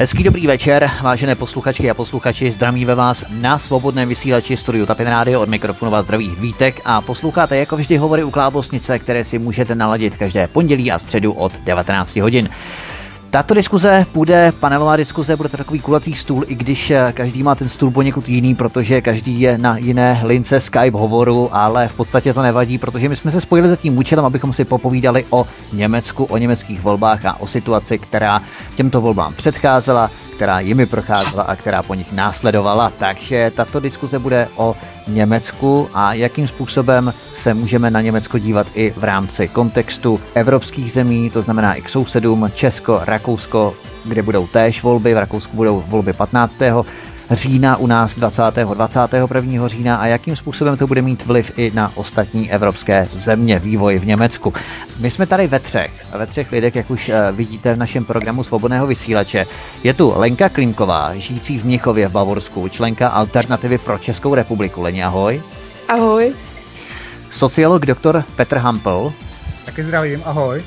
Hezký dobrý večer, vážené posluchačky a posluchači, zdravíme vás na svobodném vysílači Studiu Tapin Radio od mikrofonu vás zdraví Vítek a posloucháte jako vždy hovory u Klábosnice, které si můžete naladit každé pondělí a středu od 19 hodin. Tato diskuze bude, panelová diskuze, bude to takový kulatý stůl, i když eh, každý má ten stůl poněkud jiný, protože každý je na jiné lince Skype hovoru, ale v podstatě to nevadí, protože my jsme se spojili za tím účelem, abychom si popovídali o Německu, o německých volbách a o situaci, která těmto volbám předcházela, která jimi procházela a která po nich následovala. Takže tato diskuze bude o Německu a jakým způsobem se můžeme na Německo dívat i v rámci kontextu evropských zemí, to znamená i k sousedům Česko, Rakousko, kde budou též volby, v Rakousku budou volby 15 října u nás 20. 21. října a jakým způsobem to bude mít vliv i na ostatní evropské země, vývoj v Německu. My jsme tady ve třech, ve třech lidech, jak už eh, vidíte v našem programu Svobodného vysílače. Je tu Lenka Klimková, žijící v Mnichově v Bavorsku, členka Alternativy pro Českou republiku. Leni, ahoj. Ahoj. Sociolog doktor Petr Hampel. Taky zdravím, ahoj.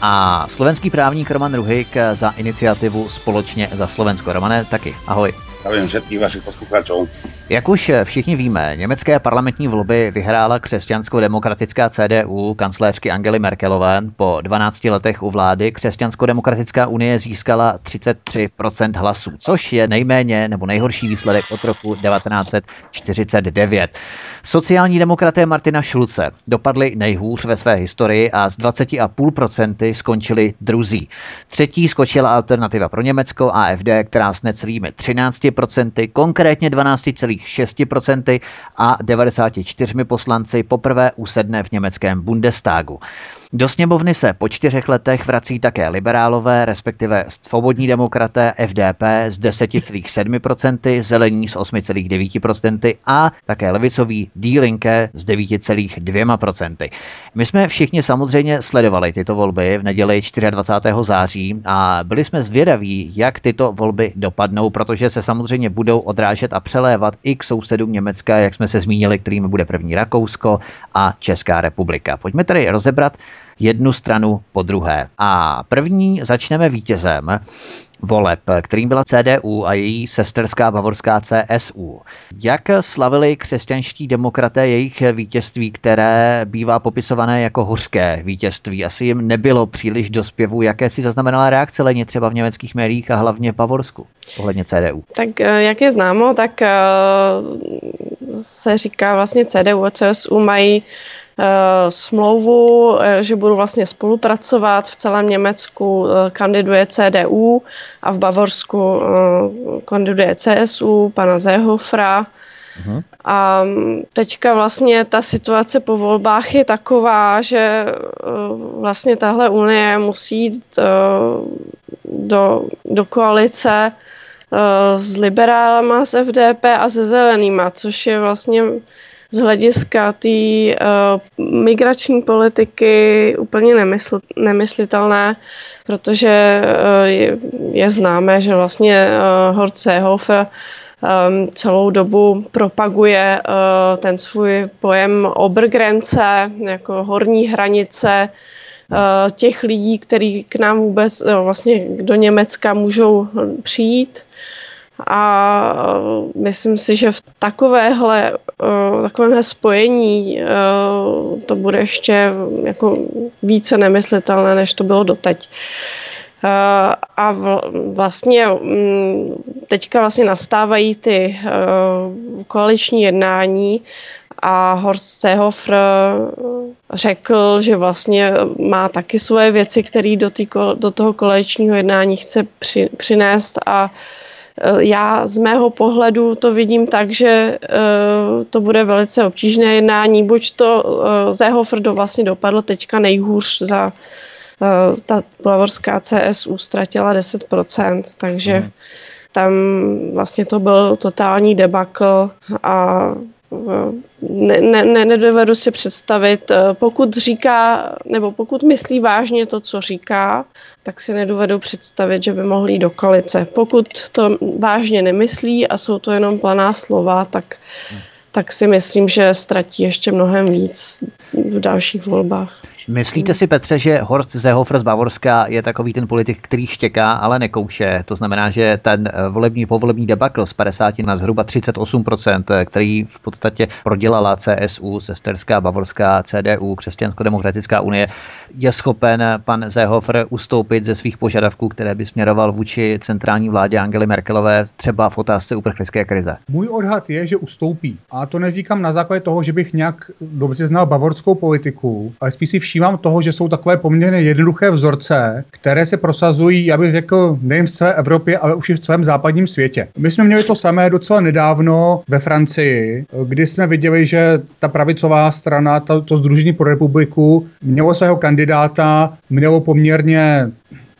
A slovenský právník Roman Ruhik za iniciativu Společně za Slovensko. Romane, taky, ahoj. Zdravím všetkých vašich posluchačů. Jak už všichni víme, německé parlamentní volby vyhrála křesťansko-demokratická CDU kancléřky Angely Merkelové. Po 12 letech u vlády křesťansko-demokratická unie získala 33% hlasů, což je nejméně nebo nejhorší výsledek od roku 1949. Sociální demokraté Martina Šulce dopadli nejhůř ve své historii a z 20,5% skončili druzí. Třetí skočila alternativa pro Německo AFD, která s necelými 13%, konkrétně 12,6% a 94 poslanci poprvé usedne v německém Bundestagu. Do sněmovny se po čtyřech letech vrací také liberálové, respektive svobodní demokraté FDP z 10,7%, zelení z 8,9% a také levicový Die Linke z 9,2%. My jsme všichni samozřejmě sledovali tyto volby v neděli 24. září a byli jsme zvědaví, jak tyto volby dopadnou, protože se samozřejmě budou odrážet a přelévat i k sousedům Německa, jak jsme se zmínili, kterým bude první Rakousko a Česká republika. Pojďme tedy rozebrat jednu stranu po druhé. A první začneme vítězem voleb, kterým byla CDU a její sesterská bavorská CSU. Jak slavili křesťanští demokraté jejich vítězství, které bývá popisované jako hořké vítězství? Asi jim nebylo příliš do zpěvu. Jaké si zaznamenala reakce Leně třeba v německých médiích a hlavně v Bavorsku ohledně CDU? Tak eh, jak je známo, tak eh, se říká vlastně CDU a CSU mají smlouvu, eh, že budu vlastně spolupracovat. V celém Německu eh, kandiduje CDU a v Bavorsku kandiduje CSU, pana Zehofra. Uh-huh. A mm, teďka vlastně ta situace po volbách je taková, že vlastně tahle unie musí jít do, do koalice s liberálama, s FDP a se zelenýma, což je vlastně z hlediska té uh, migrační politiky úplně nemysl, nemyslitelné, protože uh, je, je známé, že vlastně uh, Horst Seehofer um, celou dobu propaguje uh, ten svůj pojem Obergrenze, jako horní hranice uh, těch lidí, kteří k nám vůbec uh, vlastně do Německa můžou přijít a e, myslím si, že v takovéhle, e, takovémhle spojení e, to bude ještě jako více nemyslitelné, než to bylo doteď. A vlastně mm, teďka vlastně nastávají ty koaliční jednání a Horst Seehofer řekl, že vlastně má taky svoje věci, které do, do toho koaličního jednání chce při, přinést a Eh, já z mého pohledu to vidím tak, že eh, to bude velice obtížné jednání, buď to eh, Zéhofer vlastně dopadlo teďka nejhůř za ta bavorská CSU ztratila 10%, takže mm. tam vlastně to byl totální debakl a ne, ne, nedovedu si představit, pokud říká, nebo pokud myslí vážně to, co říká, tak si nedovedu představit, že by mohli jít do koalice. Pokud to vážně nemyslí a jsou to jenom planá slova, tak, tak si myslím, že ztratí ještě mnohem víc v dalších volbách. Myslíte si, Petře, že Horst Seehofer z Bavorska je takový ten politik, který štěká, ale nekouše? To znamená, že ten eh, volební povolební debakl z 50 na zhruba 38%, eh, který v podstatě prodělala CSU, Sesterská, Bavorská, CDU, Křesťansko-demokratická unie, je schopen pan Seehofer ustoupit ze svých požadavků, které by směroval vůči centrální vládě Angely Merkelové, třeba v otázce uprchlické krize? Můj odhad je, že ustoupí. A to neříkám na základě toho, že bych nějak dobře znal bavorskou politiku, ale spíš si všímám toho, že jsou takové poměrně jednoduché vzorce, které se prosazují, já bych řekl, nejen v celé Evropě, ale už i v celém západním světě. My jsme měli to samé docela nedávno ve Francii, kdy jsme viděli, že ta pravicová strana, to, to Združení pro republiku, mělo svého kandidáta, mělo poměrně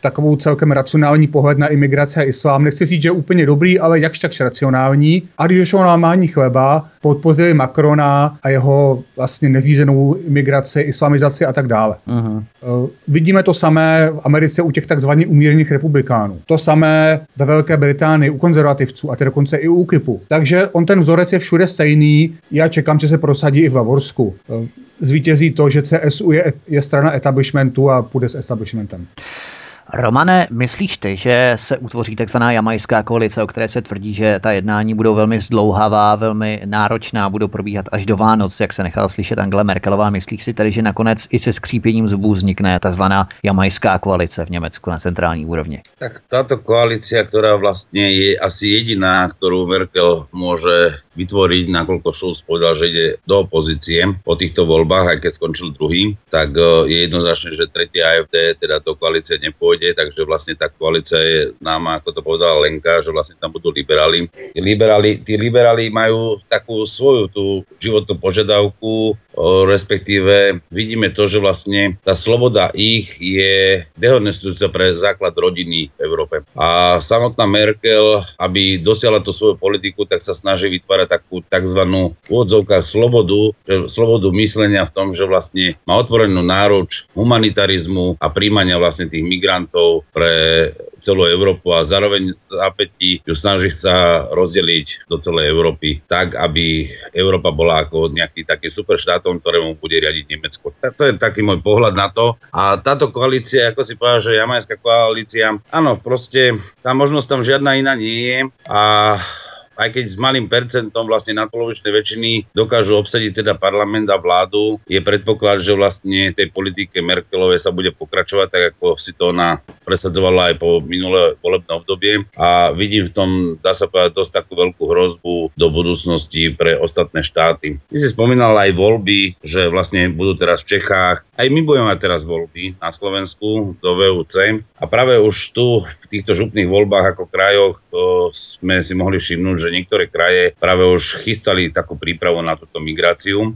takovou celkem racionální pohled na imigraci a islám. Nechci říct, že je úplně dobrý, ale jakž takž racionální. A když šlo na lámání chleba, podpořili Macrona a jeho vlastně neřízenou imigraci, islamizaci a tak dále. Uh-huh. Vidíme to samé v Americe u těch takzvaných umírněných republikánů. To samé ve Velké Británii u konzervativců a tedy dokonce i u UKIPu. Takže on ten vzorec je všude stejný. Já čekám, že se prosadí i v Bavorsku. Eh, zvítězí to, že CSU je, je strana establishmentu a půjde s establishmentem. Romane, myslíš ty, že se utvoří takzvaná jamajská koalice, o které se tvrdí, že ta jednání budou velmi zdlouhavá, velmi náročná, budou probíhat až do Vánoc, jak se nechala slyšet Angela Merkelová. Myslíš si tedy, že nakonec i se skřípěním zubů vznikne takzvaná jamajská koalice v Německu na centrální úrovni? Tak táto koalícia, která vlastně je asi jediná, kterou Merkel může vytvoriť, nakoľko Schulz povedal, že ide do opozície po týchto voľbách, aj keď skončil druhý, tak e, je jednoznačné, že tretie AFD teda do koalície nepôjde, takže vlastne tá koalícia je náma, ako to povedala Lenka, že vlastne tam budú liberáli. Tí liberáli, tí liberáli majú takú svoju tú životnú požiadavku, respektíve vidíme to, že vlastne tá sloboda ich je dehonestujúca pre základ rodiny v Európe. A samotná Merkel, aby dosiahla tú svoju politiku, tak sa snaží vytvárať takú tzv. v odzovkách slobodu, slobodu myslenia v tom, že vlastne má otvorenú náruč humanitarizmu a príjmania vlastne tých migrantov pre celú Európu a zároveň zápätí ju snaží sa rozdeliť do celej Európy tak, aby Európa bola ako nejaký taký super štátom, ktorému bude riadiť Nemecko. To je taký môj pohľad na to. A táto koalícia, ako si povedal, že jamajská koalícia, áno, proste tá možnosť tam žiadna iná nie je a aj keď s malým percentom vlastne nadpolovičnej väčšiny dokážu obsadiť teda parlament a vládu, je predpoklad, že vlastne tej politike Merkelovej sa bude pokračovať, tak ako si to ona presadzovala aj po minulé volebné obdobie a vidím v tom, dá sa povedať, dosť takú veľkú hrozbu do budúcnosti pre ostatné štáty. Ty si spomínal aj voľby, že vlastne budú teraz v Čechách. Aj my budeme mať teraz voľby na Slovensku do VUC a práve už tu v týchto župných voľbách ako krajoch sme si mohli všimnúť, že niektoré kraje práve už chystali takú prípravu na túto migráciu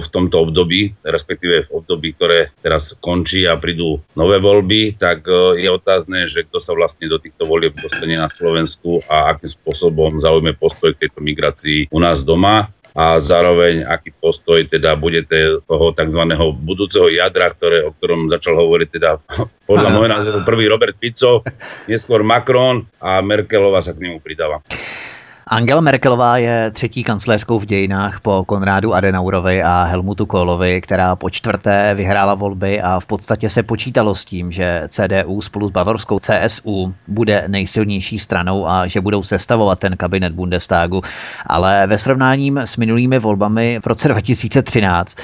v tomto období, respektíve v období, ktoré teraz končí a prídu nové voľby, tak je otázne, že kto sa vlastne do týchto volieb dostane na Slovensku a akým spôsobom zaujme postoj k tejto migrácii u nás doma a zároveň aký postoj teda bude toho tzv. budúceho jadra, ktoré, o ktorom začal hovoriť teda podľa môjho názoru prvý Robert Fico, neskôr Macron a Merkelová sa k nemu pridáva. Angela Merkelová je třetí kancléřkou v dějinách po Konrádu Adenaurovi a Helmutu Kohlovi, která po čtvrté vyhrála volby a v podstatě se počítalo s tím, že CDU spolu s bavorskou CSU bude nejsilnější stranou a že budou sestavovat ten kabinet Bundestagu. Ale ve srovnáním s minulými volbami v roce 2013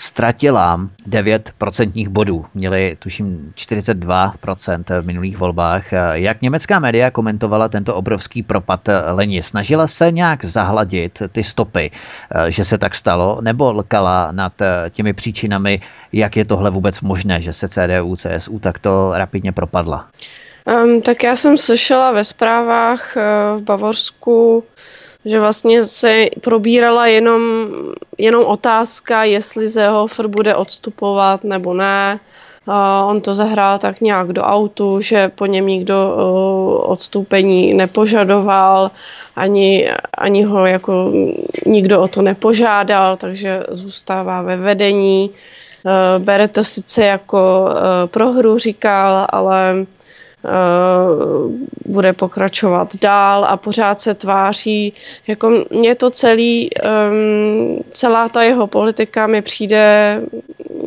ztratila 9 procentních bodů. Měli tuším 42% v minulých volbách. Jak německá média komentovala tento obrovský propad Leni? Snažila se nějak zahladit ty stopy, že se tak stalo, nebo lkala nad těmi příčinami, jak je tohle vůbec možné, že se CDU, CSU takto rapidně propadla? Um, tak já jsem slyšela ve zprávách uh, v Bavorsku že vlastně se probírala jenom, jenom otázka, jestli Seehofer bude odstupovat nebo ne. On to zahrál tak nějak do autu, že po něm nikdo odstoupení nepožadoval, ani, ani ho jako nikdo o to nepožádal, takže zůstává ve vedení. E, bere to sice jako e, prohru, říkal, ale bude pokračovat dál a pořád se tváří, jako mě to celý, celá ta jeho politika mi přijde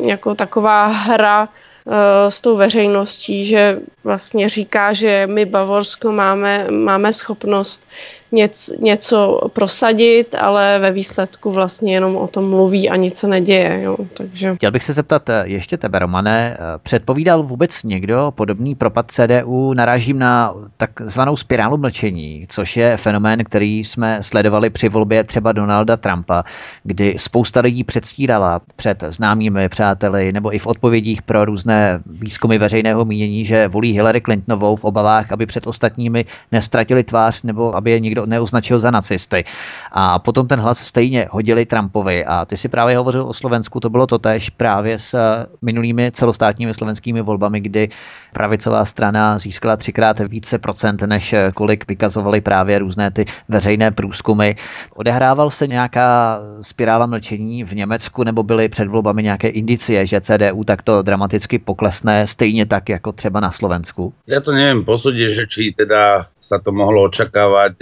jako taková hra Eh, s tou veřejností, že vlastně říká, že my Bavorsko máme, máme schopnost něc, něco prosadit, ale ve výsledku vlastně jenom o tom mluví a nic se neděje. Jo. Takže... Chtěl bych se zeptat eh, ještě tebe, Romane. Eh, předpovídal vůbec někdo podobný propad CDU? Narážím na takzvanou spirálu mlčení, což je fenomén, který jsme sledovali při volbě třeba Donalda Trumpa, kdy spousta lidí předstírala před známými přáteli nebo i v odpovědích pro různé výzkumy veřejného mínění, že volí Hillary Clintonovou v obavách, aby před ostatními nestratili tvář nebo aby je nikdo neoznačil za nacisty. A potom ten hlas stejně hodili Trumpovi. A ty si právě hovořil o Slovensku, to bylo to tež právě s minulými celostátními slovenskými volbami, kdy pravicová strana získala třikrát více procent, než kolik vykazovali právě různé ty veřejné průzkumy. Odehrával se nějaká spirála mlčení v Německu nebo byly před volbami nějaké indicie, že CDU takto dramaticky poklesne stejně tak jako třeba na Slovensku? Já to nevím posudit, že či teda sa to mohlo očakávať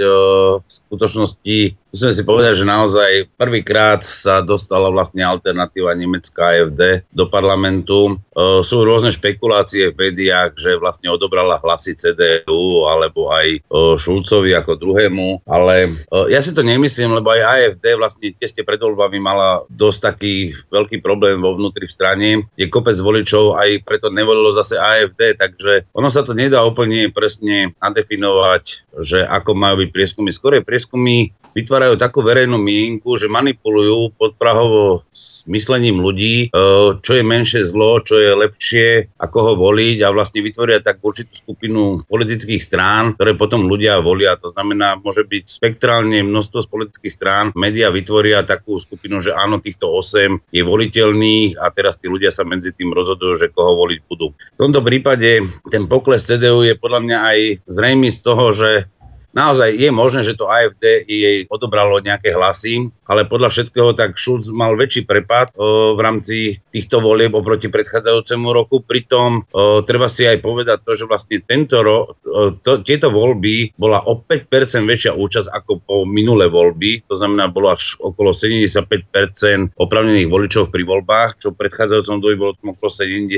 v skutočnosti musíme si povedať, že naozaj prvýkrát sa dostala vlastne alternatíva nemecká AFD do parlamentu. E, sú rôzne špekulácie v médiách, že vlastne odobrala hlasy CDU alebo aj e, Šulcovi ako druhému, ale e, ja si to nemyslím, lebo aj AFD vlastne tesne pred voľbami mala dosť taký veľký problém vo vnútri v strane, je kopec voličov, aj preto nevolilo zase AFD, takže ono sa to nedá úplne presne nadefinovať, že ako majú byť prieskumy. Skôr prieskumy vytvárajú takú verejnú mienku, že manipulujú podprahovo s myslením ľudí, e, čo je menšie zlo, čo je lepšie, ako ho voliť a vlastne vytvoria tak určitú skupinu politických strán, ktoré potom ľudia volia. To znamená, môže byť spektrálne množstvo z politických strán. Média vytvoria takú skupinu, že áno, týchto 8 je voliteľných a teraz tí ľudia sa medzi tým rozhodujú, že koho voliť budú. V tomto prípade ten pokles CDU je podľa mňa aj zrejmy z toho, že naozaj je možné, že to AFD jej odobralo nejaké hlasy, ale podľa všetkého tak Schulz mal väčší prepad o, v rámci týchto volieb oproti predchádzajúcemu roku. Pritom o, treba si aj povedať to, že vlastne tento ro, o, to, tieto voľby bola o 5% väčšia účasť ako po minulé voľby. To znamená, bolo až okolo 75% opravnených voličov pri voľbách, čo v predchádzajúcom dobi bolo okolo 70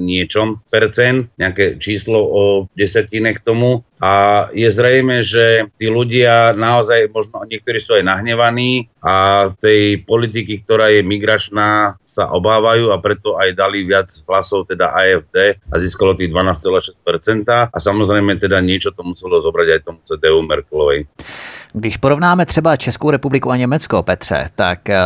niečom percent, nejaké číslo o desetine k tomu. A je zrejme, že tí ľudia naozaj, možno niektorí sú aj nahnevaní a tej politiky, ktorá je migračná, sa obávajú a preto aj dali viac hlasov teda AFD a získalo tých 12,6% a samozrejme teda niečo to muselo zobrať aj tomu CDU Merkelovej. Když porovnáme třeba Českou republiku a Německo, Petře, tak eh,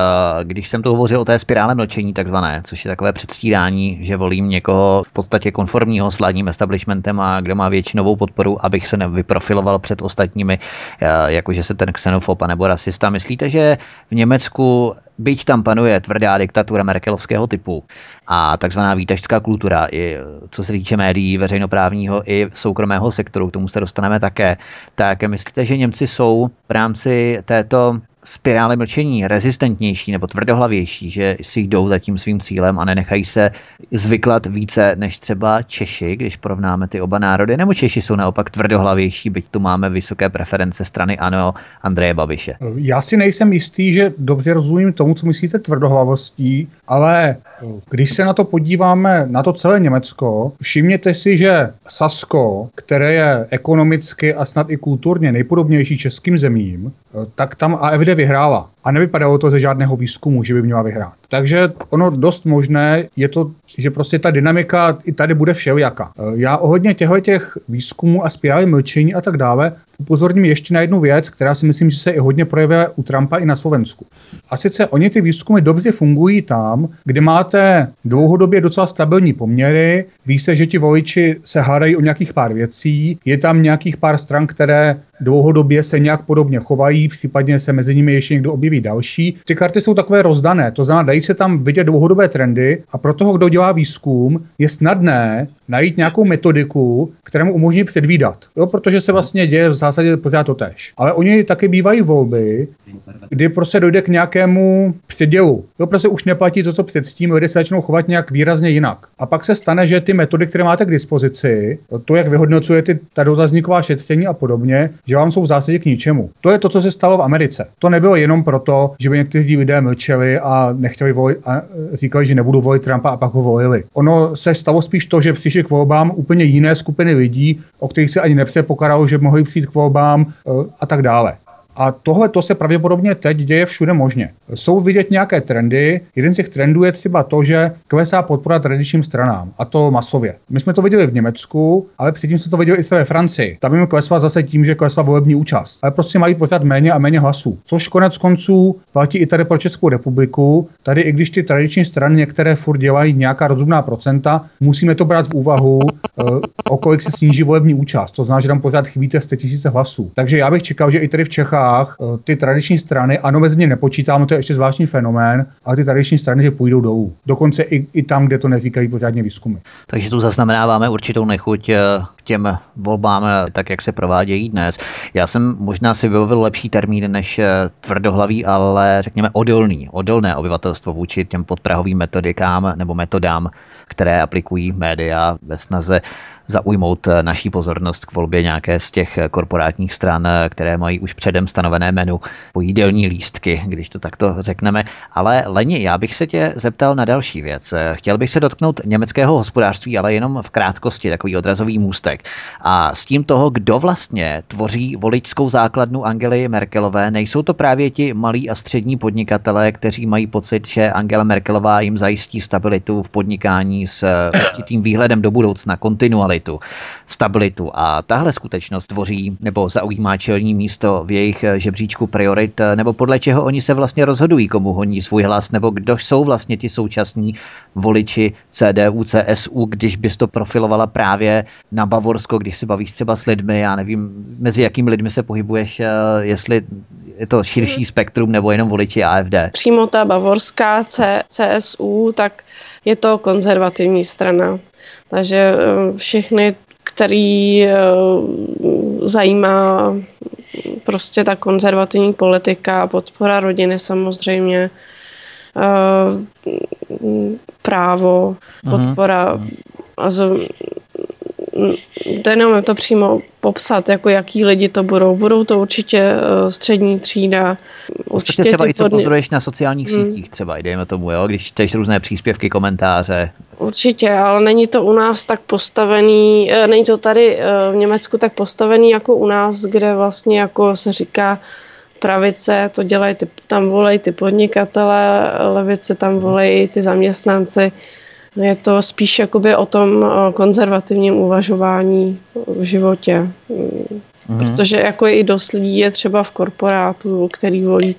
když jsem tu hovořil o té spirále mlčení takzvané, což je takové předstírání, že volím někoho v podstatě konformního s vládním establishmentem a kdo má většinovou podporu, abych se nevyprofiloval před ostatními, eh, jakože se ten xenofob nebo rasista. Myslíte, že v Německu byť tam panuje tvrdá diktatura merkelovského typu a takzvaná výtažská kultura, i co se týče médií, veřejnoprávního i soukromého sektoru, k tomu se dostaneme také, tak myslíte, že Němci jsou v rámci této spirály mlčení rezistentnější nebo tvrdohlavější, že si jdou za tím svým cílem a nenechají se zvyklat více než třeba Češi, když porovnáme ty oba národy, nebo Češi jsou naopak tvrdohlavější, byť tu máme vysoké preference strany ANO Andreje Babiše. Já si nejsem jistý, že dobře rozumím tomu, co myslíte tvrdohlavostí, ale když se na to podíváme, na to celé Německo, všimněte si, že Sasko, které je ekonomicky a snad i kulturně nejpodobnější českým zemím, tak tam AFD vyhrála. A nevypadalo to ze žádného výzkumu, že by měla vyhrát. Takže ono dost možné je to, že prostě ta dynamika i tady bude všelijaká. Já ohledně těchto těch výzkumů a spirály mlčení a tak dále upozorním ještě na jednu věc, která si myslím, že se i hodně projevuje u Trumpa i na Slovensku. A sice oni ty výzkumy dobře fungují tam, kde máte dlouhodobě docela stabilní poměry, ví se, že ti voliči se hádají o nějakých pár věcí, je tam nějakých pár stran, které dlouhodobě se nějak podobně chovají, případně se mezi nimi ještě někdo objeví další. Ty karty jsou takové rozdané, to znamená, dají se tam vidět dlouhodobé trendy a pro toho, kdo dělá výzkum, je snadné najít nějakou metodiku, která mu umožní předvídat. Jo, protože se vlastně děje v zásadě pořád to tež. Ale oni taky bývají volby, kdy prostě dojde k nějakému předělu. Jo, prostě už neplatí to, co předtím, lidé se začnou chovat nějak výrazně jinak. A pak se stane, že ty metody, které máte k dispozici, to, jak vyhodnocujete ta dotazníková šetření a podobně, že vám jsou v zásadě k ničemu. To je to, co se stalo v Americe. To nebylo jenom proto, že by někteří lidé mlčeli a nechtěli říkali, voli, a říkali, že nebudou volit Trumpa a pak ho volili. Ono se stalo spíš to, že přišli k volbám úplně jiné skupiny lidí, o kterých se ani nepředpokládalo, že mohli přijít k volbám a tak dále. A tohle to se pravděpodobně teď děje všude možně. Jsou vidět nějaké trendy. Jeden z těch trendů je třeba to, že klesá podpora tradičním stranám, a to masově. My jsme to viděli v Německu, ale předtím jsme to viděli i ve Francii. Tam jim klesla zase tím, že klesla volební účast. Ale prostě mají pořád méně a méně hlasů. Což konec konců platí i tady pro Českou republiku. Tady, i když ty tradiční strany některé furt dělají nějaká rozumná procenta, musíme to brát v úvahu, eh, o kolik se sníží volební účast. To znamená, že tam pořád chybíte 100 000 hlasů. Takže já bych čekal, že i tady v Čechách Čechách eh, ty tradiční strany, ano, mezi ně nepočítáme, to je ještě zvláštní fenomén, ale ty tradiční strany že půjdou dolů. Dokonce i, i tam, kde to neříkají pořádně výzkumy. Takže tu zaznamenáváme určitou nechuť eh, k těm volbám, eh, tak jak se provádějí dnes. Já jsem možná si vybavil lepší termín než tvrdohlavý, ale řekněme odolný, odolné obyvatelstvo vůči těm podprahovým metodikám nebo metodám, které aplikují média ve snaze zaujmout eh, naší pozornost k volbě nějaké z těch eh, korporátních stran, eh, které mají už předem stanovené menu po jídelní lístky, když to takto řekneme. Ale Leni, já bych se tě zeptal na další věc. Chtěl bych se dotknout německého hospodářství, ale jenom v krátkosti, takový odrazový můstek. A s tím toho, kdo vlastně tvoří voličskou základnu Angely Merkelové, nejsou to právě ti malí a střední podnikatelé, kteří mají pocit, že Angela Merkelová jim zajistí stabilitu v podnikání s určitým výhledem do budoucna, kontinualitu kvalitu, stabilitu. A tahle skutečnost tvoří nebo zaujímá čelní místo v jejich eh, žebříčku priorit, eh, nebo podle čeho oni se vlastně rozhodují, komu honí svůj hlas, nebo kdo jsou vlastně ti současní voliči CDU, CSU, když bys to profilovala právě na Bavorsko, když se bavíš třeba s lidmi, já nevím, mezi jakými lidmi se pohybuješ, eh, jestli je to širší hmm. spektrum nebo jenom voliči AFD. Přímo ta bavorská C, CSU, tak je to konzervativní strana. Takže eh, všechny, který eh, zajímá prostě ta konzervativní politika, podpora rodiny samozřejmě, eh, právo, mhm. podpora, also, to jenom to přímo popsat, jako jaký lidi to budou. Budou to určitě uh, střední třída. Určitě, třeba i co podni... pozoruješ na sociálních hmm. sítích, třeba i dejme tomu, jo, když čteš různé příspěvky, komentáře. Určitě, ale není to u nás tak postavený, uh, není to tady uh, v Německu tak postavený jako u nás, kde vlastně jako se říká pravice, to dělají, ty, tam volej ty podnikatele, levice tam volejí ty zaměstnanci. Je to spíš jakoby o tom konzervativním uvažování v životě. Mm-hmm. Protože jako i dost lidí je třeba v korporátu, který volí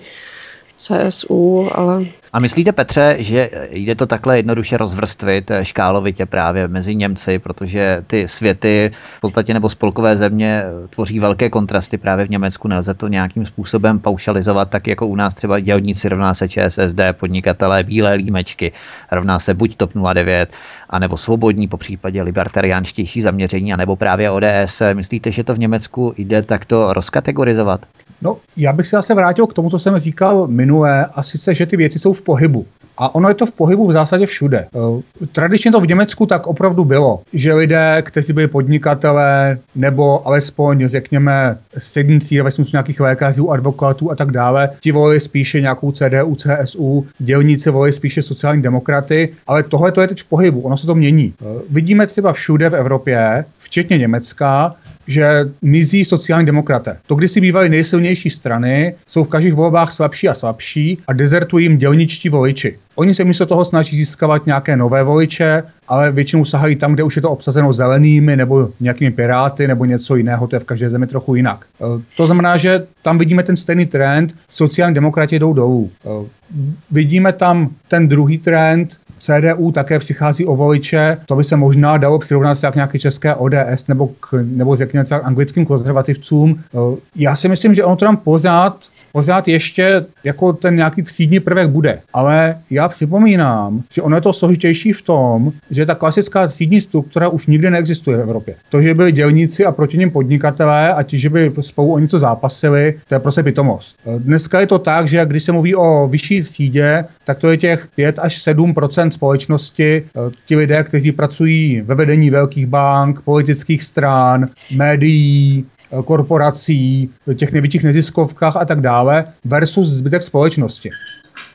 CSU, ale a myslíte, Petře, že jde to takhle jednoduše rozvrstvit škálovitě právě mezi Němci, protože ty světy v podstatě nebo spolkové země tvoří velké kontrasty právě v Německu. Nelze to nějakým způsobem paušalizovat, tak jako u nás třeba dělníci rovná se ČSSD, podnikatelé, bílé límečky rovná se buď TOP 09, anebo svobodní, po případě libertariánštější zaměření, anebo právě ODS. Myslíte, že to v Německu jde takto rozkategorizovat? No, já bych se zase vrátil k tomu, co jsem říkal minulé, a sice, že ty věci jsou v pohybu. A ono je to v pohybu v zásadě všude. Eh, tradičně to v Německu tak opravdu bylo, že lidé, kteří byli podnikatelé, nebo alespoň, řekněme, střední cíle ve smyslu nějakých lékařů, advokátů a tak dále, ti volili spíše nějakou CDU, CSU, dělníci volili spíše sociální demokraty, ale tohle to je teď v pohybu, ono se to mění. Eh, vidíme třeba všude v Evropě, včetně Německa, že mizí sociální demokraté. To, když si bývaly nejsilnější strany, jsou v každých volbách slabší a slabší a dezertují jim dělničtí voliči. Oni se místo toho snaží získávat nějaké nové voliče, ale většinou sahají tam, kde už je to obsazeno zelenými nebo nějakými piráty nebo něco jiného, to je v každé zemi trochu jinak. E, to znamená, že tam vidíme ten stejný trend, sociální demokrati jdou dolů. E, vidíme tam ten druhý trend, CDU také přichází o voliče, to by se možná dalo přirovnat k nějaké české ODS nebo, k, nebo řekněme anglickým konzervativcům. Eh, já si myslím, že ono to tam pořád pořád ještě jako ten nějaký třídní prvek bude. Ale já připomínám, že ono je to složitější v tom, že ta klasická třídní struktura už nikdy neexistuje v Evropě. To, že byli dělníci a proti ním podnikatelé a ti, že by spolu o něco zápasili, to je prostě pitomost. Dneska je to tak, že když se mluví o vyšší třídě, tak to je těch 5 až 7% společnosti, ti lidé, kteří pracují ve vedení velkých bank, politických stran, médií, korporací, těch největších neziskovkách a tak dále, versus zbytek společnosti.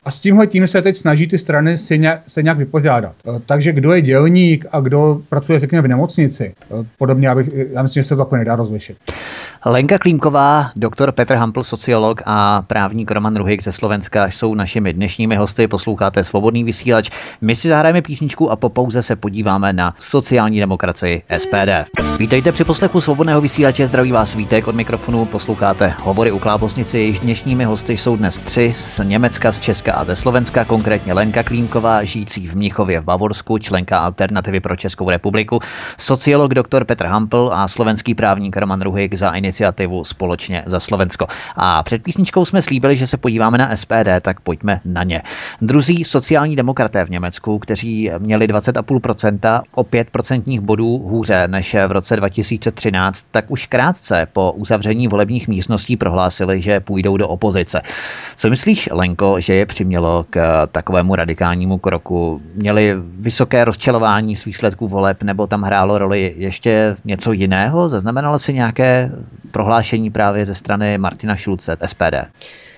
A s tímhle tím se teď snaží ty strany se nějak, se nějak vypořádat. Eh, takže kdo je dělník a kdo pracuje, řekněme, v nemocnici, eh, podobně, abych, já myslím, že se to takhle nedá rozlišit. Lenka Klímková, doktor Petr Hampl, sociolog a právník Roman Ruhik ze Slovenska jsou našimi dnešními hosty. Posloucháte Svobodný vysílač. My si zahrajeme písničku a po pauze se podíváme na sociální demokracii SPD. Vítejte při poslechu Svobodného vysílače. Zdraví vás Vítek od mikrofonu. Posloucháte hovory u Klábosnici. Jejichž dnešními hosty jsou dnes tři z Německa, z Česka a ze Slovenska, konkrétně Lenka Klímková, žijící v Mnichově v Bavorsku, členka Alternativy pro Českou republiku, sociolog doktor Petr Hampl a slovenský právník Roman Ruhik za iniciativu Společně za Slovensko. A před písničkou jsme slíbili, že se podíváme na SPD, tak pojďme na ně. Druzí sociální demokraté v Německu, kteří měli 20,5%, o 5% bodů hůře než v roce 2013, tak už krátce po uzavření volebních místností prohlásili, že půjdou do opozice. Co myslíš, Lenko, že je přimělo k takovému radikálnímu kroku? Měli vysoké rozčelování z výsledků voleb, nebo tam hrálo roli ještě něco jiného? Zaznamenalo si nějaké prohlášení právě ze strany Martina Šulce, SPD?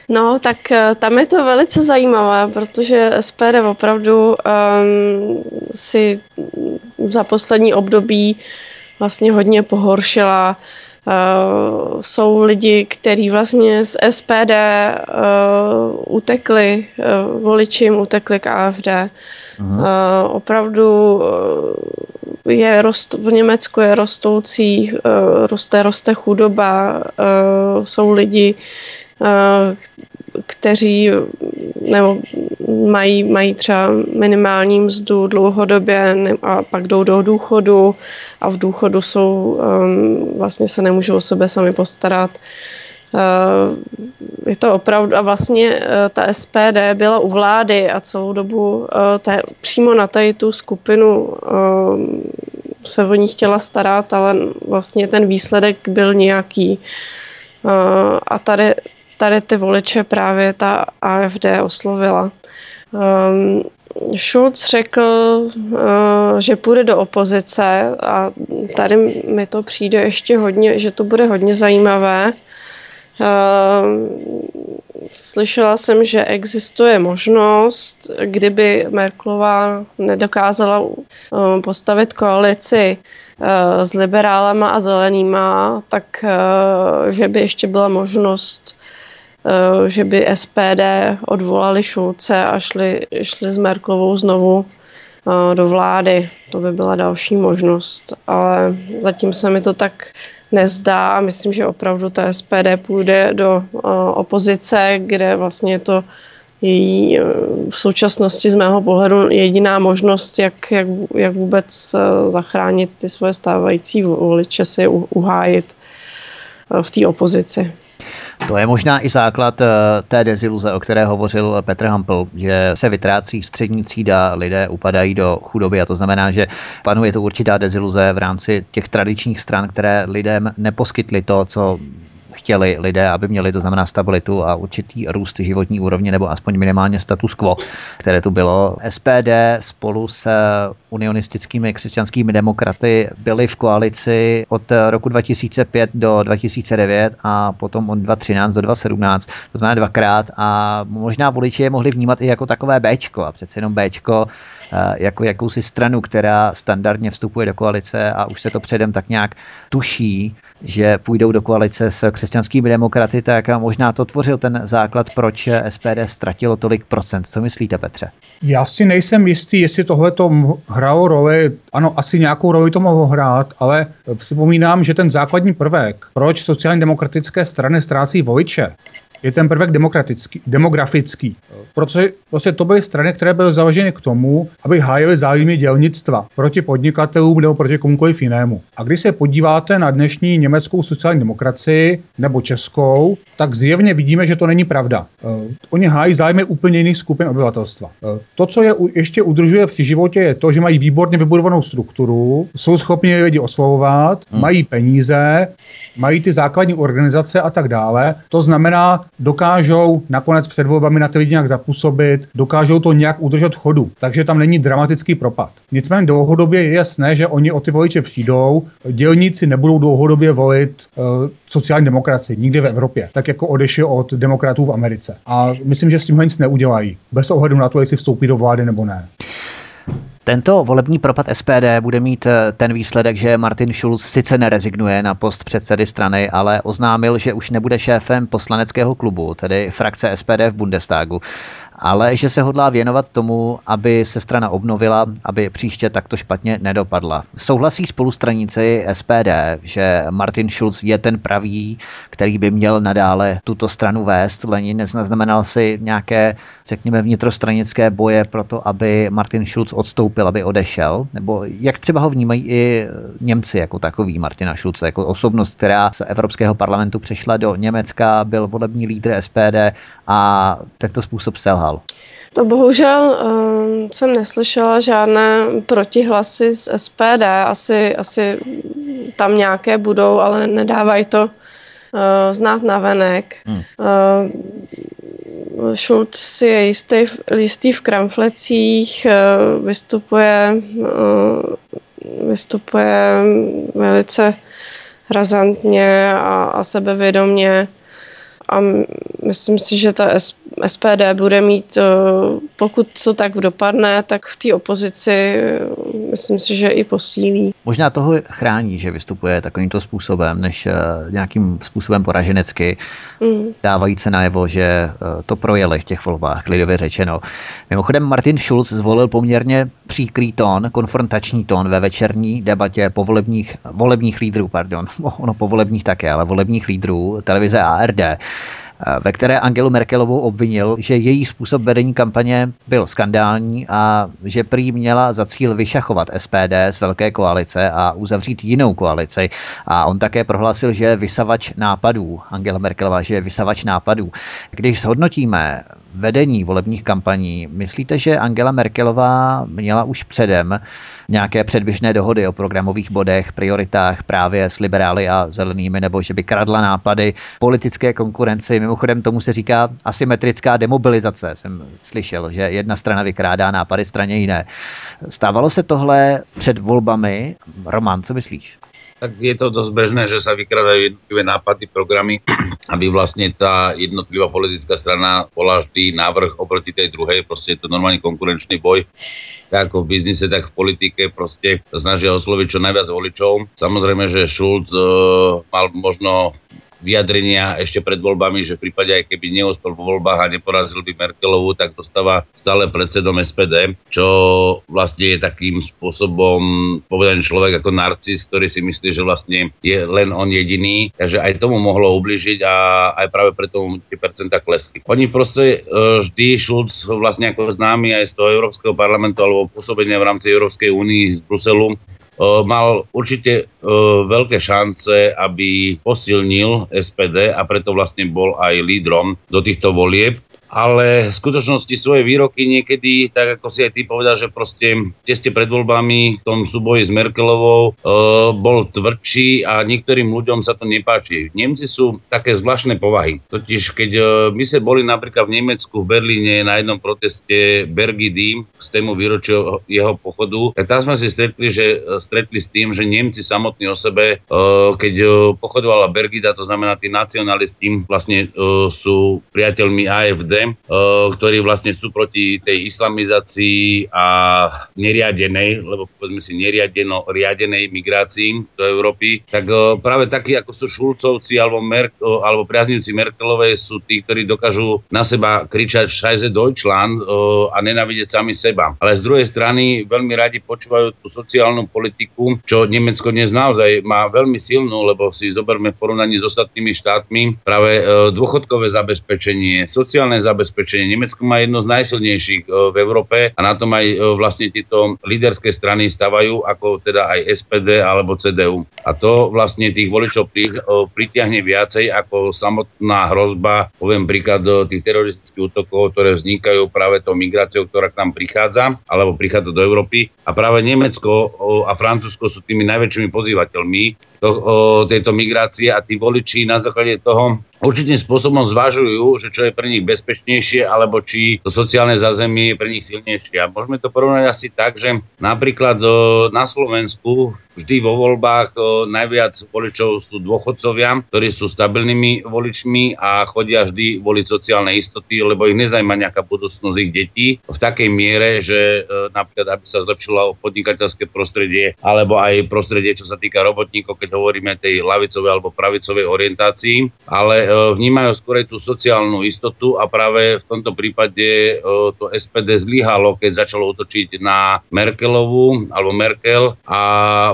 No, tak eh, tam je to velice zajímavé, protože SPD opravdu um, si za poslední období vlastně hodně pohoršila. Uh, jsou lidi, kteří vlastně z SPD uh, utekli, uh, voličím utekli k AFD. Uh, opravdu uh, je rost, v Německu je rostoucí, uh, roste, roste chudoba, uh, jsou lidi, uh, kteří nebo mají, mají třeba minimální mzdu dlouhodobě a pak jdou do důchodu a v důchodu jsou, um, vlastně se nemůžou o sebe sami postarat. Uh, je to opravdu, a vlastně uh, ta SPD byla u vlády a celou dobu uh, té, přímo na tady tu skupinu um, se o ní chtěla starat, ale vlastně ten výsledek byl nějaký. A tady tady ty voliče právě ta AFD oslovila. Um, Schulz řekl, uh, že půjde do opozice a tady mi to přijde ještě hodně, že to bude hodně zajímavé. Uh, slyšela jsem, že existuje možnost, kdyby Merklová nedokázala uh, postavit koalici s liberálama a zelenýma, tak že by ještě byla možnost Eh, že by SPD odvolali Šulce a šli, šli s Merklovou znovu eh, do vlády. To by byla další možnost, ale zatím se mi to tak nezdá a myslím, že opravdu ta SPD půjde do eh, opozice, kde vlastně to její v současnosti z mého pohledu jediná možnost, jak, jak, jak vůbec zachránit ty svoje stávající voliče, si uhájit v té opozici. To je možná i základ eh, té deziluze, o které hovořil Petr Hampl, že se vytrácí střední třída, lidé upadají do chudoby a to znamená, že panuje to určitá deziluze v rámci těch tradičních stran, které lidem neposkytly to, co chtěli lidé, aby měli, to znamená stabilitu a určitý růst životní úrovně nebo aspoň minimálně status quo, které tu bylo. SPD spolu s unionistickými křesťanskými demokraty byli v koalici od roku 2005 do 2009 a potom od 2013 do 2017, to znamená dvakrát a možná voliči je mohli vnímat i jako takové Bčko a přece jenom Bčko jako jakousi stranu, která standardně vstupuje do koalice a už se to předem tak nějak tuší, že půjdou do koalice s křesťanskými demokraty, tak možná to tvořil ten základ, proč SPD ztratilo tolik procent. Co myslíte, Petře? Já si nejsem jistý, jestli tohle to hrálo roli. Ano, asi nějakou roli to mohlo hrát, ale připomínám, že ten základní prvek, proč sociálně demokratické strany ztrácí voliče, je ten prvek demokratický, demografický. Protože prostě to byly strany, které byly založeny k tomu, aby hájily zájmy dělnictva proti podnikatelům nebo proti komukoliv jinému. A když se podíváte na dnešní německou sociální demokracii nebo českou, tak zjevně vidíme, že to není pravda. Uh, oni hájí zájmy úplně jiných skupin obyvatelstva. Uh, to, co je ještě udržuje při životě, je to, že mají výborně vybudovanou strukturu, jsou schopni lidi oslovovat, hmm. mají peníze, mají ty základní organizace a tak dále. To znamená, dokážou nakonec před volbami na to lidi nějak zapůsobit, dokážou to nějak udržet chodu, takže tam není dramatický propad. Nicméně dlouhodobě je jasné, že oni o ty voliče přijdou, dělníci nebudou dlouhodobě volit uh, sociální demokracii nikdy v Evropě, tak jako odešli od demokratů v Americe. A myslím, že s tím nic neudělají, bez ohledu na to, jestli vstoupí do vlády nebo ne. Tento volební propad SPD bude mít eh, ten výsledek, že Martin Schulz sice nerezignuje na post předsedy strany, ale oznámil, že už nebude šéfem poslaneckého klubu, tedy frakce SPD v Bundestagu ale že se hodlá věnovat tomu, aby se strana obnovila, aby příště takto špatně nedopadla. Souhlasí spolustraníci SPD, že Martin Schulz je ten pravý, který by měl nadále tuto stranu vést. Lenin neznamenal si nějaké, řekněme, vnitrostranické boje pro to, aby Martin Schulz odstoupil, aby odešel? Nebo jak třeba ho vnímají i Němci jako takový Martina Schulze, jako osobnost, která z Evropského parlamentu přešla do Německa, byl volební lídr SPD a tento způsob selhal? To bohužel um, jsem neslyšela žádné protihlasy z SPD. Asi, asi tam nějaké budou, ale nedávají to znát na venek. Hmm. Uh, Schulz je jistý, jistý v kramflecích, uh, vystupuje, uh, vystupuje velice razantně a, a sebevědomně a myslím si, že ta SPD bude mít, eh, pokud to tak dopadne, tak v té opozici eh, myslím si, že i posílí. Možná toho chrání, že vystupuje takovýmto způsobem, než eh, nějakým způsobem poraženecky, mm. dávají se najevo, že to projeli v těch volbách, lidově řečeno. Mimochodem Martin Schulz zvolil poměrně příkrý tón, konfrontační tón ve večerní debatě povolebních, volebních lídrů, pardon, ono povolebních také, ale volebních lídrů televize ARD ve které Angelu Merkelovou obvinil, že její způsob vedení kampaně byl skandální a že prý měla za cíl vyšachovat SPD z velké koalice a uzavřít jinou koalici. A on také prohlásil, že je vysavač nápadů, Angela Merkelová, že je vysavač nápadů. Když zhodnotíme vedení volebních kampaní, myslíte, že Angela Merkelová měla už předem nějaké předběžné dohody o programových bodech, prioritách právě s liberály a zelenými, nebo že by kradla nápady politické konkurenci. Mimochodem tomu se říká asymetrická demobilizace, jsem slyšel, že jedna strana vykrádá nápady straně jiné. Stávalo se tohle před volbami? Roman, co myslíš? tak je to dosť bežné, že sa vykradajú jednotlivé nápady, programy, aby vlastne tá jednotlivá politická strana bola vždy návrh oproti tej druhej, proste je to normálny konkurenčný boj, tak v biznise, tak v politike proste snažia osloviť čo najviac voličov. Samozrejme, že Schulz uh, mal možno vyjadrenia ešte pred voľbami, že v prípade aj keby neúspel po voľbách a neporazil by Merkelovu, tak dostáva stále predsedom SPD, čo vlastne je takým spôsobom povedaný človek ako narcis, ktorý si myslí, že vlastne je len on jediný. Takže aj tomu mohlo ubližiť a aj práve preto mu tie percenta klesli. Oni proste e, vždy Schulz vlastne ako známy aj z toho Európskeho parlamentu alebo pôsobenia v rámci Európskej únii z Bruselu mal určite veľké šance, aby posilnil SPD a preto vlastne bol aj lídrom do týchto volieb ale v skutočnosti svoje výroky niekedy, tak ako si aj ty povedal, že proste ste pred voľbami v tom súboji s Merkelovou e, bol tvrdší a niektorým ľuďom sa to nepáči. Nemci sú také zvláštne povahy. Totiž keď e, my sme boli napríklad v Nemecku, v Berlíne na jednom proteste Bergidy z tému výročia jeho pochodu, tak tam sme si stretli, že, e, stretli s tým, že Nemci samotní o sebe, e, keď e, pochodovala Bergida, to znamená tí nacionalisti vlastne e, sú priateľmi AFD, Eh, ktorí vlastne sú proti tej islamizácii a neriadenej, lebo povedzme si neriadeno, riadenej migrácii do Európy, tak eh, práve takí, ako sú Šulcovci alebo, Mer- eh, alebo priaznivci Merkelovej sú tí, ktorí dokážu na seba kričať Scheiße Deutschland a nenávidieť sami seba. Ale z druhej strany veľmi radi počúvajú tú sociálnu politiku, čo Nemecko dnes naozaj má veľmi silnú, lebo si zoberme v porovnaní s ostatnými štátmi práve dôchodkové zabezpečenie, sociálne zabezpečenie, zabezpečenie. Nemecko má jedno z najsilnejších e, v Európe a na tom aj e, vlastne tieto líderské strany stavajú, ako teda aj SPD alebo CDU. A to vlastne tých voličov pri, e, pritiahne viacej ako samotná hrozba, poviem príklad tých teroristických útokov, ktoré vznikajú práve tou migráciou, ktorá k nám prichádza, alebo prichádza do Európy. A práve Nemecko a Francúzsko sú tými najväčšími pozývateľmi to, o, tejto migrácie a tí voliči na základe toho určitým spôsobom zvažujú, že čo je pre nich bezpečnejšie, alebo či to sociálne zázemie je pre nich silnejšie. A môžeme to porovnať asi tak, že napríklad na Slovensku vždy vo voľbách najviac voličov sú dôchodcovia, ktorí sú stabilnými voličmi a chodia vždy voliť sociálne istoty, lebo ich nezajíma nejaká budúcnosť ich detí v takej miere, že napríklad aby sa zlepšilo podnikateľské prostredie alebo aj prostredie, čo sa týka robotníkov, keď hovoríme tej lavicovej alebo pravicovej orientácii, ale vnímajú skôr tú sociálnu istotu a práve v tomto prípade to SPD zlyhalo, keď začalo útočiť na Merkelovu alebo Merkel a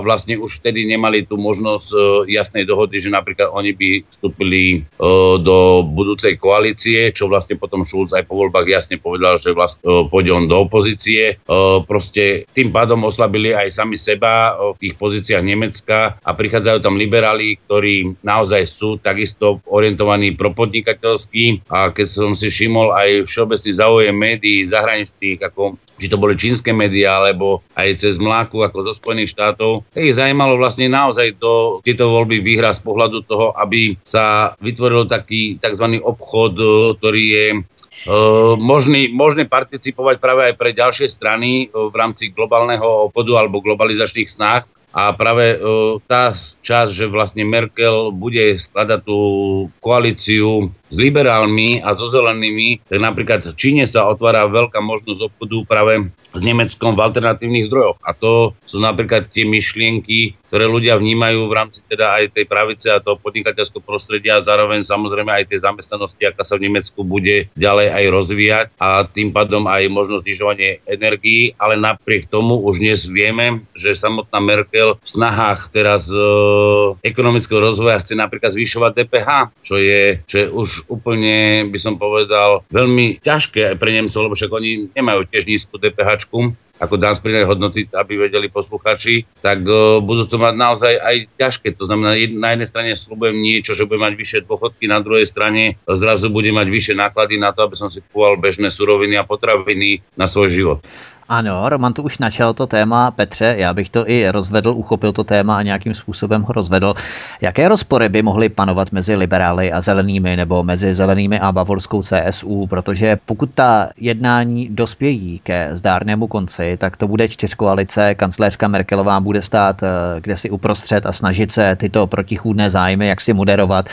vlastne už vtedy nemali tú možnosť uh, jasnej dohody, že napríklad oni by vstúpili uh, do budúcej koalície, čo vlastne potom Schulz aj po voľbách jasne povedal, že vlastne uh, pôjde on do opozície. Uh, proste tým pádom oslabili aj sami seba uh, v tých pozíciách Nemecka a prichádzajú tam liberáli, ktorí naozaj sú takisto orientovaní propodnikateľsky a keď som si všimol aj všeobecný záujem médií zahraničných, ako či to boli čínske médiá, alebo aj cez mláku ako zo Spojených štátov, ich zajímalo vlastne naozaj do tieto voľby výhra z pohľadu toho, aby sa vytvoril taký tzv. obchod, e, ktorý je Uh, možný, možné participovať práve aj pre ďalšie strany uh, v rámci globálneho obchodu alebo globalizačných snách. A práve tá časť, že vlastne Merkel bude skladať tú koalíciu s liberálmi a so zelenými, tak napríklad v Číne sa otvára veľká možnosť obchodu práve s Nemeckom v alternatívnych zdrojoch. A to sú napríklad tie myšlienky, ktoré ľudia vnímajú v rámci teda aj tej pravice a toho podnikateľského prostredia a zároveň samozrejme aj tej zamestnanosti, aká sa v Nemecku bude ďalej aj rozvíjať a tým pádom aj možnosť znižovanie energií, ale napriek tomu už dnes vieme, že samotná Merkel v snahách teraz e, ekonomického rozvoja chce napríklad zvyšovať DPH, čo je, čo je už úplne, by som povedal, veľmi ťažké aj pre Nemcov, lebo však oni nemajú tiež nízku DPH ako dan z hodnoty, aby vedeli posluchači, tak uh, budú to mať naozaj aj ťažké. To znamená, na jednej strane slúbujem niečo, že bude mať vyššie dôchodky, na druhej strane zrazu bude mať vyššie náklady na to, aby som si kupoval bežné suroviny a potraviny na svoj život. Ano, Roman tu už načal to téma, Petře, já bych to i rozvedl, uchopil to téma a nějakým způsobem ho rozvedl. Jaké rozpory by mohly panovat mezi liberály a zelenými nebo mezi zelenými a bavorskou CSU, protože pokud ta jednání dospějí ke zdárnému konci, tak to bude čtyřkoalice, kancléřka Merkelová bude stát eh, kde si uprostřed a snažit se tyto protichůdné zájmy jak si moderovat.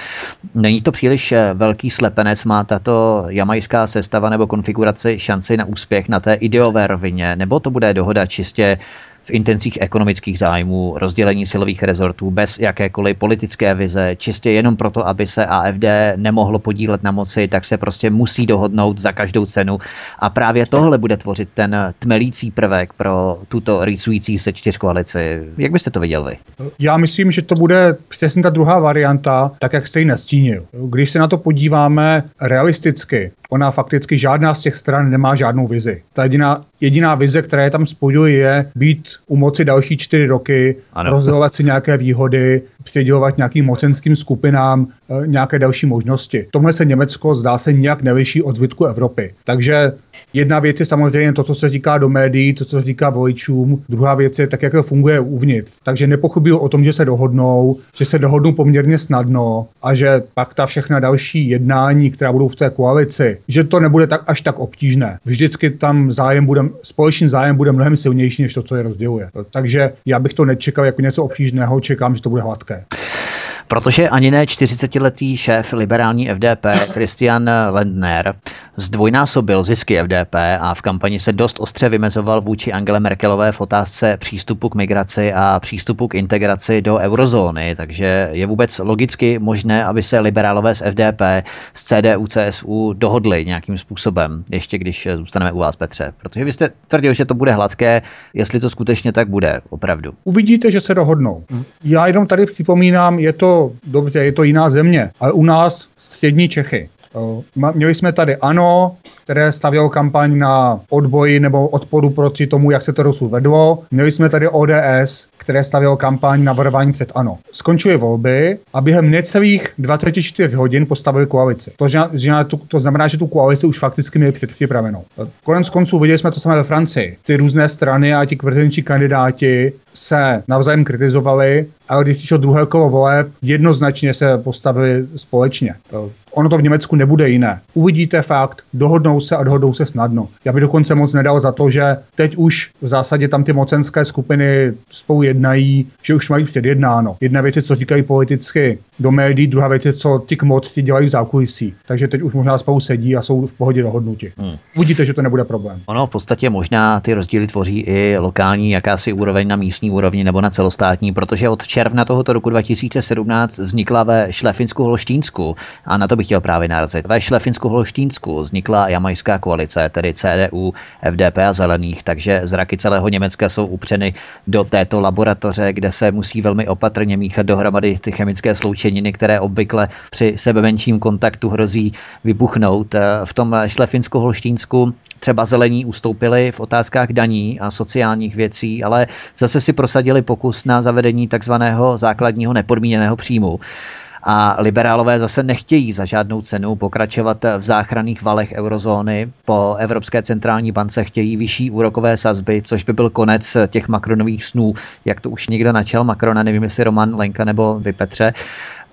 Není to příliš eh, velký slepenec, má tato jamajská sestava nebo konfigurace šanci na úspěch na té ideové rovině nebo to bude dohoda čistě v intencích ekonomických zájmů, rozdělení silových rezortů bez jakékoliv politické vize, čistě jenom proto, aby se AFD nemohlo podílet na moci, tak se prostě musí dohodnout za každou cenu. A právě tohle bude tvořit ten tmelící prvek pro tuto rýsující se čtyřkoalici. Jak byste to viděl vy? Já myslím, že to bude přesně ta druhá varianta, tak jak jste ji nastínil. Když se na to podíváme realisticky, ona fakticky žádná z těch stran nemá žádnou vizi. Ta jediná, jediná vize, která je tam spojuje, je být u moci další čtyři roky, ano. rozdělovat si nějaké výhody, přidělovat nějakým mocenským skupinám e, nějaké další možnosti. Tomhle se Německo zdá se nějak nevyší od zbytku Evropy. Takže jedna věc je samozřejmě to, co se říká do médií, to, co se říká voličům. Druhá věc je tak, jak to funguje uvnitř. Takže nepochybuju o tom, že se dohodnou, že se dohodnou poměrně snadno a že pak ta všechna další jednání, která budou v té koalici, že to nebude tak až tak obtížné. Vždycky tam zájem bude, společný zájem bude mnohem silnější než to, co je rozděluje. Takže já bych to nečekal jako něco obtížného, čekám, že to bude hladké. cara. Protože ani ne 40-letý šéf liberální FDP Christian Lendner zdvojnásobil zisky FDP a v kampani se dost ostře vymezoval vůči Angele Merkelové v otázce přístupu k migraci a přístupu k integraci do eurozóny, takže je vůbec logicky možné, aby se liberálové z FDP, z CDU, CSU dohodli nějakým způsobem, ještě když zůstaneme u vás, Petře. Protože vy jste tvrdil, že to bude hladké, jestli to skutečně tak bude, opravdu. Uvidíte, že se dohodnou. Já jenom tady připomínám, je to dobře, je to jiná země, ale u nás střední Čechy. Měli jsme tady ANO, které stavělo kampaň na odboji nebo odporu proti tomu, jak se to dosud vedlo. Měli jsme tady ODS, které stavělo kampaň na varování před ANO. Skončily volby a během necelých 24 hodin postavili koalici. To, že to, to znamená, že tu koalici už fakticky měli předpřipravenou. Konec konců viděli jsme to samé ve Francii. Ty různé strany a ti kvrzenčí kandidáti se navzájem kritizovali ale když přišlo druhé kolo voleb, jednoznačně se postavili společně. Ono to v Německu nebude jiné. Uvidíte fakt, dohodnou se a dohodnou se snadno. Já bych dokonce moc nedal za to, že teď už v zásadě tam ty mocenské skupiny spolu jednají, že už mají předjednáno. Jedna věc je, co říkají politicky do médií, druhá věc je, co ty kmotci dělají v zákulisí. Takže teď už možná spolu sedí a jsou v pohodě dohodnuti. Hmm. Uvidíte, že to nebude problém. Ono v podstatě možná ty rozdíly tvoří i lokální jakási úroveň na místní úrovni nebo na celostátní, protože od června tohoto roku 2017 vznikla ve Šlefinsku Holštínsku a na to bych chtěl právě narazit. Ve Šlefinsku Holštínsku vznikla jamajská koalice, tedy CDU, FDP a Zelených, takže zraky celého Německa jsou upřeny do této laboratoře, kde se musí velmi opatrně míchat dohromady ty chemické sloučeniny, které obvykle při sebe menším kontaktu hrozí vybuchnout. V tom Šlefinsku Holštínsku třeba zelení ustoupili v otázkách daní a sociálních věcí, ale zase si prosadili pokus na zavedení takzvaného základního nepodmíněného příjmu a liberálové zase nechtějí za žádnou cenu pokračovat v záchranných valech eurozóny. Po Evropské centrální bance chtějí vyšší úrokové sazby, což by byl konec těch Macronových snů, jak to už někdo načal Macrona, nevím jestli Roman Lenka nebo vy Petře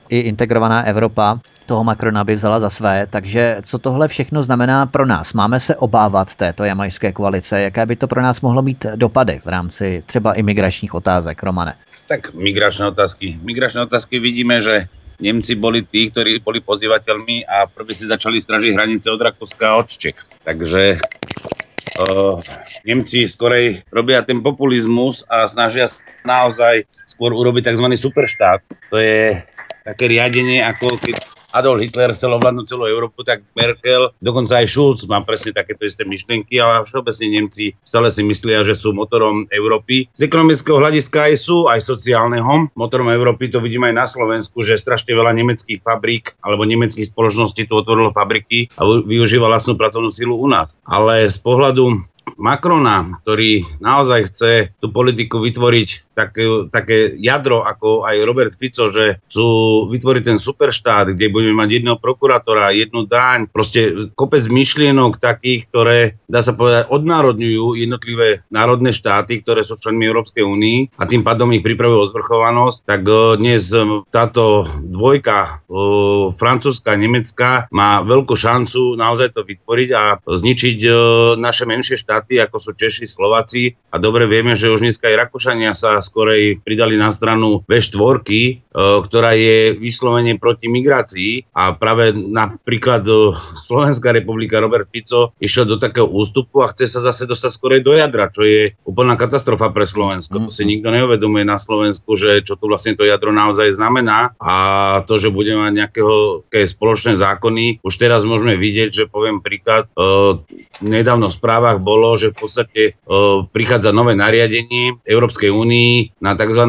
i integrovaná Evropa toho Macrona by vzala za své. Takže co tohle všechno znamená pro nás? Máme se obávat této jamajské koalice? Jaké by to pro nás mohlo mít dopady v rámci třeba imigračních otázek, Romane? Tak migračné otázky. Migračné otázky vidíme, že Nemci boli tí, ktorí boli pozývateľmi a prví si začali stražiť hranice od Rakúska a od Čech. Takže uh, Nemci skorej robia ten populizmus a snažia naozaj skôr urobiť tzv. superštát. To je také riadenie, ako keď Adolf Hitler chcel ovládnuť celú Európu, tak Merkel, dokonca aj Schulz má presne takéto isté myšlienky, ale všeobecne Nemci stále si myslia, že sú motorom Európy. Z ekonomického hľadiska aj sú, aj sociálneho. Motorom Európy to vidíme aj na Slovensku, že strašne veľa nemeckých fabrík alebo nemeckých spoločností tu otvorilo fabriky a využíva vlastnú pracovnú silu u nás. Ale z pohľadu Macrona, ktorý naozaj chce tú politiku vytvoriť také, také jadro, ako aj Robert Fico, že chcú vytvoriť ten superštát, kde budeme mať jedného prokurátora, jednu daň, proste kopec myšlienok takých, ktoré, dá sa povedať, odnárodňujú jednotlivé národné štáty, ktoré sú členmi Európskej únii a tým pádom ich pripravujú o zvrchovanosť, tak e, dnes e, táto dvojka e, francúzska, nemecká má veľkú šancu naozaj to vytvoriť a zničiť naše menšie štáty, ako sú Češi, Slováci a dobre vieme, že už dneska aj Rakúšania sa skorej pridali na stranu V4, e, ktorá je vyslovene proti migrácii a práve napríklad e, Slovenská republika Robert Fico išiel do takého ústupu a chce sa zase dostať skorej do jadra, čo je úplná katastrofa pre Slovensko. Mm. To si mhm. nikto neuvedomuje na Slovensku, že čo tu vlastne to jadro naozaj znamená a to, že budeme mať nejakého spoločné zákony. Už teraz môžeme vidieť, že poviem príklad, e, nedávno v správach bolo, že v podstate e, prichádza nové nariadenie Európskej únii na tzv.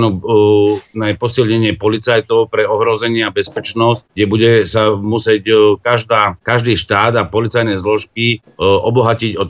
na posilnenie policajtov pre ohrozenie a bezpečnosť, kde bude sa musieť každá, každý štát a policajné zložky obohatiť o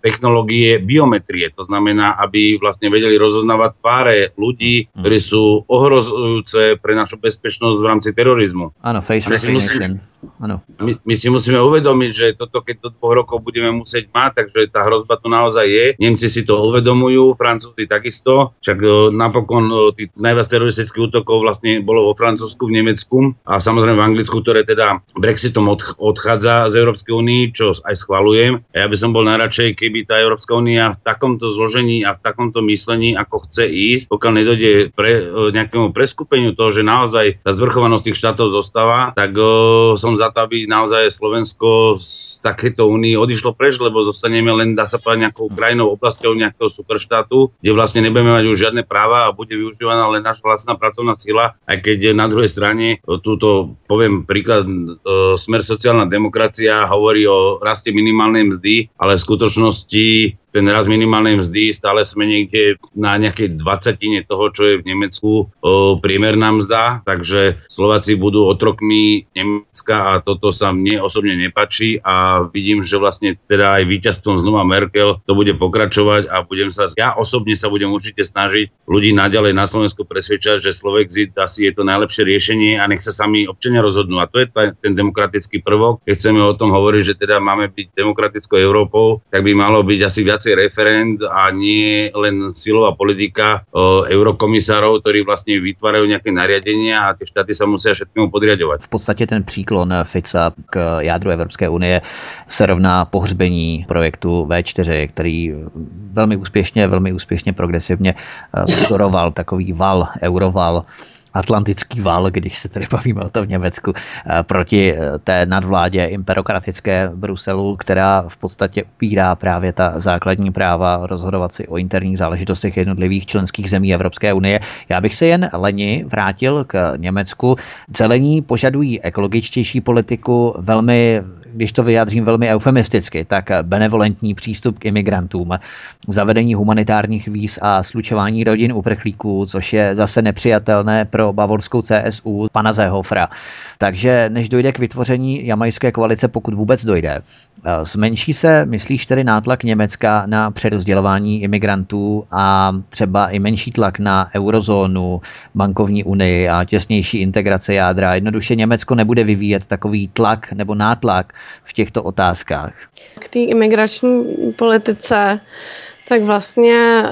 technológie biometrie. To znamená, aby vlastne vedeli rozoznávať tváre ľudí, hmm. ktorí sú ohrozujúce pre našu bezpečnosť v rámci terorizmu. Áno, face recognition. Ano. My, my si musíme uvedomiť, že toto keď do dvoch rokov budeme musieť mať, takže tá hrozba tu naozaj je. Nemci si to uvedomujú, Francúzi takisto. Však napokon tých najviac teroristických útokov vlastne bolo vo Francúzsku, v Nemecku a samozrejme v Anglicku, ktoré teda Brexitom odchádza z Európskej únie, čo aj schvalujem. A ja by som bol najradšej, keby tá Európska únia v takomto zložení a v takomto myslení, ako chce ísť, pokiaľ nedojde pre, nejakému preskupeniu toho, že naozaj tá zvrchovanosť tých štátov zostáva, tak o, som za to, aby naozaj Slovensko z takéto únie odišlo preč, lebo zostaneme len, dá sa povedať, nejakou krajinou, oblasťou nejakého superštátu, kde vlastne nebudeme mať už žiadne práva a bude využívaná len naša vlastná pracovná sila, aj keď na druhej strane túto, poviem príklad, smer sociálna demokracia hovorí o raste minimálnej mzdy, ale v skutočnosti ten raz minimálnej mzdy stále sme niekde na nejakej dvacatine toho, čo je v Nemecku o, priemerná mzda, takže Slováci budú otrokmi Nemecka a toto sa mne osobne nepačí a vidím, že vlastne teda aj víťazstvom znova Merkel to bude pokračovať a budem sa, ja osobne sa budem určite snažiť ľudí naďalej na Slovensku presvedčať, že Slovexit asi je to najlepšie riešenie a nech sa sami občania rozhodnú. A to je ten demokratický prvok. Keď chceme o tom hovoriť, že teda máme byť demokratickou Európou, tak by malo byť asi viac viacej referent a nie len silová politika eurokomisárov, ktorí vlastne vytvárajú nejaké nariadenia a tie štáty sa musia všetkému podriadovať. V podstatě ten příklon Fica k jádru Evropské unie se rovná pohřbení projektu V4, který velmi úspěšně, velmi úspěšně progresivně pozoroval takový val, euroval atlantický val, když se tady bavíme o tom Německu, eh, proti eh, té nadvládě imperokratické Bruselu, která v podstatě upírá právě ta základní práva rozhodovat si o interních záležitostech jednotlivých členských zemí Evropské unie. Já bych se jen leni vrátil k Německu. Zelení požadují ekologičtější politiku, velmi když to vyjádřím velmi eufemisticky, tak benevolentní přístup k imigrantům, zavedení humanitárních víz a slučování rodin uprchlíků, což je zase nepřijatelné pro bavorskou CSU pana Zehofra. Takže než dojde k vytvoření jamajské koalice, pokud vůbec dojde, Zmenší se, myslíš tedy nátlak Německa na přerozdělování imigrantů a třeba i menší tlak na eurozónu, bankovní unii a těsnější integrace jádra? Jednoduše Německo nebude vyvíjet takový tlak nebo nátlak v těchto otázkách. K té imigrační politice tak vlastně eh,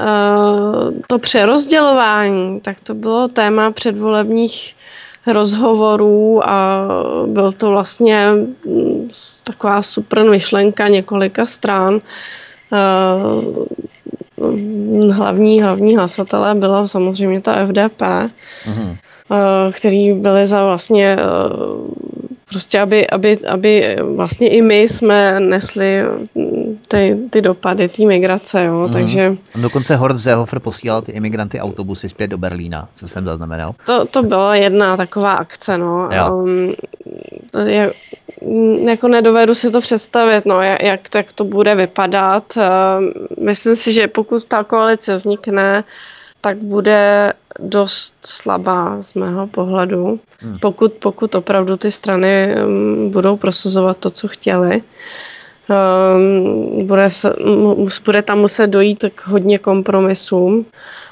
to přerozdělování, tak to bylo téma předvolebních rozhovorů a byl to vlastně mm, taková super myšlenka několika stran. Eh, hlavní, hlavní hlasatelé byla samozřejmě ta FDP, mm-hmm. který byli za vlastně eh, prostě, aby, aby, aby vlastně i my jsme nesli ty, ty dopady té migrace, jo, mm. takže... Dokonce Horst Seehofer posílal ty imigranty autobusy zpět do Berlína, co jsem zaznamenal. To, to byla jedna taková akce, no. Um, je, jako nedovedu si to představit, no, jak, jak, to, bude vypadat. Uh, myslím si, že pokud ta koalice vznikne, tak bude dost slabá z mého pohledu, hmm. pokud, pokud opravdu ty strany um, budou prosazovat to, co chtěli. Um, bude, se, bude tam muset dojít k hodně kompromisům,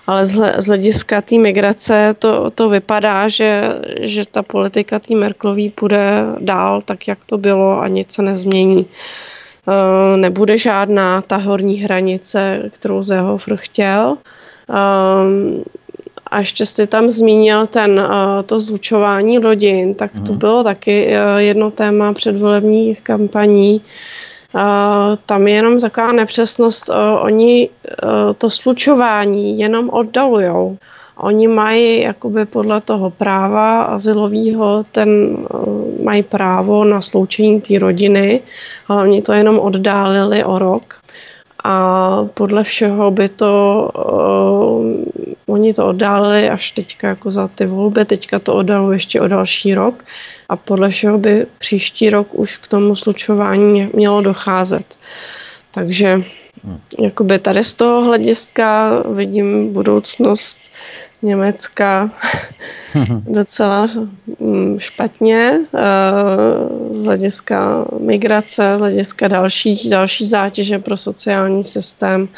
ale z hlediska té migrace to, to vypadá, že, že ta politika té Merklový půjde dál tak, jak to bylo a nic se nezmění. Uh, nebude žádná ta horní hranice, kterou Zehofer chtěl. Um, a ještě jsi tam zmínil ten, uh, to zlučování rodin, tak to mm. bylo taky uh, jedno téma předvolebních kampaní. Tam je jenom taková nepřesnost, oni to slučování jenom oddalujou. Oni mají jakoby podle toho práva azylového, ten mají právo na sloučení té rodiny, ale oni to jenom oddálili o rok a podle všeho by to, uh, oni to oddálili až teďka jako za ty volby, teďka to oddalují ještě o další rok a podle všeho by příští rok už k tomu slučování mělo docházet. Takže hmm. jakoby tady z toho hlediska vidím budoucnost Německa docela mm, špatně eh, z hlediska migrace, z hlediska dalších, další zátěže pro sociální systém.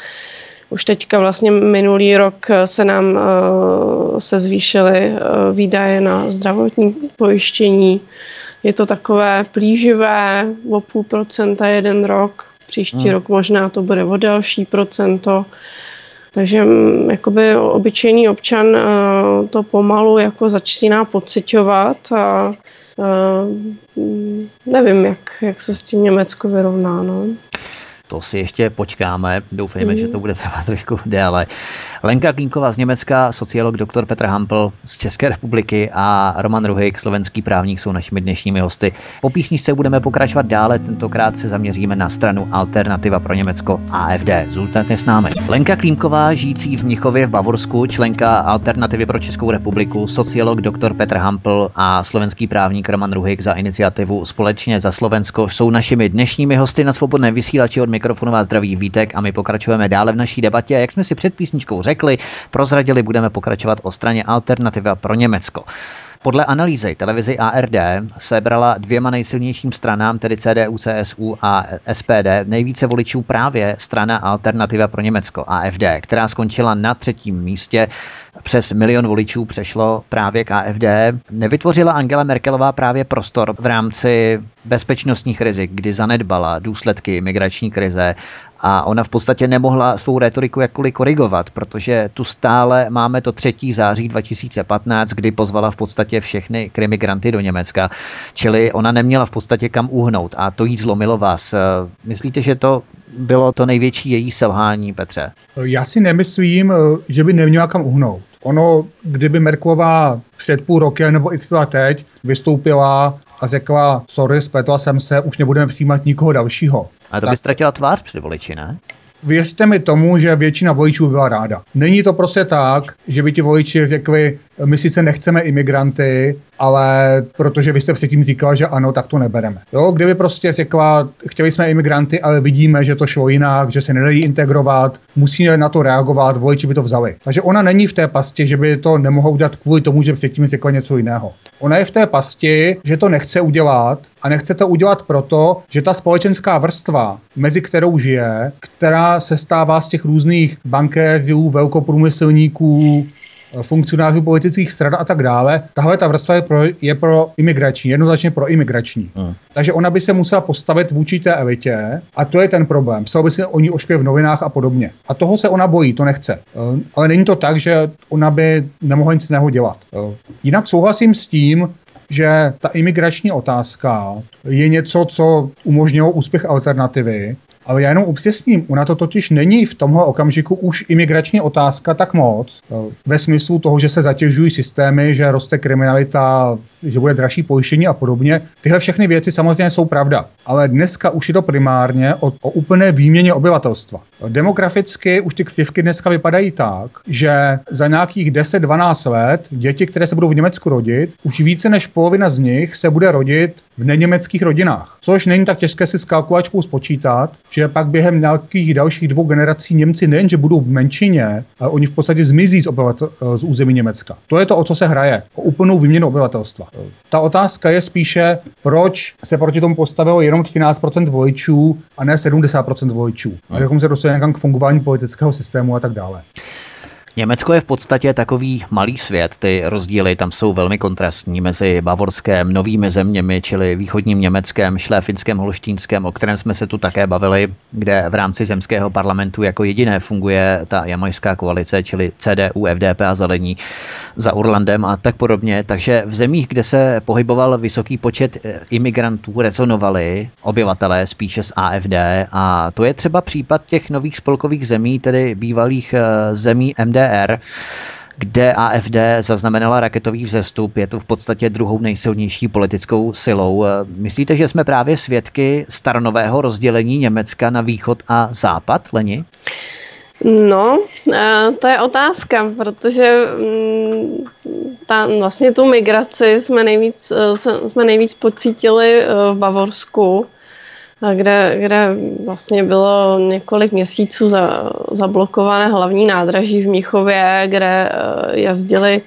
Už teďka vlastně minulý rok se nám eh, se zvýšily eh, výdaje na zdravotní pojištění. Je to takové plíživé, o půl procenta jeden rok, příští hmm. rok možná to bude o další procento. Takže mm, jakoby obyčejný občan uh, to pomalu jako začíná pocitovat a uh, nevím, jak, jak se s tím Německo vyrovná. No. To si ještě počkáme, doufejme, mm. že to bude trvat trošku déle. Lenka Klínková z Německa, sociolog dr. Petr Hampl z České republiky a Roman Ruhejk, slovenský právník, jsou našimi dnešními hosty. Po písničce budeme pokračovat dále, tentokrát se zaměříme na stranu Alternativa pro Německo AFD. Zůstaňte s námi. Lenka Klínková, žijící v Mnichově v Bavorsku, členka Alternativy pro Českou republiku, sociolog dr. Petr Hampl a slovenský právník Roman Ruhejk za iniciativu Společně za Slovensko jsou našimi dnešními hosty na svobodné vysílači od mikrofonu vás zdraví Vítek a my pokračujeme dále v naší debatě. Jak jsme si před písničkou řekli, prozradili, budeme pokračovat o straně Alternativa pro Německo. Podle analýzy televizi ARD sebrala dvěma nejsilnějším stranám, tedy CDU, CSU a SPD, nejvíce voličů právě strana Alternativa pro Německo, AFD, která skončila na třetím místě. Přes milion voličů přešlo právě k AFD. Nevytvořila Angela Merkelová právě prostor v rámci bezpečnostních rizik, kdy zanedbala důsledky migrační krize a ona v podstatě nemohla svou retoriku jakkoliv korigovat, protože tu stále máme to 3. září 2015, kdy pozvala v podstatě všechny krimigranty do Německa, čili ona neměla v podstatě kam uhnout a to jí zlomilo vás. Myslíte, že to bylo to největší její selhání, Petře? Já si nemyslím, že by neměla kam uhnout. Ono, kdyby Merklová před půl rokem nebo i třeba teď vystoupila a řekla, sorry, spletla jsem se, už nebudeme přijímat nikoho dalšího. A to by ztratila tvář před voliči, ne? Věřte mi tomu, že většina voličů byla ráda. Není to prostě tak, že by ti voliči řekli, my sice nechceme imigranty, ale protože vy jste předtím říkal, že ano, tak to nebereme. Jo, kdyby prostě řekla, chtěli jsme imigranty, ale vidíme, že to šlo jinak, že se nedají integrovat, musíme na to reagovat, voliči by to vzali. Takže ona není v té pasti, že by to nemohla udělat kvůli tomu, že předtím řekla něco jiného. Ona je v té pasti, že to nechce udělat a nechce to udělat proto, že ta společenská vrstva, mezi kterou žije, která se stává z těch různých bankéřů, velkoprůmyslníků, funkcionářů politických stran a tak dále, tahle ta vrstva je pro, je pro imigrační, jednoznačně pro imigrační. Hmm. Takže ona by se musela postavit vůči té elitě a to je ten problém. Psal by se o ní v novinách a podobně. A toho se ona bojí, to nechce. Eh, ale není to tak, že ona by nemohla nic jiného dělat. Eh, jinak souhlasím s tím, že ta imigrační otázka je něco, co umožnilo úspěch alternativy ale já jenom upřesním, ona to totiž není v tomhle okamžiku už imigrační otázka tak moc, eh, ve smyslu toho, že se zatěžují systémy, že roste kriminalita, že bude dražší pojištění a podobně. Tyhle všechny věci samozřejmě jsou pravda, ale dneska už je to primárně o, o úplné výměně obyvatelstva. Demograficky už ty křivky dneska vypadají tak, že za nějakých 10-12 let děti, které se budou v Německu rodit, už více než polovina z nich se bude rodit v neněmeckých rodinách. Což není tak těžké si s kalkulačkou spočítat, že pak během nějakých dalších dvou generací Němci nejenže budou v menšině, ale oni v podstatě zmizí z, obyvatel, z území Německa. To je to, o co se hraje. O úplnou výměnu obyvatelstva. Ta otázka je spíše, proč se proti tomu postavilo jenom 13% voličů a ne 70% voličů. A jak se dostali někam k fungování politického systému a tak dále. Německo je v podstatě takový malý svět. Ty rozdíly tam jsou velmi kontrastní mezi bavorském, novými zeměmi, čili východním Německém, šléfinském, holštínském, o kterém jsme se tu také bavili, kde v rámci zemského parlamentu jako jediné funguje ta jamajská koalice, čili CDU, FDP a Zelení za Urlandem a tak podobně. Takže v zemích, kde se pohyboval vysoký počet eh, imigrantů, rezonovali obyvatelé spíše z AFD a to je třeba případ těch nových spolkových zemí, tedy bývalých eh, zemí MDR DDR, kde AFD zaznamenala raketový vzestup. Je to v podstatě druhou nejsilnější politickou silou. Myslíte, že jsme právě svědky staronového rozdělení Německa na východ a západ, Leni? No, to je otázka, protože mm, ta, vlastně tu migraci jsme nejvíc, e, jsme nejvíc pocítili e, v Bavorsku, kde, kde vlastně bylo několik měsíců za, zablokované hlavní nádraží v Míchově, kde eh, jezdili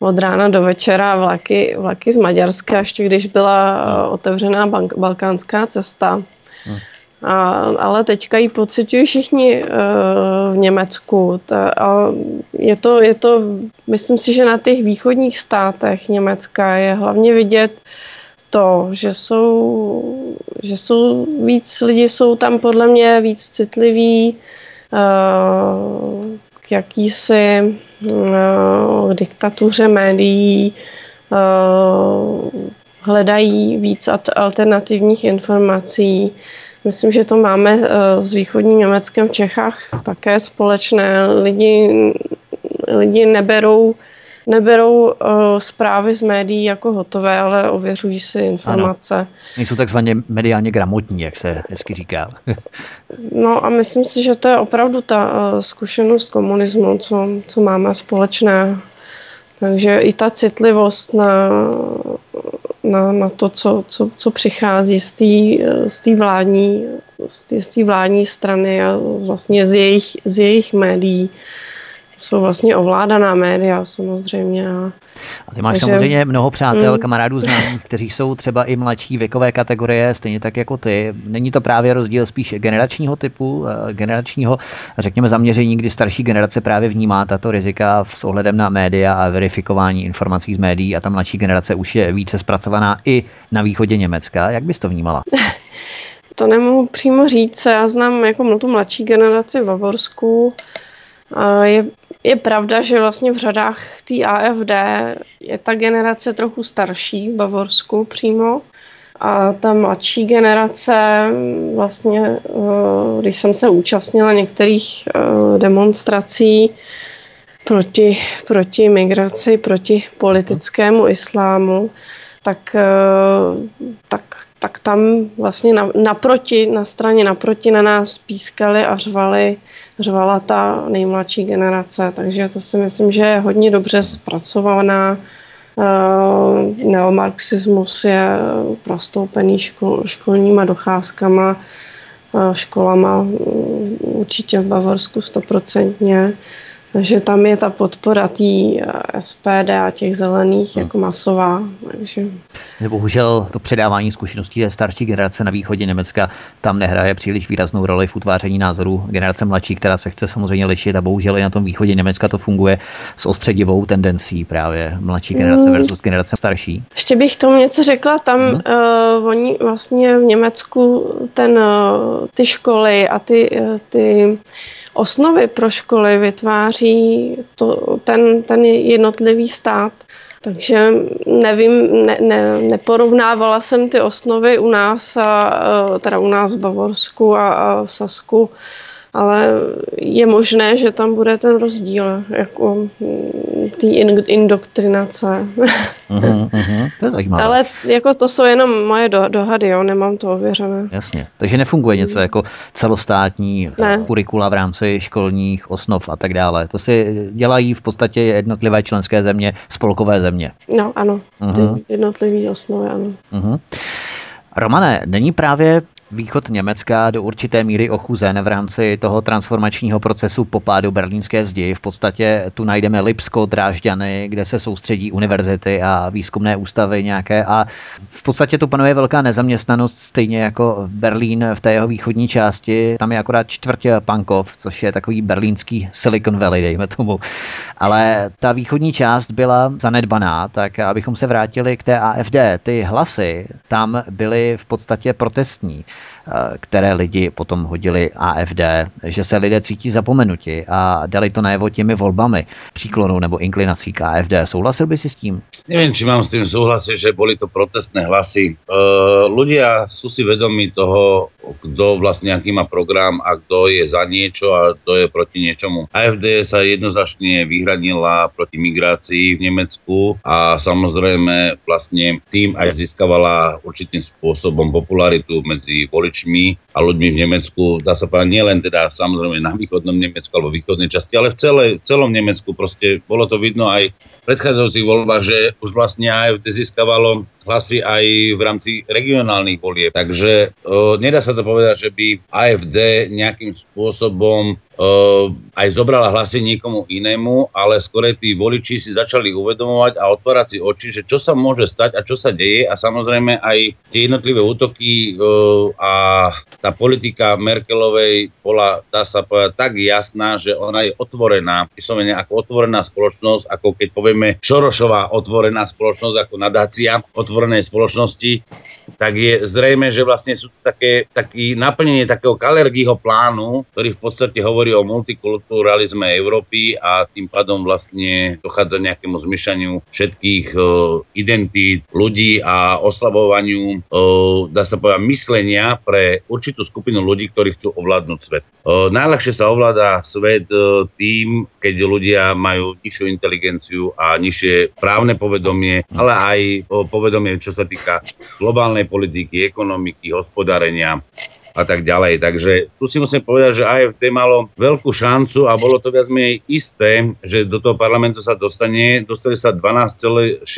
od rána do večera vlaky, vlaky z Maďarska, ještě když byla eh, otevřená bank, balkánská cesta. Hmm. A, ale teďka ji pocitují všichni uh, v Německu. Ta, a je to, je to, myslím si, že na těch východních státech Německa je hlavně vidět to, že jsou, že jsou víc lidi jsou tam podle mě víc citliví uh, k jakýsi uh, diktatuře médií, uh, hledají víc alternativních informací. Myslím, že to máme s východním Německem v Čechách také společné. Lidi, lidi neberou neberou uh, zprávy z médií jako hotové, ale ověřují si informace. Ano. Nejsou takzvaně mediálně gramotní, jak se hezky říká. no a myslím si, že to je opravdu ta uh, zkušenost komunismu, co, co máme společné. Takže i ta citlivost na, na, na to, co, co, co přichází z té z vládní, z vládní strany a vlastně z jejich, z jejich médií, jsou vlastně ovládaná média samozřejmě. A, a ty máš takže, samozřejmě mnoho přátel, mm. kamarádů známých, kteří jsou třeba i mladší věkové kategorie, stejně tak jako ty. Není to právě rozdíl spíš generačního typu, eh, generačního, řekněme, zaměření, kdy starší generace právě vnímá tato rizika s ohledem na média a verifikování informací z médií a ta mladší generace už je více zpracovaná i na východě Německa. Jak bys to vnímala? To nemohu přímo říct, já znám jako tu mladší generaci v Bavorsku. Je, je pravda, že vlastně v řadách té AFD je ta generace trochu starší v Bavorsku přímo. A ta mladší generace, vlastně, eh, když jsem se účastnila některých eh, demonstrací proti, proti migraci, proti politickému islámu, tak, eh, tak, tak tam vlastně naproti, na straně naproti na nás pískali a řvali, řvala ta nejmladší generace. Takže to si myslím, že je hodně dobře zpracovaná Eh, neomarxismus je prostoupený škol, školníma docházkama, eh, školama mm, určitě v Bavorsku stoprocentně. Takže tam je ta podpora té eh, SPD a těch zelených hmm. jako masová. Takže... Bohužel to předávání zkušeností té starší generace na východě Německa tam nehraje příliš výraznou roli v utváření názorů generace mladší, která se chce samozřejmě lišit a bohužel i na tom východě Německa to funguje s ostředivou tendencí právě mladší generace hmm. versus generace starší. Ještě bych tomu něco řekla, tam hmm. uh, oni vlastně v Německu ten, uh, ty školy a ty, uh, ty osnovy pro školy vytváří to, ten, ten jednotlivý stát. Takže nevím, ne, ne, neporovnávala jsem ty osnovy u nás, a, teda u nás v Bavorsku a, a v Sasku ale je možné, že tam bude ten rozdíl jako mm, té indoktrinace. Uh-huh, uh-huh. To je zajímavé. Ale jako to jsou jenom moje do, dohady, jo, nemám to ověřené. Jasně, takže nefunguje něco jako celostátní ne. kurikula v rámci školních osnov a tak dále. To si dělají v podstatě jednotlivé členské země, spolkové země. No ano, uh-huh. jednotlivé osnovy, ano. Uh-huh. Romane, není právě východ Německa do určité míry ochuzen v rámci toho transformačního procesu po pádu berlínské zdi. V podstatě tu najdeme Lipsko, Drážďany, kde se soustředí univerzity a výzkumné ústavy nějaké a v podstatě tu panuje velká nezaměstnanost, stejně jako Berlín v té jeho východní části. Tam je akorát čtvrtě Pankov, což je takový berlínský Silicon Valley, dejme tomu. Ale ta východní část byla zanedbaná, tak abychom se vrátili k té AFD, ty hlasy tam byly v podstatě protestní. Eh, které lidi potom hodili AFD, že se lidé cítí zapomenuti a dali to najevo těmi volbami příklonu nebo inklinací k AFD. Souhlasil by si s tím? Nevím, či mám s tím souhlasit, že byly to protestné hlasy. Ľudia sú si vedomi toho, kdo vlastně aký má program a kdo je za niečo a kdo je proti niečomu. AFD sa jednoznačne vyhradila proti migrácii v Nemecku a samozrejme vlastne tým aj získavala určitým spôsobom popularitu medzi voličmi voličmi a ľuďmi v Nemecku, dá sa povedať nielen teda samozrejme na východnom Nemecku alebo východnej časti, ale v, celé, v celom Nemecku proste bolo to vidno aj v predchádzajúcich voľbách, že už vlastne AFD získavalo hlasy aj v rámci regionálnych volieb. Takže uh, nedá sa to povedať, že by AFD nejakým spôsobom uh, aj zobrala hlasy niekomu inému, ale skôr tí voliči si začali uvedomovať a otvárať si oči, že čo sa môže stať a čo sa deje a samozrejme aj tie jednotlivé útoky uh, a tá politika Merkelovej bola, dá sa povedať, tak jasná, že ona je otvorená, vyslovene ako otvorená spoločnosť, ako keď povieme Šorošová otvorená spoločnosť ako nadácia, otvorená otvorenej spoločnosti, tak je zrejme, že vlastne sú také, taký naplnenie takého kalergího plánu, ktorý v podstate hovorí o multikulturalizme Európy a tým pádom vlastne dochádza nejakému zmyšaniu všetkých uh, identít ľudí a oslabovaniu, uh, dá sa povedať, myslenia pre určitú skupinu ľudí, ktorí chcú ovládnuť svet. Najľahšie sa ovláda svet tým, keď ľudia majú nižšiu inteligenciu a nižšie právne povedomie, ale aj povedomie čo sa týka globálnej politiky, ekonomiky, hospodárenia a tak ďalej. Takže tu si musím povedať, že AFD malo veľkú šancu a bolo to viac menej isté, že do toho parlamentu sa dostane. Dostali sa 12,6%.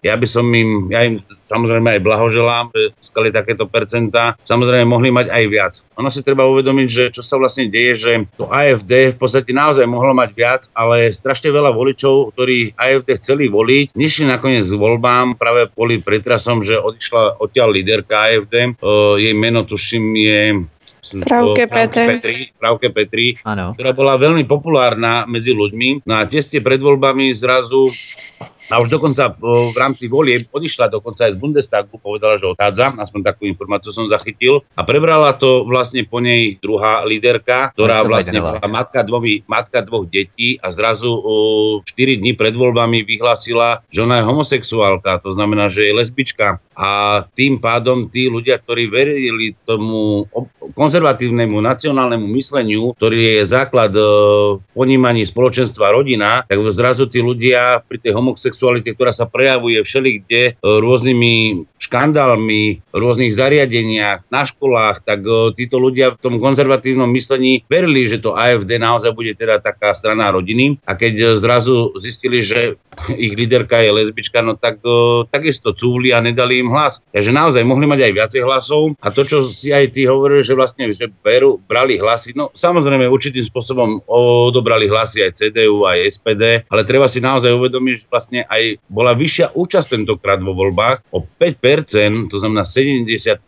Ja by som im, ja im samozrejme aj blahoželám, že skali takéto percentá. Samozrejme mohli mať aj viac. Ono si treba uvedomiť, že čo sa vlastne deje, že to AFD v podstate naozaj mohlo mať viac, ale strašne veľa voličov, ktorí AFD chceli voliť, nešli nakoniec k voľbám práve kvôli pretrasom, že odišla odtiaľ líderka AFD. jej meno tuším je Pravke, Petri, Pravke Petri ktorá bola veľmi populárna medzi ľuďmi. No a tesne pred voľbami zrazu A už dokonca v rámci volie odišla dokonca aj z Bundestagu, povedala, že odchádza, aspoň takú informáciu som zachytil. A prebrala to vlastne po nej druhá líderka, ktorá vlastne bola matka, dvomi, matka dvoch detí a zrazu uh, 4 dní pred voľbami vyhlásila, že ona je homosexuálka, to znamená, že je lesbička. A tým pádom tí ľudia, ktorí verili tomu konzervatívnemu nacionálnemu mysleniu, ktorý je základ uh, ponímaní spoločenstva rodina, tak zrazu tí ľudia pri tej homosexualite, ktorá sa prejavuje všelikde e, rôznymi škandálmi, rôznych zariadeniach, na školách, tak e, títo ľudia v tom konzervatívnom myslení verili, že to AFD naozaj bude teda taká strana rodiny a keď e, zrazu zistili, že ich líderka je lesbička, no tak takisto cúvli a nedali im hlas. Takže naozaj mohli mať aj viacej hlasov a to, čo si aj ty hovoril, že vlastne že beru, brali hlasy, no samozrejme určitým spôsobom odobrali hlasy aj CDU, aj SPD, ale treba si naozaj uvedomiť, že vlastne aj bola vyššia účasť tentokrát vo voľbách o 5%, to znamená 75%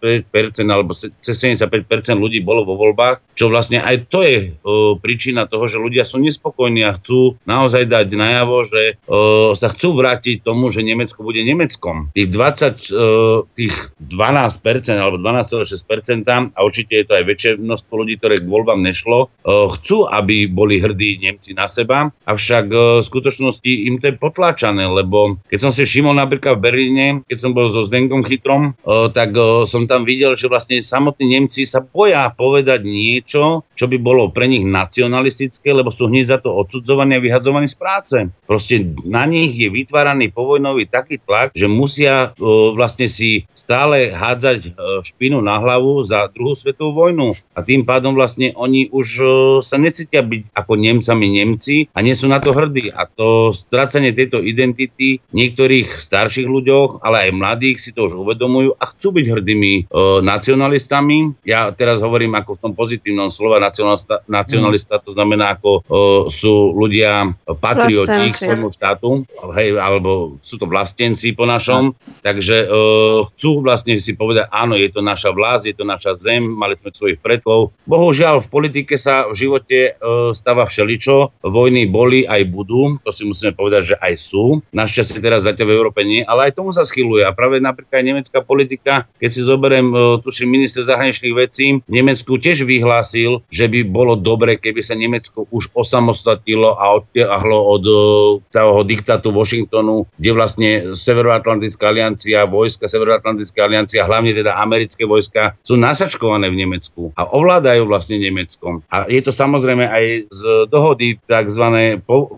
alebo cez 75% ľudí bolo vo voľbách, čo vlastne aj to je o, príčina toho, že ľudia sú nespokojní a chcú naozaj dať najavo, že o, sa chcú vrátiť tomu, že Nemecko bude Nemeckom. Tých 20, o, tých 12% alebo 12,6% a určite je to aj väčšie množstvo ľudí, ktoré k voľbám nešlo, chcú, aby boli hrdí Nemci na seba, avšak v skutočnosti im to je potláčané, lebo keď som si všimol napríklad v Berlíne, keď som bol so Zdenkom Chytrom, tak som tam videl, že vlastne samotní Nemci sa boja povedať niečo, čo by bolo pre nich nacionalistické, lebo sú hneď za to odsudzovaní a vyhadzovaní z práce. Proste na nich je vytváraný povojnový taký tlak, že musia vlastne si stále hádzať špinu na hlavu za druhú svetovú vojnu. A tým pádom vlastne oni už sa necítia byť ako Nemcami Nemci a nie sú na to hrdí. A to strácanie tejto identity niektorých starších ľuďoch, ale aj mladých si to už uvedomujú a chcú byť hrdými e, nacionalistami. Ja teraz hovorím ako v tom pozitívnom slova nacionalista, nacionalista to znamená ako e, sú ľudia patrioti k svojmu štátu, hej, alebo sú to vlastenci po našom, takže e, chcú vlastne si povedať, áno, je to naša vlast, je to naša zem, mali sme svojich predkov. Bohužiaľ v politike sa v živote e, stáva všeličo, vojny boli aj budú, to si musíme povedať, že aj sú. Našťastie teraz zatiaľ v Európe nie, ale aj tomu sa schyluje. A práve napríklad nemecká politika, keď si zoberiem, e, tuším, minister zahraničných vecí, Nemecku tiež vyhlásil, že by bolo dobre, keby sa Nemecko už osamostatilo a odtiahlo od e, toho diktátu Washingtonu, kde vlastne Severoatlantická aliancia, vojska Severoatlantická aliancia, hlavne teda americké vojska, sú nasačkované v Nemecku a ovládajú vlastne Nemeckom. A je to samozrejme aj z dohody, tzv.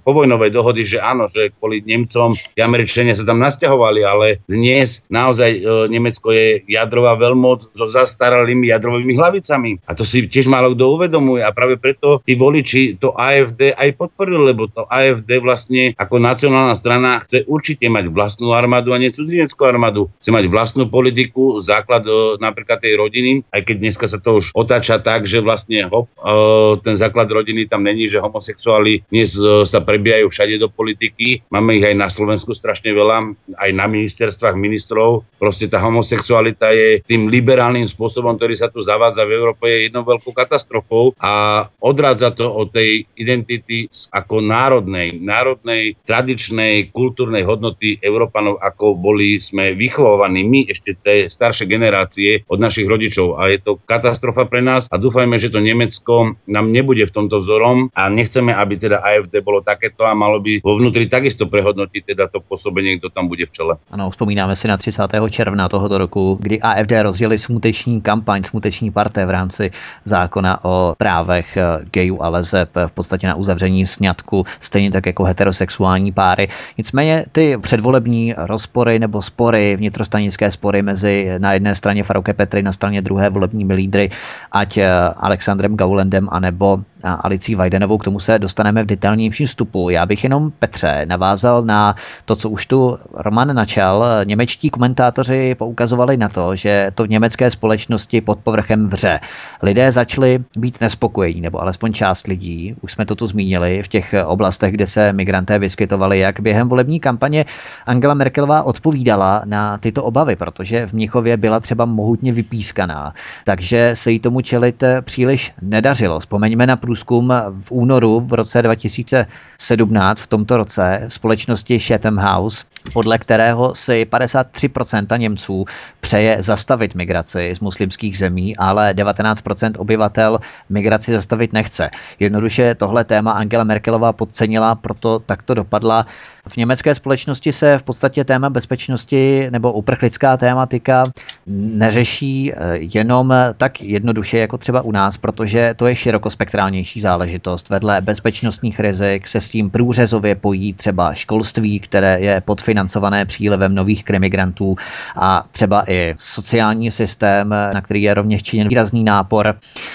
povojnovej dohody, že áno, že kvôli Nemcom tí Američania sa tam nasťahovali, ale dnes naozaj e, Nemecko je jadrová veľmoc so zastaralými jadrovými hlavicami. A to si tiež málo kto uvedomuje a práve preto tí voliči to AFD aj podporili, lebo to AFD vlastne ako nacionálna strana chce určite mať vlastnú armádu a nie cudzineckú armádu. Chce mať vlastnú politiku, základ e, napríklad tej rodiny, aj keď dneska sa to už otáča tak, že vlastne hop, e, ten základ rodiny tam není, že homosexuáli dnes sa prebijajú všade do politiky. Máme ich aj na Slovensku strašne veľa, aj na ministerstvách ministrov. Proste tá homosexualita je tým liberálnym spôsobom, ktorý sa tu zavádza v Európe, je jednou veľkou katastrofou a odrádza to od tej identity ako národnej, národnej, tradičnej, kultúrnej hodnoty Európanov, ako boli sme vychovávaní my, ešte tie staršie generácie od našich rodičov. A je to katastrofa pre nás a dúfajme, že to Nemecko nám nebude v tomto vzorom a nechceme, aby teda AFD bolo takéto a malo by vo vnútri takisto prehodnotiť teda to pôsobenie, kto tam bude v čele. Ano, vzpomínáme si na 30. června tohoto roku, kdy AFD rozjeli smuteční kampaň, smuteční parté v rámci zákona o právech eh, gayů a lezeb v podstatě na uzavření sňatku, stejně tak jako heterosexuální páry. Nicméně ty předvolební rozpory nebo spory, vnitrostanické spory mezi na jedné straně Farouke Petry, na straně druhé volebními lídry, ať eh, Alexandrem Gaulendem anebo Alicí Vajdenovou, k tomu se dostaneme v detailnějším vstupu. Já bych jenom Petře navázal na to, co už tu Roman načal. Němečtí komentátoři poukazovali na to, že to v německé společnosti pod povrchem vře. Lidé začali být nespokojení, nebo alespoň část lidí, už jsme to tu zmínili, v těch oblastech, kde se migranté vyskytovali, jak během volební kampaně Angela Merkelová odpovídala na tyto obavy, protože v Mnichově byla třeba mohutně vypískaná, takže se jí tomu čelit příliš nedařilo. Vzpomeňme na průzkum v únoru v roce 2017, v tomto roce, společnosti Chatham House, podle kterého si 53% Němců přeje zastavit migraci z muslimských zemí, ale 19% obyvatel migraci zastavit nechce. Jednoduše tohle téma Angela Merkelová podcenila, proto takto dopadla. V německé společnosti se v podstatě téma bezpečnosti nebo uprchlická tématika neřeší eh, jenom tak jednoduše jako třeba u nás, protože to je širokospektrálnější záležitost. Vedle bezpečnostních rizik se s tím průřezově pojí třeba školství, které je podfinancované přílevem nových krimigrantů a třeba i sociální systém, na který je rovněž činěn výrazný nápor.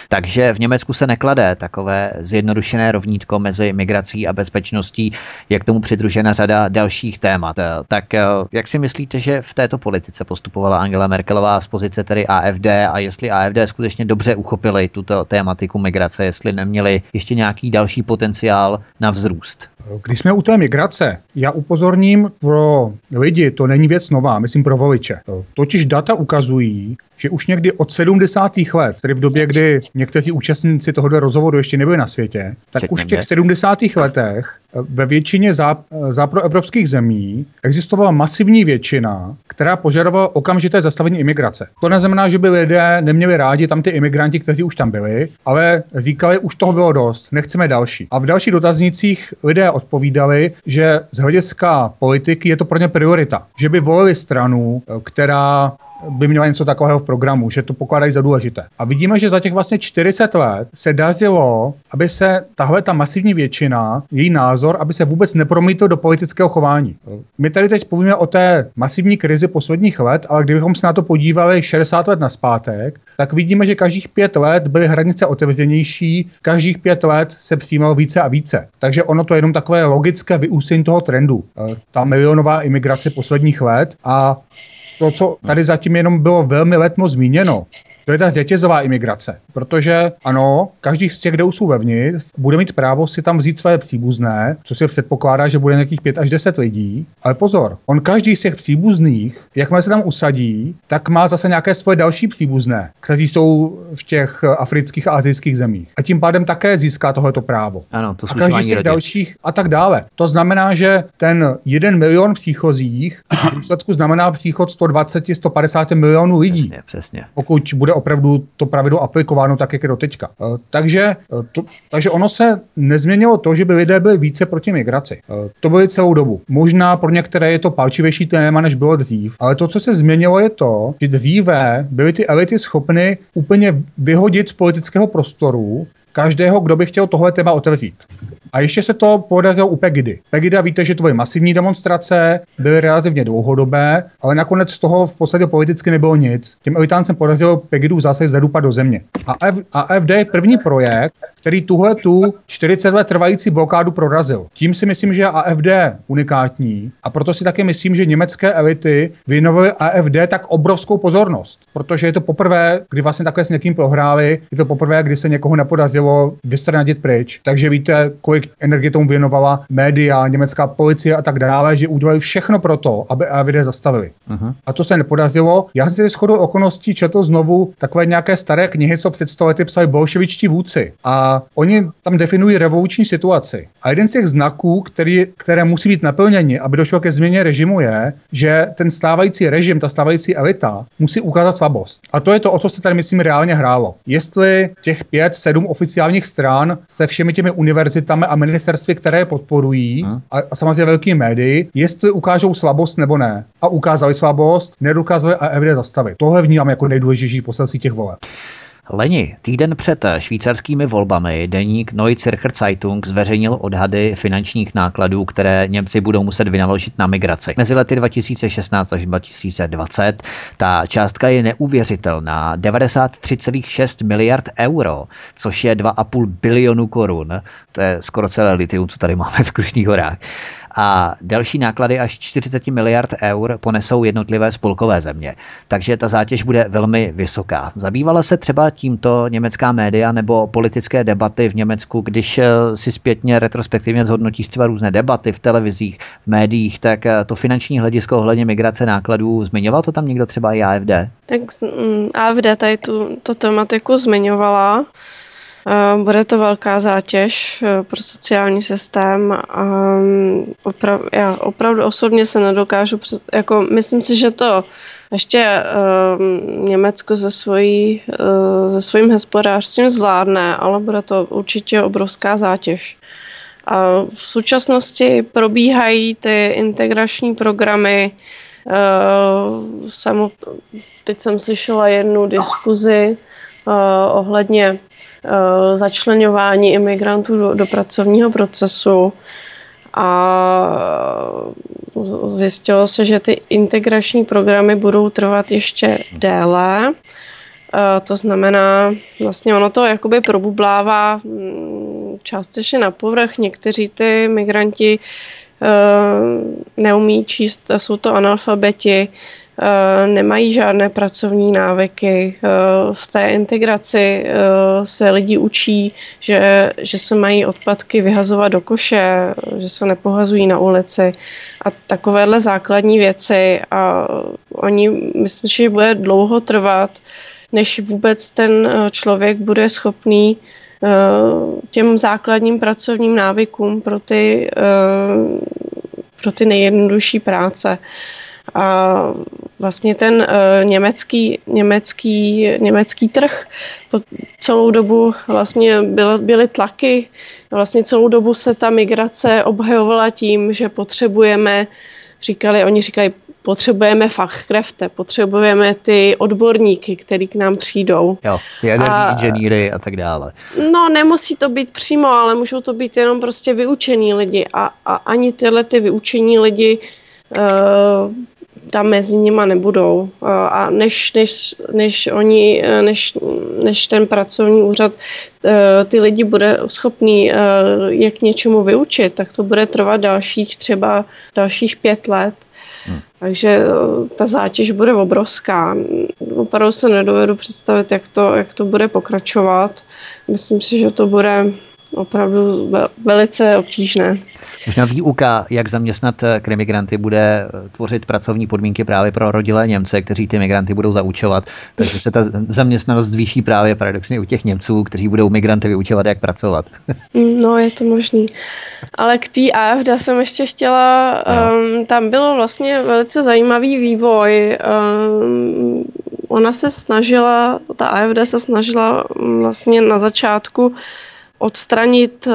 Takže v Německu se neklade takové zjednodušené rovnítko mezi migrací a bezpečností, jak tomu přidružena řada dalších témat. Tak eh, jak si myslíte, že v této politice postupovala Angela Merkelová z pozice tedy AFD a jestli AFD skutečně dobře uchopili tuto tématiku migrace, jestli neměli ještě nějaký další potenciál na vzrůst? Když jsme u té migrace, já upozorním pro lidi, to není věc nová, myslím pro voliče. Totiž data ukazují, že už někdy od 70. let, tedy v době, kdy někteří účastníci tohoto rozhovoru ještě nebyli na světě, tak Čekně už v těch 70. letech ve většině záp- záproevropských zemí existovala masivní většina, která požadovala okamžité zastavení imigrace. To neznamená, že by lidé neměli rádi tam ty imigranti, kteří už tam byli, ale říkali, už toho bylo dost, nechceme další. A v dalších dotaznicích lidé odpovídali, že z hlediska politiky je to pro ně priorita, že by volili stranu, která by měla něco takového v programu, že to pokládají za důležité. A vidíme, že za těch vlastně 40 let se dařilo, aby se tahle ta masivní většina, její názor, aby se vůbec nepromítl do politického chování. My tady teď povíme o té masivní krizi posledních let, ale kdybychom se na to podívali 60 let na zpátek, tak vidíme, že každých pět let byly hranice otevřenější, každých pět let se přijímalo více a více. Takže ono to je jenom takové logické vyústění toho trendu. Ta milionová imigrace posledních let a to, co tady zatím jenom bylo velmi letmo zmíněno, to je ta řetězová imigrace. Protože ano, každý z těch, kde jsou vevnitř, bude mít právo si tam vzít své příbuzné, co se předpokládá, že bude nějakých 5 až 10 lidí. Ale pozor, on každý z těch příbuzných, jakmile se tam usadí, tak má zase nějaké svoje další příbuzné, kteří jsou v těch afrických a azijských zemích. A tím pádem také získá tohleto právo. Ano, to a každý z těch dalších a tak dále. To znamená, že ten jeden milion příchozích v důsledku znamená příchod 120-150 milionů lidí. Přesně, přesně. Pokud bude opravdu to pravidlo aplikováno tak, jak je do. Eh, takže, eh, to, takže ono se nezměnilo to, že by lidé byli více proti migraci. Eh, to byly celou dobu. Možná pro některé je to palčivější téma, než bylo dřív, ale to, co se změnilo, je to, že dříve byly ty elity schopny úplně vyhodit z politického prostoru každého, kdo by chtěl tohle téma otevřít. A ještě se to podařilo u Pegidy. Pegida víte, že to byly masivní demonstrace, byly relativně dlouhodobé, ale nakonec z toho v podstatě politicky nebylo nic. Těm elitáncem podařilo Pegidu zase zadupat do země. A AFD je první projekt, který tuhle tu 40 let trvající blokádu prorazil. Tím si myslím, že AFD unikátní a proto si také myslím, že německé elity věnovaly AFD tak obrovskou pozornost, protože je to poprvé, kdy vlastně takhle s někým prohráli, je to poprvé, kdy se někoho nepodařilo vystranadit pryč. Takže víte, kolik energie tomu věnovala média, německá policie a tak dále, že udělali všechno pro to, aby AFD zastavili. Uh-huh. A to se nepodařilo. Já si shodou okolností četl znovu takové nějaké staré knihy, co před stolety psali bolševičtí vůdci. A oni tam definují revoluční situaci. A jeden z těch znaků, který, které musí být naplněni, aby došlo ke změně režimu, je, že ten stávající režim, ta stávající elita musí ukázat slabost. A to je to, o co se tady, myslím, reálně hrálo. Jestli těch pět, sedm oficiálních stran se všemi těmi univerzitami a ministerství, které je podporují, hmm. a, a samozřejmě velký médii, jestli ukážou slabost nebo ne. A ukázali slabost, nedokázali a EVD zastavit. Tohle vnímám jako nejdůležitější poselství těch voleb. Leni, týden před švýcarskými volbami deník Neue Zürcher Zeitung zveřejnil odhady finančních nákladů, které Němci budou muset vynaložit na migraci. Mezi lety 2016 až 2020 ta částka je neuvěřitelná 93,6 miliard euro, což je 2,5 bilionu korun. To je skoro celé litium, co tady máme v Krušných horách a další náklady až 40 miliard eur ponesou jednotlivé spolkové země. Takže ta zátěž bude velmi vysoká. Zabývala se třeba tímto německá média nebo politické debaty v Německu, když eh, si zpětně retrospektivně zhodnotí třeba různé debaty v televizích, v médiích, tak eh, to finanční hledisko ohledně migrace nákladů, zmiňoval to tam někdo třeba i AFD? Tak mm, AFD tady tu, tu tematiku zmiňovala. Bude to velká zátěž eh, pro sociální systém. Mm, oprav, já opravdu osobně se nedokážu, jako myslím si, že to ještě uh, Německo se, svojí, uh, svým hospodářstvím zvládne, ale bude to určitě obrovská zátěž. A v současnosti probíhají ty integrační programy. Uh, jsem, teď jsem slyšela jednu diskuzi uh, ohledně začlenování imigrantů do, do pracovního procesu a zjistilo se, že ty integrační programy budou trvat ještě déle. To znamená, vlastně ono to jakoby probublává mm, částečně na povrch. Někteří ty migranti neumí číst, jsou to analfabeti, Eh, nemají žádné pracovní návyky. Eh, v té integraci eh, se lidi učí, že, že se mají odpadky vyhazovat do koše, že se nepohazují na ulici a takovéhle základní věci. A oni, myslím, že bude dlouho trvat, než vůbec ten člověk bude schopný těm základním pracovním návykům pro ty, pro ty nejjednodušší práce. A vlastně ten uh, německý, německý, německý trh po celou dobu vlastně byly, byly tlaky. Vlastně celou dobu se ta migrace obhajovala tím, že potřebujeme, říkali, oni říkají, potřebujeme fachkrefte, potřebujeme ty odborníky, který k nám přijdou. Jo, ty jaderní inženýry a tak dále. No, nemusí to být přímo, ale můžou to být jenom prostě vyučení lidi a, a ani tyhle ty vyučení lidi uh, tam mezi nima nebudou. A než, než, než oni, než, než ten pracovní úřad e, ty lidi bude schopný e, je k něčemu vyučit, tak to bude trvat dalších třeba dalších pět let. Hmm. Takže e, ta zátěž bude obrovská. Opravdu se nedovedu představit, jak to, jak to bude pokračovat. Myslím si, že to bude opravdu velice obtížné. Možná výuka, jak zaměstnat eh, krimigranty, bude eh, tvořit pracovní podmínky právě pro rodilé Němce, kteří ty migranty budou zaučovat. Takže se ta zaměstnanost zvýší právě paradoxně u těch Němců, kteří budou migranty vyučovat, jak pracovat. No, je to možný. Ale k té AFD jsem ještě chtěla, um, tam bylo vlastně velice zajímavý vývoj. Um, ona se snažila, ta AFD se snažila vlastně na začátku odstranit eh,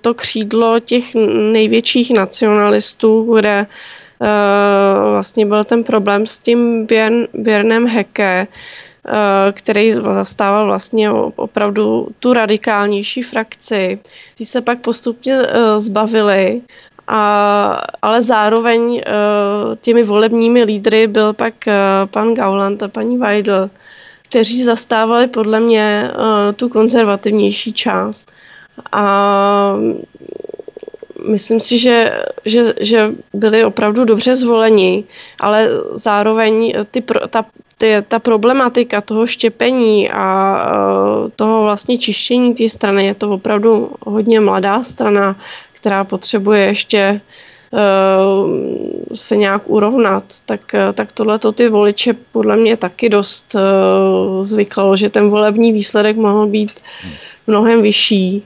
to křídlo těch největších nacionalistů, kde eh, vlastně byl ten problém s tím Běrnem Heke, eh, který zastával vlastně opravdu tu radikálnější frakci. Ty se pak postupně zbavili, a, ale zároveň těmi volebními lídry byl pak pan Gauland a paní Weidl, kteří zastávali podle mě uh, tu konzervativnější část. A myslím si, že, že, že byli opravdu dobře zvoleni, ale zároveň ty, ta, ty, ta problematika toho štěpení a uh, toho vlastně čištění té strany je to opravdu hodně mladá strana, která potřebuje ještě Eh, se nějak urovnat, tak, eh, tak tohle to ty voliče podle mě taky dost uh, zvyklo, že ten volební výsledek mohl být mnohem vyšší.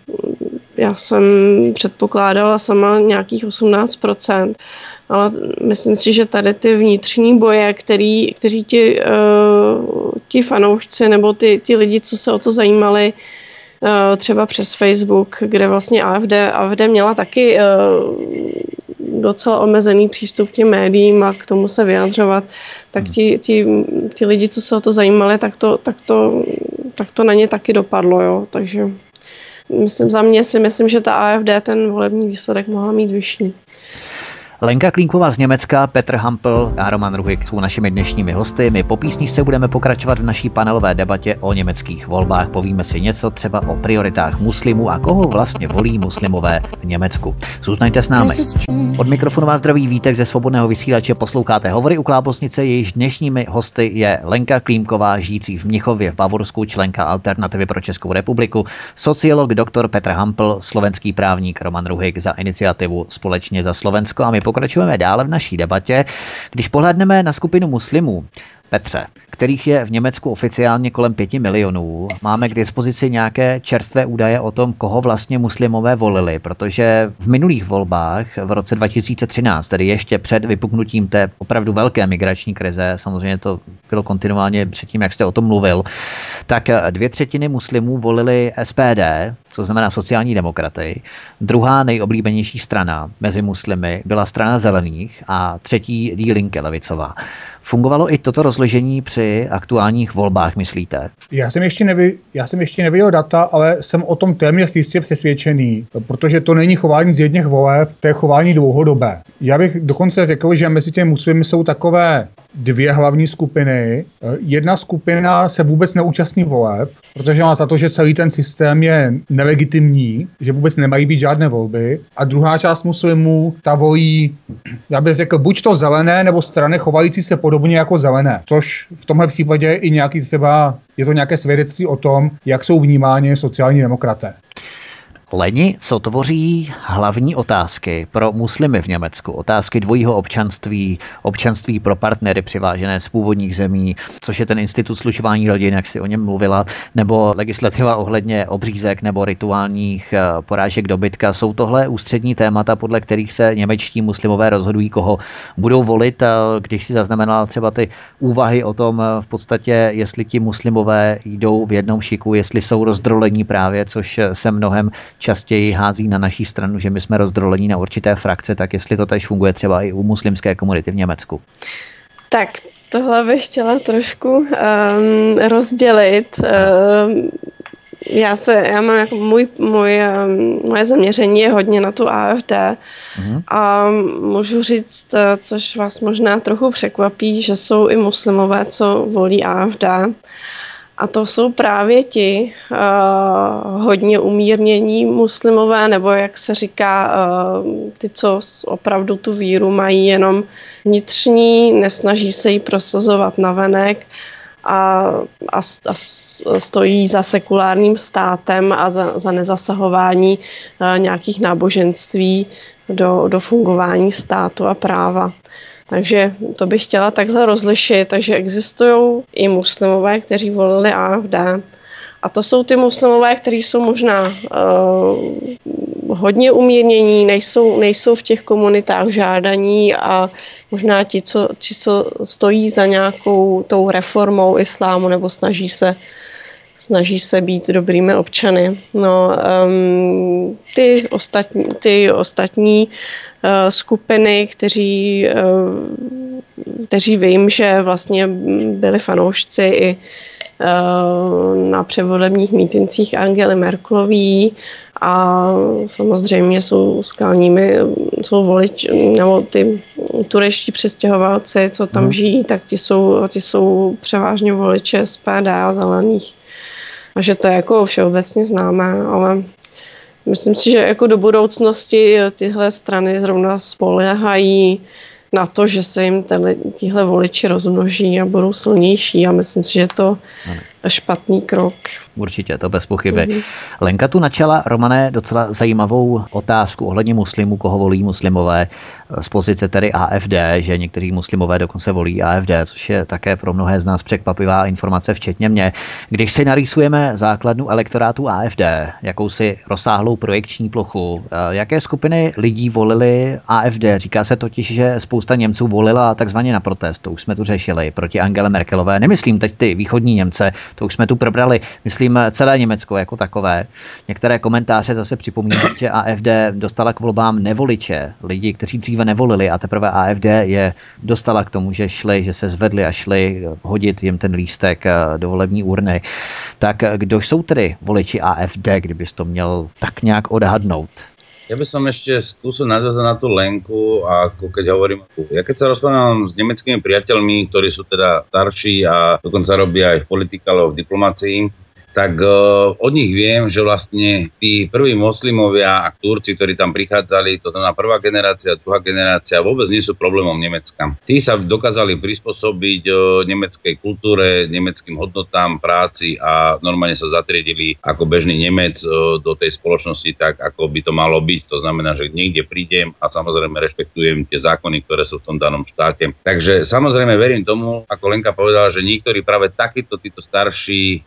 Já jsem předpokládala sama nějakých 18%, ale myslím si, že tady ty vnitřní boje, který, kteří ti, ti fanoušci nebo ty, ti lidi, co se o to zajímali, třeba přes Facebook, kde vlastně AFD, AFD měla taky docela omezený přístup k těm médiím a k tomu se vyjadřovat, tak ti, ti, ti lidi, co se o to zajímali, tak to, tak to, tak to na ně taky dopadlo. Jo. Takže myslím, za mě si myslím, že ta AFD ten volební výsledek mohla mít vyšší. Lenka Klínková z Německa, Petr Hampel a Roman Ruhik jsou našimi dnešními hosty. My po písničce budeme pokračovat v naší panelové debatě o německých volbách. Povíme si něco třeba o prioritách muslimů a koho vlastně volí muslimové v Německu. Zůstaňte s námi. Od mikrofonu vás zdraví Vítek ze svobodného vysílače. Posloucháte hovory u Klábosnice, jejíž dnešními hosty je Lenka Klímková, žijící v Mnichově v Bavorsku, členka Alternativy pro Českou republiku, sociolog dr. Petr Hampel, slovenský právník Roman Ruhik za iniciativu Společně za Slovensko a my pokračujeme dále v naší debatě. Když pohledneme na skupinu muslimů, Petře, kterých je v Německu oficiálně kolem 5 milionů, máme k dispozici nějaké čerstvé údaje o tom, koho vlastně muslimové volili, protože v minulých volbách v roce 2013, tedy ještě před vypuknutím té opravdu velké migrační krize, samozřejmě to bylo kontinuálně předtím, jak jste o tom mluvil, tak dvě třetiny muslimů volili SPD, co znamená sociální demokraty. Druhá nejoblíbenější strana mezi muslimy byla strana zelených a třetí Die Linke levicová. Fungovalo i toto rozložení při aktuálních volbách, myslíte? Já jsem ještě, nevy, já jsem ještě neviděl data, ale jsem o tom téměř jistě přesvědčený, protože to není chování z jedných voleb, to je chování dlouhodobé. Já bych dokonce řekl, že mezi těmi muslimy jsou takové dvě hlavní skupiny. Jedna skupina se vůbec neúčastní voleb, protože má za to, že celý ten systém je nelegitimní, že vůbec nemají být žádné volby. A druhá část muslimů, ta volí, já bych řekl, buď to zelené, nebo strany chovající se podobně jako zelené. Což v tomhle případě i nějaký třeba, je to nějaké svědectví o tom, jak jsou vnímáni sociální demokraté. Leni, co tvoří hlavní otázky pro muslimy v Německu? Otázky dvojího občanství, občanství pro partnery přivážené z původních zemí, což je ten institut slučování rodin, jak si o něm mluvila, nebo legislativa ohledně obřízek nebo rituálních eh, porážek dobytka. Jsou tohle ústřední témata, podle kterých se němečtí muslimové rozhodují, koho budou volit, když si zaznamenala třeba ty úvahy o tom eh, v podstatě, jestli ti muslimové jdou v jednom šiku, jestli jsou rozdrolení právě, což se mnohem častěji hází na naší stranu, že my jsme rozdrolení na určité frakce, tak jestli to tež funguje třeba i u muslimské komunity v Německu. Tak tohle bych chtěla trošku um, rozdělit. Um, já se, já mám jako můj, můj, um, moje zaměření je hodně na tu AFD mm. a můžu říct, eh, což vás možná trochu překvapí, že jsou i muslimové, co volí AFD. A to jsou právě ti uh, hodně umírnění muslimové, nebo jak se říká, uh, ty, co opravdu tu víru mají jenom vnitřní, nesnaží se ji prosazovat navenek a, a, a stojí za sekulárním státem a za, za nezasahování uh, nějakých náboženství do, do fungování státu a práva. Takže to bych chtěla takhle rozlišit. Takže existují i muslimové, kteří volili AFD. A to jsou ty muslimové, kteří jsou možná uh, hodně umírnění, nejsou, nejsou v těch komunitách žádaní a možná ti co, ti, co stojí za nějakou tou reformou islámu nebo snaží se snaží se být dobrými občany. No, um, ty ostatní, ty ostatní uh, skupiny, kteří, uh, kteří vím, že vlastně byli fanoušci i uh, na převolebních mítincích Angely Merklový a samozřejmě jsou skalními, jsou volič, nebo ty turečtí přestěhovalci, co tam hmm. žijí, tak ti jsou, ti jsou převážně voliče SPD a zelených a že to je jako všeobecně známé, ale myslím si, že jako do budoucnosti tyhle strany zrovna spolehají na to, že se jim tihle voliči rozmnoží a budou silnější a myslím si, že to špatný krok. Určitě, to bez pochyby. Mm-hmm. Lenka tu načala, Romané, docela zajímavou otázku ohledně muslimů, koho volí muslimové z pozice tedy AFD, že někteří muslimové dokonce volí AFD, což je také pro mnohé z nás překvapivá informace, včetně mě. Když si narýsujeme základnu elektorátu AFD, jakousi rozsáhlou projekční plochu, eh, jaké skupiny lidí volili AFD? Říká se totiž, že spousta Němců volila takzvaně na protest, to už jsme tu řešili, proti Angele Merkelové. Nemyslím teď ty východní Němce, to už jsme tu probrali, myslím celé Německo jako takové. Některé komentáře zase připomínají, že AFD dostala k volbám nevoliče, lidi, kteří dříve nevolili a teprve AFD je dostala k tomu, že šli, že se zvedli a šli hodit jim ten lístek eh, do volební urny. Tak kdo jsou tedy voliči AFD, kdybys to měl tak nějak odhadnout? Ja by som ešte skúsil nadviazať na tú Lenku, a ako keď hovorím, ja keď sa rozprávam s nemeckými priateľmi, ktorí sú teda starší a dokonca robia aj v politike, alebo v diplomácii, tak uh, od nich viem, že vlastne tí prví moslimovia a Turci, ktorí tam prichádzali, to znamená prvá generácia, druhá generácia, vôbec nie sú problémom Nemecka. Tí sa dokázali prispôsobiť uh, nemeckej kultúre, nemeckým hodnotám, práci a normálne sa zatriedili ako bežný Nemec uh, do tej spoločnosti tak, ako by to malo byť. To znamená, že niekde prídem a samozrejme rešpektujem tie zákony, ktoré sú v tom danom štáte. Takže samozrejme verím tomu, ako Lenka povedala, že niektorí práve takíto títo starší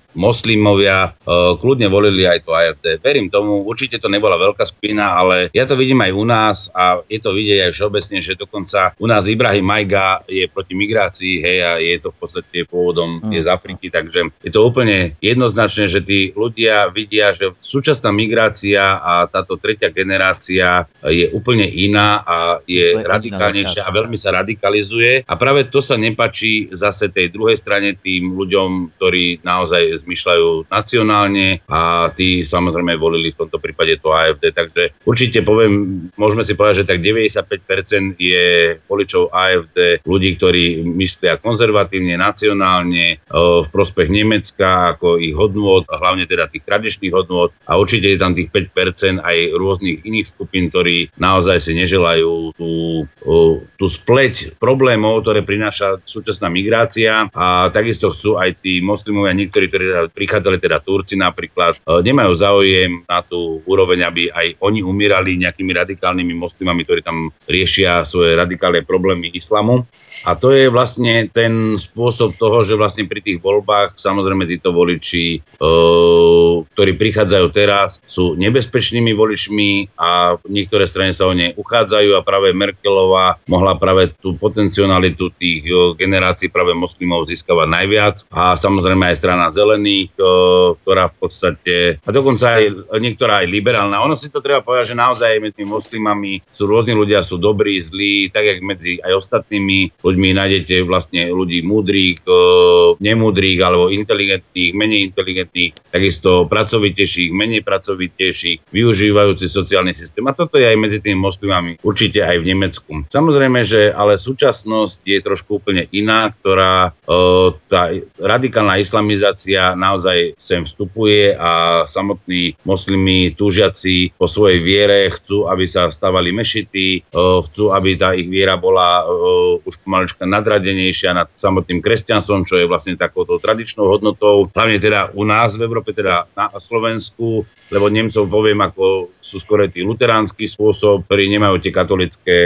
moslimovia uh, kľudne volili aj to AFD. Verím tomu, určite to nebola veľká skupina, ale ja to vidím aj u nás a je to vidieť aj všeobecne, že dokonca u nás Ibrahim Majga je proti migrácii, hej, a je to v podstate pôvodom mm. je z Afriky, takže je to úplne jednoznačné, že tí ľudia vidia, že súčasná migrácia a táto tretia generácia je úplne iná a je radikálnejšia a veľmi sa radikalizuje a práve to sa nepačí zase tej druhej strane tým ľuďom, ktorí naozaj zmyšľajú nacionálne a tí samozrejme volili v tomto prípade to AFD. Takže určite poviem, môžeme si povedať, že tak 95% je voličov AFD ľudí, ktorí myslia konzervatívne, nacionálne, v prospech Nemecka, ako ich hodnôt, hlavne teda tých tradičných hodnôt a určite je tam tých 5% aj rôznych iných skupín, ktorí naozaj si neželajú tú, tú spleť problémov, ktoré prináša súčasná migrácia a takisto chcú aj tí moslimovia, niektorí, ktorí prichádzali teda Turci napríklad, e, nemajú záujem na tú úroveň, aby aj oni umírali nejakými radikálnymi moslimami, ktorí tam riešia svoje radikálne problémy islamu. A to je vlastne ten spôsob toho, že vlastne pri tých voľbách samozrejme títo voliči, e, ktorí prichádzajú teraz, sú nebezpečnými voličmi a niektoré strany sa o ne uchádzajú a práve Merkelová mohla práve tú potencialitu tých e, generácií práve moslimov získavať najviac a samozrejme aj strana zelených zelených, ktorá v podstate, a dokonca aj niektorá aj liberálna. Ono si to treba povedať, že naozaj medzi moslimami sú rôzni ľudia, sú dobrí, zlí, tak jak medzi aj ostatnými ľuďmi nájdete vlastne ľudí múdrych, nemúdrych alebo inteligentných, menej inteligentných, takisto pracovitejších, menej pracovitejších, využívajúci sociálny systém. A toto je aj medzi tými moslimami, určite aj v Nemecku. Samozrejme, že ale súčasnosť je trošku úplne iná, ktorá tá radikálna islamizácia naozaj sem vstupuje a samotní moslimi túžiaci po svojej viere chcú, aby sa stavali mešity, chcú, aby tá ich viera bola už pomalička nadradenejšia nad samotným kresťanstvom, čo je vlastne takouto tradičnou hodnotou. Hlavne teda u nás v Európe, teda na Slovensku, lebo Nemcov poviem, ako sú skôr tí luteránsky spôsob, ktorí nemajú tie katolické,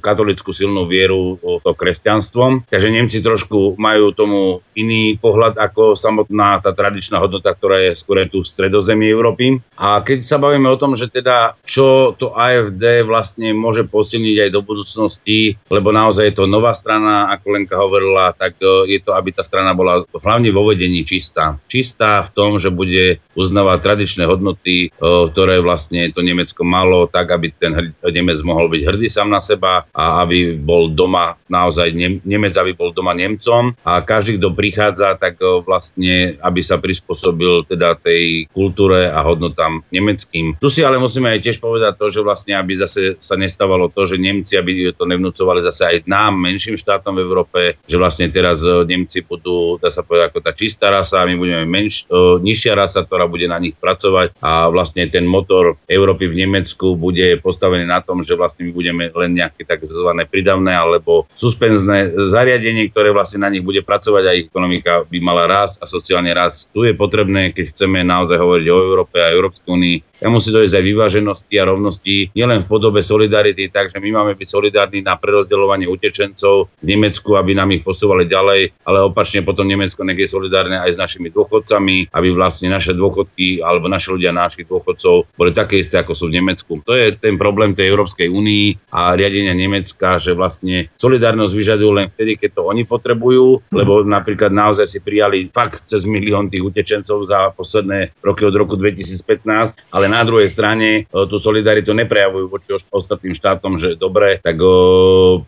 katolickú silnú vieru to kresťanstvom. Takže Nemci trošku majú tomu iný pohľad ako samotná tá tradičná hodnota, ktorá je skôr tu v stredozemí Európy. A keď sa bavíme o tom, že teda čo to AFD vlastne môže posilniť aj do budúcnosti, lebo naozaj je to nová strana, ako Lenka hovorila, tak e, je to, aby tá strana bola hlavne vo vedení čistá. Čistá v tom, že bude uznávať tradičné hodnoty, e, ktoré vlastne to Nemecko malo, tak aby ten Nemec mohol byť hrdý sám na seba a aby bol doma naozaj Nemec, aby bol doma Nemcom a každý, kto prichádza, tak vlastne aby sa prispôsobil teda tej kultúre a hodnotám nemeckým. Tu si ale musíme aj tiež povedať to, že vlastne, aby zase sa nestávalo to, že Nemci, aby to nevnúcovali zase aj nám, menším štátom v Európe, že vlastne teraz Nemci budú, dá sa povedať, ako tá čistá rasa, my budeme menš, nižšia rasa, ktorá bude na nich pracovať a vlastne ten motor Európy v Nemecku bude postavený na tom, že vlastne my budeme len nejaké tzv. pridavné alebo suspenzné zariadenie, ktoré vlastne na nich bude pracovať a ekonomika by mala rásť a sociálny rast. Tu je potrebné, keď chceme naozaj hovoriť o Európe a Európskej únii, ja musí dojsť aj vyváženosti a rovnosti, nielen v podobe solidarity, takže my máme byť solidárni na prerozdeľovanie utečencov v Nemecku, aby nám ich posúvali ďalej, ale opačne potom Nemecko nech je solidárne aj s našimi dôchodcami, aby vlastne naše dôchodky alebo naši ľudia našich dôchodcov boli také isté, ako sú v Nemecku. To je ten problém tej Európskej únii a riadenia Nemecka, že vlastne solidárnosť vyžadujú len vtedy, keď to oni potrebujú, lebo napríklad naozaj si prijali fakt cez milión tých utečencov za posledné roky od roku 2015, ale na druhej strane e, tú solidaritu neprejavujú voči ostatným štátom, že dobre, tak e,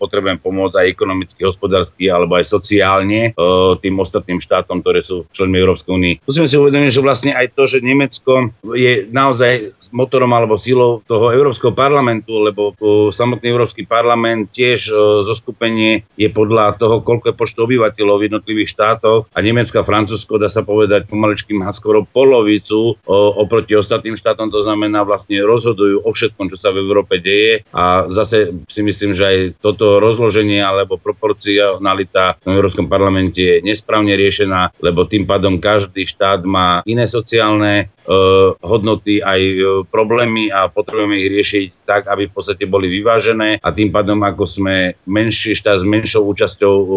potrebujem pomôcť aj ekonomicky, hospodársky alebo aj sociálne e, tým ostatným štátom, ktoré sú členmi Európskej únie. Musíme si uvedomiť, že vlastne aj to, že Nemecko je naozaj motorom alebo sílou toho Európskeho parlamentu, lebo samotný Európsky parlament tiež o, zo skupenie je podľa toho, koľko je počtu obyvateľov v jednotlivých štátoch a Nemecko a Francúzsko dá sa povedať, pomaličky má skoro polovicu oproti ostatným štátom, to znamená vlastne rozhodujú o všetkom, čo sa v Európe deje. A zase si myslím, že aj toto rozloženie alebo proporcionalita v Európskom parlamente je nesprávne riešená, lebo tým pádom každý štát má iné sociálne Eh, hodnoty, aj eh, problémy a potrebujeme ich riešiť tak, aby v podstate boli vyvážené. A tým pádom, ako sme menší štát s menšou účasťou eh,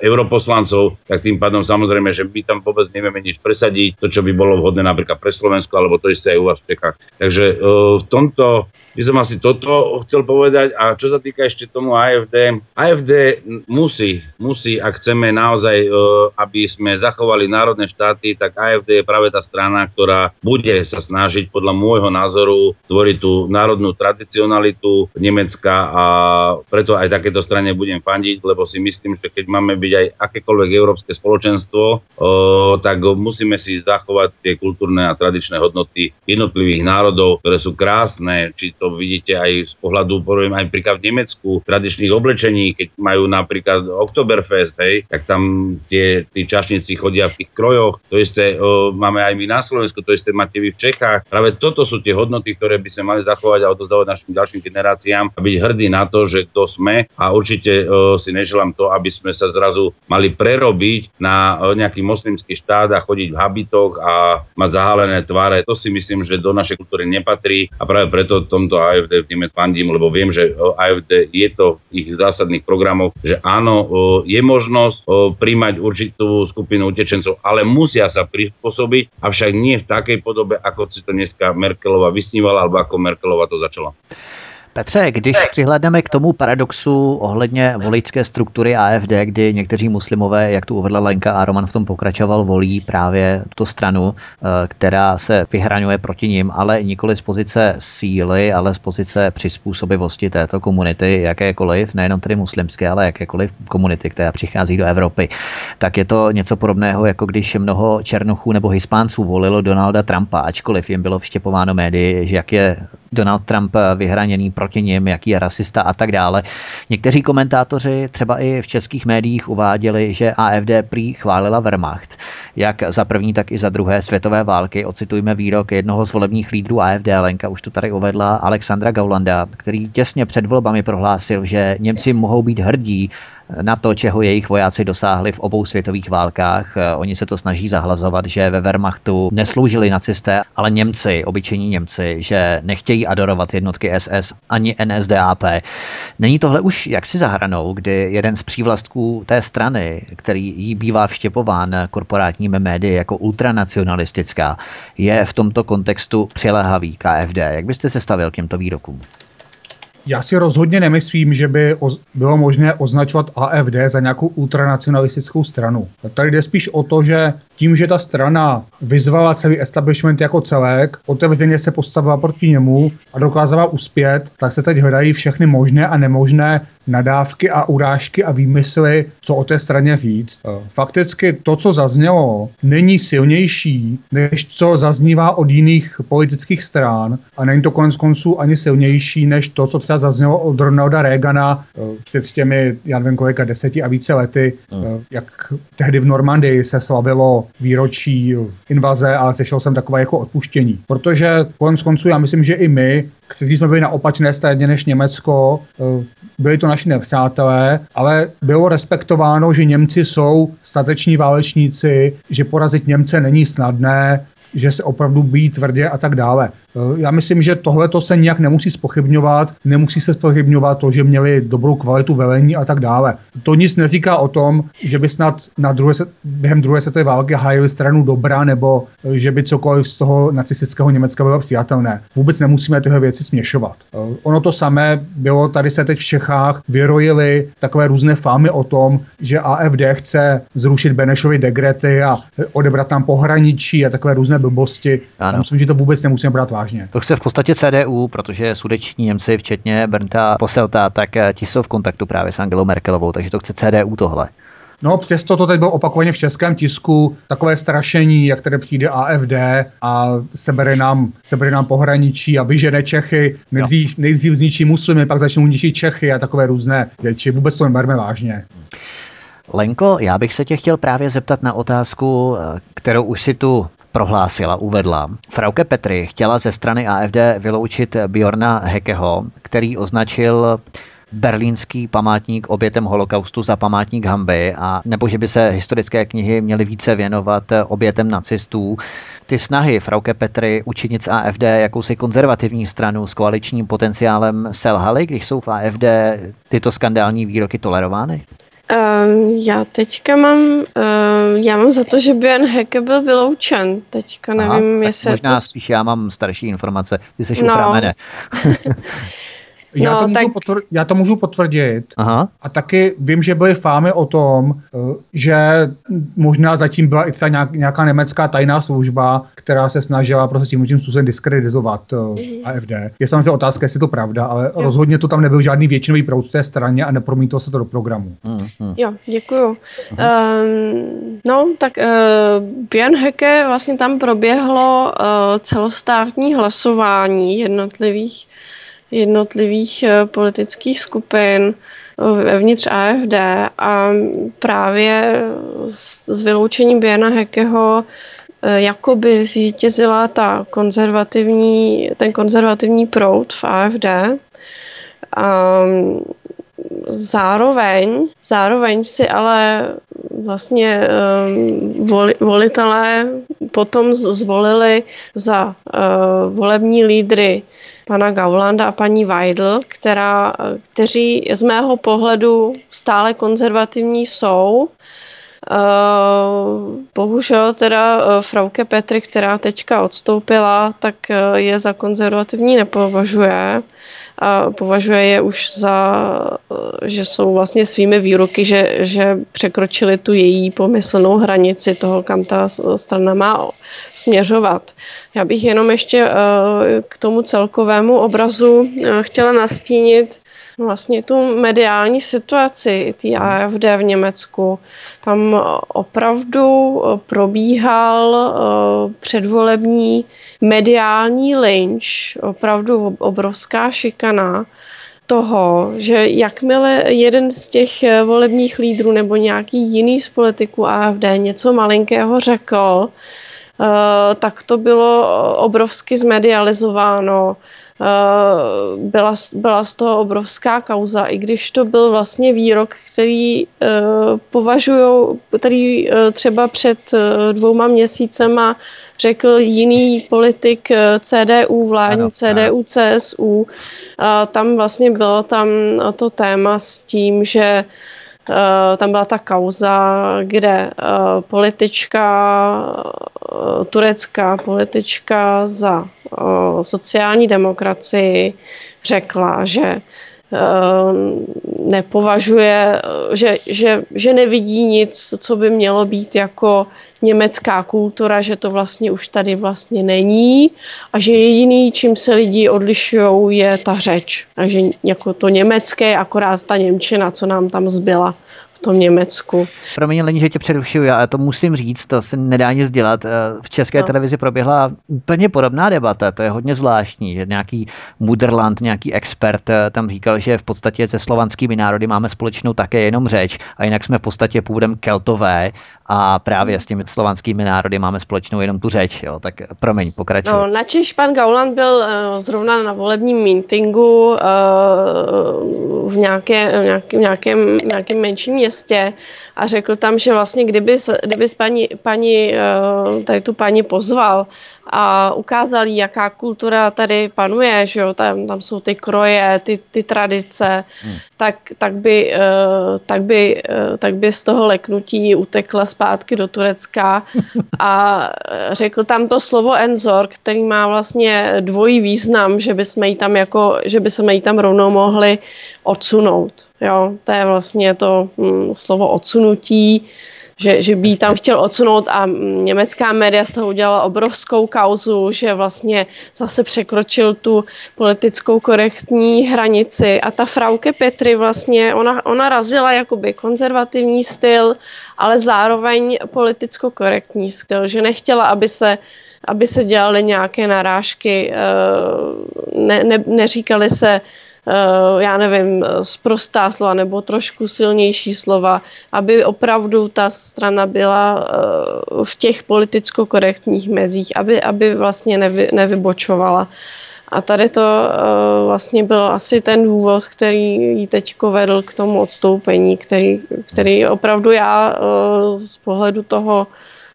europoslancov, tak tým pádom samozrejme, že my tam vôbec nevieme nič presadiť, to, čo by bolo vhodné napríklad pre Slovensko, alebo to isté aj u vás v Čechách. Takže v tomto by som asi toto chcel povedať. A čo sa týka ešte tomu AFD, AFD musí, musí, ak chceme naozaj, aby sme zachovali národné štáty, tak AFD je práve tá strana, ktorá bude sa snažiť podľa môjho názoru tvoriť tú národnú tradicionalitu Nemecka a preto aj takéto strane budem fandiť, lebo si myslím, že keď máme byť aj akékoľvek európske spoločenstvo, o, tak musíme si zachovať tie kultúrne a tradičné hodnoty jednotlivých národov, ktoré sú krásne, či to vidíte aj z pohľadu, poviem aj príklad v Nemecku, tradičných oblečení, keď majú napríklad Oktoberfest, hej, tak tam tie, tí čašníci chodia v tých krojoch, to isté o, máme aj my na Slovensku, to isté máte vy v Čechách. Práve toto sú tie hodnoty, ktoré by sme mali zachovať a odozdávať našim ďalším generáciám a byť hrdí na to, že kto sme a určite uh, si neželám to, aby sme sa zrazu mali prerobiť na uh, nejaký moslimský štát a chodiť v habitoch a mať zahalené tváre. To si myslím, že do našej kultúry nepatrí a práve preto tomto AFD v Nemec fandím, lebo viem, že AFD je to v ich zásadných programoch, že áno, je možnosť príjmať určitú skupinu utečencov, ale musia sa prispôsobiť, avšak nie v takej podobe, ako si to dneska Merkelova vysnívala, alebo ako Merkelova to začala. Petře, když přihlédneme k tomu paradoxu ohledně voličské struktury AFD, kdy někteří muslimové, jak tu uvedla Lenka a Roman v tom pokračoval, volí právě tu stranu, eh, která se vyhraňuje proti ním, ale nikoli z pozice síly, ale z pozice přizpůsobivosti této komunity, jakékoliv, nejenom tedy muslimské, ale jakékoliv komunity, která přichází do Evropy. Tak je to něco podobného, jako když mnoho černochů nebo hispánců volilo Donalda Trumpa, ačkoliv jim bylo vštěpováno médii, že jak je Donald Trump vyhraněný proti ním, jaký je rasista a tak dále. Někteří komentátoři třeba i v českých médiích uváděli, že AFD prý chválila Wehrmacht, jak za první, tak i za druhé světové války. Ocitujme výrok jednoho z volebních lídrů AFD, Lenka už to tady uvedla, Alexandra Gaulanda, který těsně před volbami prohlásil, že Němci mohou být hrdí na to, čeho jejich vojáci dosáhli v obou světových válkách. Eh, oni se to snaží zahlazovat, že ve Wehrmachtu nesloužili nacisté, ale Němci, obyčejní Němci, že nechtějí adorovat jednotky SS ani NSDAP. Není tohle už jaksi zahranou, kdy jeden z přívlastků té strany, který jí bývá vštěpován korporátními médii jako ultranacionalistická, je v tomto kontextu přilehavý KFD. Jak byste se stavil k těmto výrokům? Já si rozhodně nemyslím, že by bylo možné označovat AFD za nějakou ultranacionalistickou stranu. Tady jde spíš o to, že tím, že ta strana vyzvala celý establishment jako celek, otevřeně se postavila proti němu a dokázala uspět, tak se teď hledají všechny možné a nemožné nadávky a urážky a výmysly, co o té straně říct. Fakticky to, co zaznělo, není silnější, než co zaznívá od jiných politických stran a není to konec konců ani silnější, než to, co třeba zaznělo od Ronalda Reagana před těmi, já nevím kolika, deseti a více lety, jak tehdy v Normandii se slavilo výročí invaze, ale slyšel jsem takové jako odpuštění. Protože konec konců já myslím, že i my, kteří jsme byli na opačné straně než Německo, eh, byli to naši nepřátelé, ale bylo respektováno, že Němci jsou stateční válečníci, že porazit Němce není snadné, že se opravdu bíjí tvrdě a tak dále. Eh, já myslím, že tohle to se nijak nemusí spochybňovat, nemusí se spochybňovat to, že měli dobrou kvalitu velení a tak dále. To nic neříká o tom, že by snad na druhé, během druhé světové války hájili stranu dobra nebo eh, že by cokoliv z toho nacistického Německa bylo přijatelné. Vůbec nemusíme tyhle věci směšovat. Eh, ono to samé bylo, tady se teď v Čechách vyrojily takové různé fámy o tom, že AFD chce zrušit Benešovy degrety a odebrat tam pohraničí a takové různé blbosti. Ano. Myslím, že to vůbec nemusíme brát vážně vážně. To chce v podstatě CDU, protože sudeční Němci, včetně Bernta Poselta, tak eh, ti jsou v kontaktu právě s Angelou Merkelovou, takže to chce CDU tohle. No přesto to teď bylo opakovaně v českém tisku, takové strašení, jak tady přijde AFD a sebere nám, sebere nám pohraničí a vyžene Čechy, nejdřív, nejdřív zničí muslimy, pak začnou ničit Čechy a takové různé věci. Vůbec to neberme vážně. Lenko, já bych se tě chtěl právě zeptat na otázku, eh, kterou už si tu prohlásila, uvedla. Frauke Petry chtěla ze strany AFD vyloučit Bjorna Hekeho, který označil berlínský památník obětem holokaustu za památník hamby, a nebo že by se historické knihy měly více věnovat obětem nacistů. Ty snahy Frauke Petry učinit z AFD jakousi konzervativní stranu s koaličním potenciálem selhaly, když jsou v AFD tyto skandální výroky tolerovány? Um, já teďka mám, um, já mám za to, že Björn Heke byl vyloučen. Teďka nevím, Aha, jestli možná to... spíš já mám starší informace. Ty jsi no. u Já, no, to můžu tak... potvr- já to můžu potvrdit. Aha. A taky vím, že byly fámy o tom, eh, že možná zatím byla i třeba nějaká německá tajná služba, která se snažila prostě tím, tím způsobem diskreditovat mm-hmm. AFD. Je samozřejmě otázka, jestli to pravda, ale jo. rozhodně to tam nebyl žádný většinový proud v té straně a nepromítlo se to do programu. Mm-hmm. Jo, děkuju. Um, no, tak uh, Björn Heke vlastně tam proběhlo uh, celostátní hlasování jednotlivých jednotlivých eh, politických skupin vevnitř AFD a právě s, vyloučením Bjana Hekeho eh, jakoby zvítězila ta konzervativní, ten konzervativní proud v AFD. A zároveň, zároveň si ale vlastně um, voli, volitelé potom zvolili za uh, volební lídry pana Gaulanda a paní Weidl, která, kteří z mého pohledu stále konzervativní jsou. Eh, bohužel teda eh, Frauke Petry, která teďka odstoupila, tak eh, je za konzervativní nepovažuje a považuje je už za, že jsou vlastně svými výroky, že, že překročili tu její pomyslnou hranici toho, kam ta strana má směřovat. Já bych jenom ještě eh, k tomu celkovému obrazu eh, chtěla nastínit vlastně tu mediální situaci té AFD v Německu. Tam opravdu probíhal předvolební mediální lynč, opravdu obrovská šikana toho, že jakmile jeden z těch volebních lídrů nebo nějaký jiný z politiků AFD něco malinkého řekl, tak to bylo obrovsky zmedializováno. Eh, byla, byla z toho obrovská kauza, i když to byl vlastně výrok, který eh, považují, který eh, třeba před dvouma měsícema řekl jiný politik CDU, vládní ano, CDU, CSU. Tam vlastně bylo tam to téma s tím, že tam byla ta kauza, kde eh, politička, eh, turecká politička za sociální demokracii řekla, že nepovažuje, že, že, že nevidí nic, co by mělo být jako německá kultura, že to vlastně už tady vlastně není a že jediný, čím se lidi odlišují, je ta řeč. Takže jako to německé, akorát ta Němčina, co nám tam zbyla tom Německu. Promiň, Lení, že tě přerušuju, já to musím říct, to se nedá nic dělat. Eh, v české no. televizi proběhla úplně podobná debata, to je hodně zvláštní, že nějaký Muderland, nějaký expert eh, tam říkal, že v podstatě se slovanskými národy máme společnou také jenom řeč a jinak jsme v podstatě původem keltové a právě s těmi slovanskými národy máme společnou jenom tu řeč, jo, tak promiň, pokračuj. No, načež pan Gauland byl uh, zrovna na volebním meetingu uh, v, nějaké, nějakém, nějakém, nějakém menším městě a řekl tam, že vlastně kdyby, kdyby paní, paní, uh, tady tu paní pozval a ukázal jí, jaká kultura tady panuje, že jo, tam, tam jsou ty kroje, ty, ty tradice, hmm. tak, tak, by, uh, tak, by, uh, tak by z toho leknutí utekla zpátky do Turecka a řekl tam to slovo enzor, který má vlastně dvojí význam, že by jsme jí tam jako, že by jsme jí tam rovnou mohli odsunout. Jo, to je vlastně to hm, slovo odsunutí, že, že by tam chtěl odsunout a německá média z toho udělala obrovskou kauzu, že vlastně zase překročil tu politickou korektní hranici. A ta Frauke Petry vlastně, ona, ona razila jakoby konzervativní styl, ale zároveň politicko-korektní styl, že nechtěla, aby se aby se dělaly nějaké narážky, eh, ne, ne, neříkali se já nevím, sprostá slova nebo trošku silnější slova, aby opravdu ta strana byla v těch politicko-korektních mezích, aby, aby vlastně nevy, nevybočovala. A tady to uh, vlastně byl asi ten důvod, který ji teď vedl k tomu odstoupení, který, který opravdu já z pohledu toho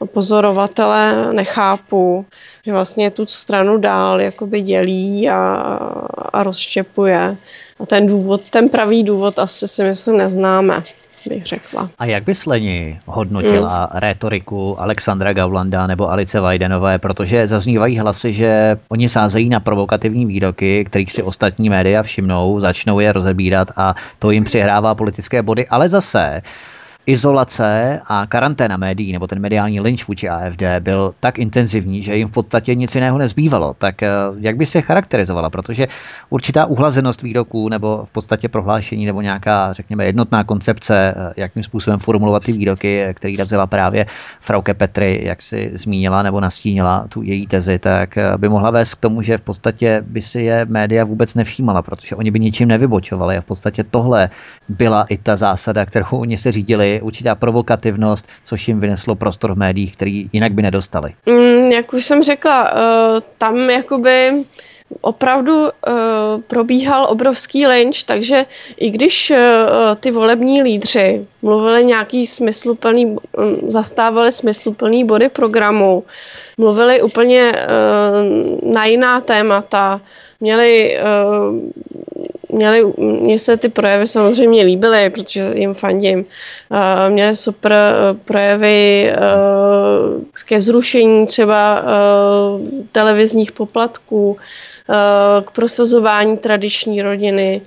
pozorovatele nechápu, že vlastně tu stranu dál jakoby dělí a, a rozštěpuje. A ten důvod, ten pravý důvod asi si myslím neznáme bych řekla. A jak bys Leni hodnotila mm. rétoriku Alexandra Gavlanda nebo Alice Vajdenové, protože zaznívají hlasy, že oni sázejí na provokativní výroky, kterých si ostatní média všimnou, začnou je rozebírat a to jim přihrává politické body, ale zase izolace a karanténa médií, nebo ten mediální lynč vůči AFD byl tak intenzivní, že jim v podstatě nic jiného nezbývalo. Tak eh, jak by se charakterizovala? Protože určitá uhlazenost výroků nebo v podstatě prohlášení nebo nějaká, řekněme, jednotná koncepce, eh, jakým způsobem formulovat ty výroky, eh, který razila právě Frauke Petry, jak si zmínila nebo nastínila tu její tezi, tak by mohla vést k tomu, že v podstatě by si je média vůbec nevšímala, protože oni by ničím nevybočovali. A v podstatě tohle byla i ta zásada, kterou oni se řídili určitá provokativnost, což jim vyneslo prostor v médiích, který jinak by nedostali. Mm, jak už jsem řekla, uh, tam jakoby opravdu uh, probíhal obrovský lynč, takže i když uh, ty volební lídři mluvili nějaký smysluplný, um, zastávali smysluplný body programu, mluvili úplně uh, na jiná témata, měli, měli, mně se ty projevy samozřejmě líbily, protože jim fandím. Uh, měli super uh, projevy uh, ke zrušení třeba televizních poplatků, k prosazování tradiční rodiny,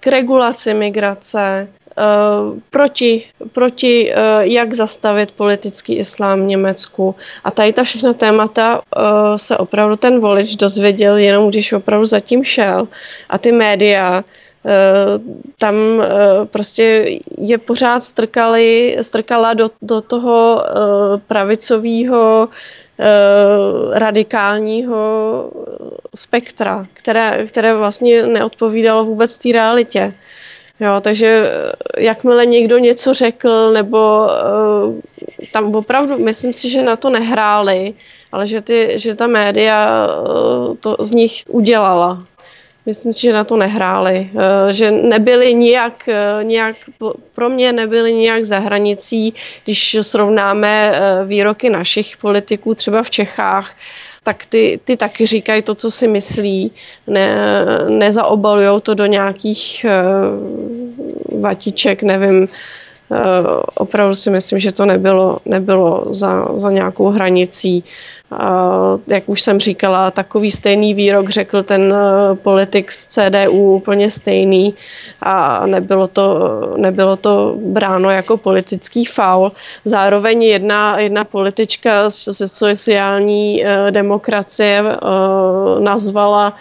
k, regulaci migrace, Eh, proti, proti uh, jak zastavit politický islám v Německu. A tady ta všechna témata uh, se opravdu ten volič dozvěděl jenom, když opravdu zatím šel. A ty média tam prostě je pořád strkali, strkala do, do toho pravicového radikálního spektra, které, které vlastně neodpovídalo vůbec té realitě. Jo, takže eh, jakmile někdo něco řekl, nebo uh, tam opravdu, myslím si, že na to nehráli, ale že, ty, že ta média uh, to z nich udělala. Myslím si, že na to nehráli, uh, že nebyli nijak, uh, nijak, pro mě nebyli nijak za hranicí, když srovnáme uh, výroky našich politiků třeba v Čechách, tak ty, ty taky říkají to, co si myslí, ne, nezaobalují to do nějakých uh, vatiček, nevím, opravdu si myslím, že to nebylo, nebylo za, za nějakou hranicí jak už jsem říkala, takový stejný výrok řekl ten eh, politik z CDU úplně stejný a nebylo to, nebylo to bráno jako politický faul. Zároveň jedna, jedna politička ze sociální eh, demokracie eh, nazvala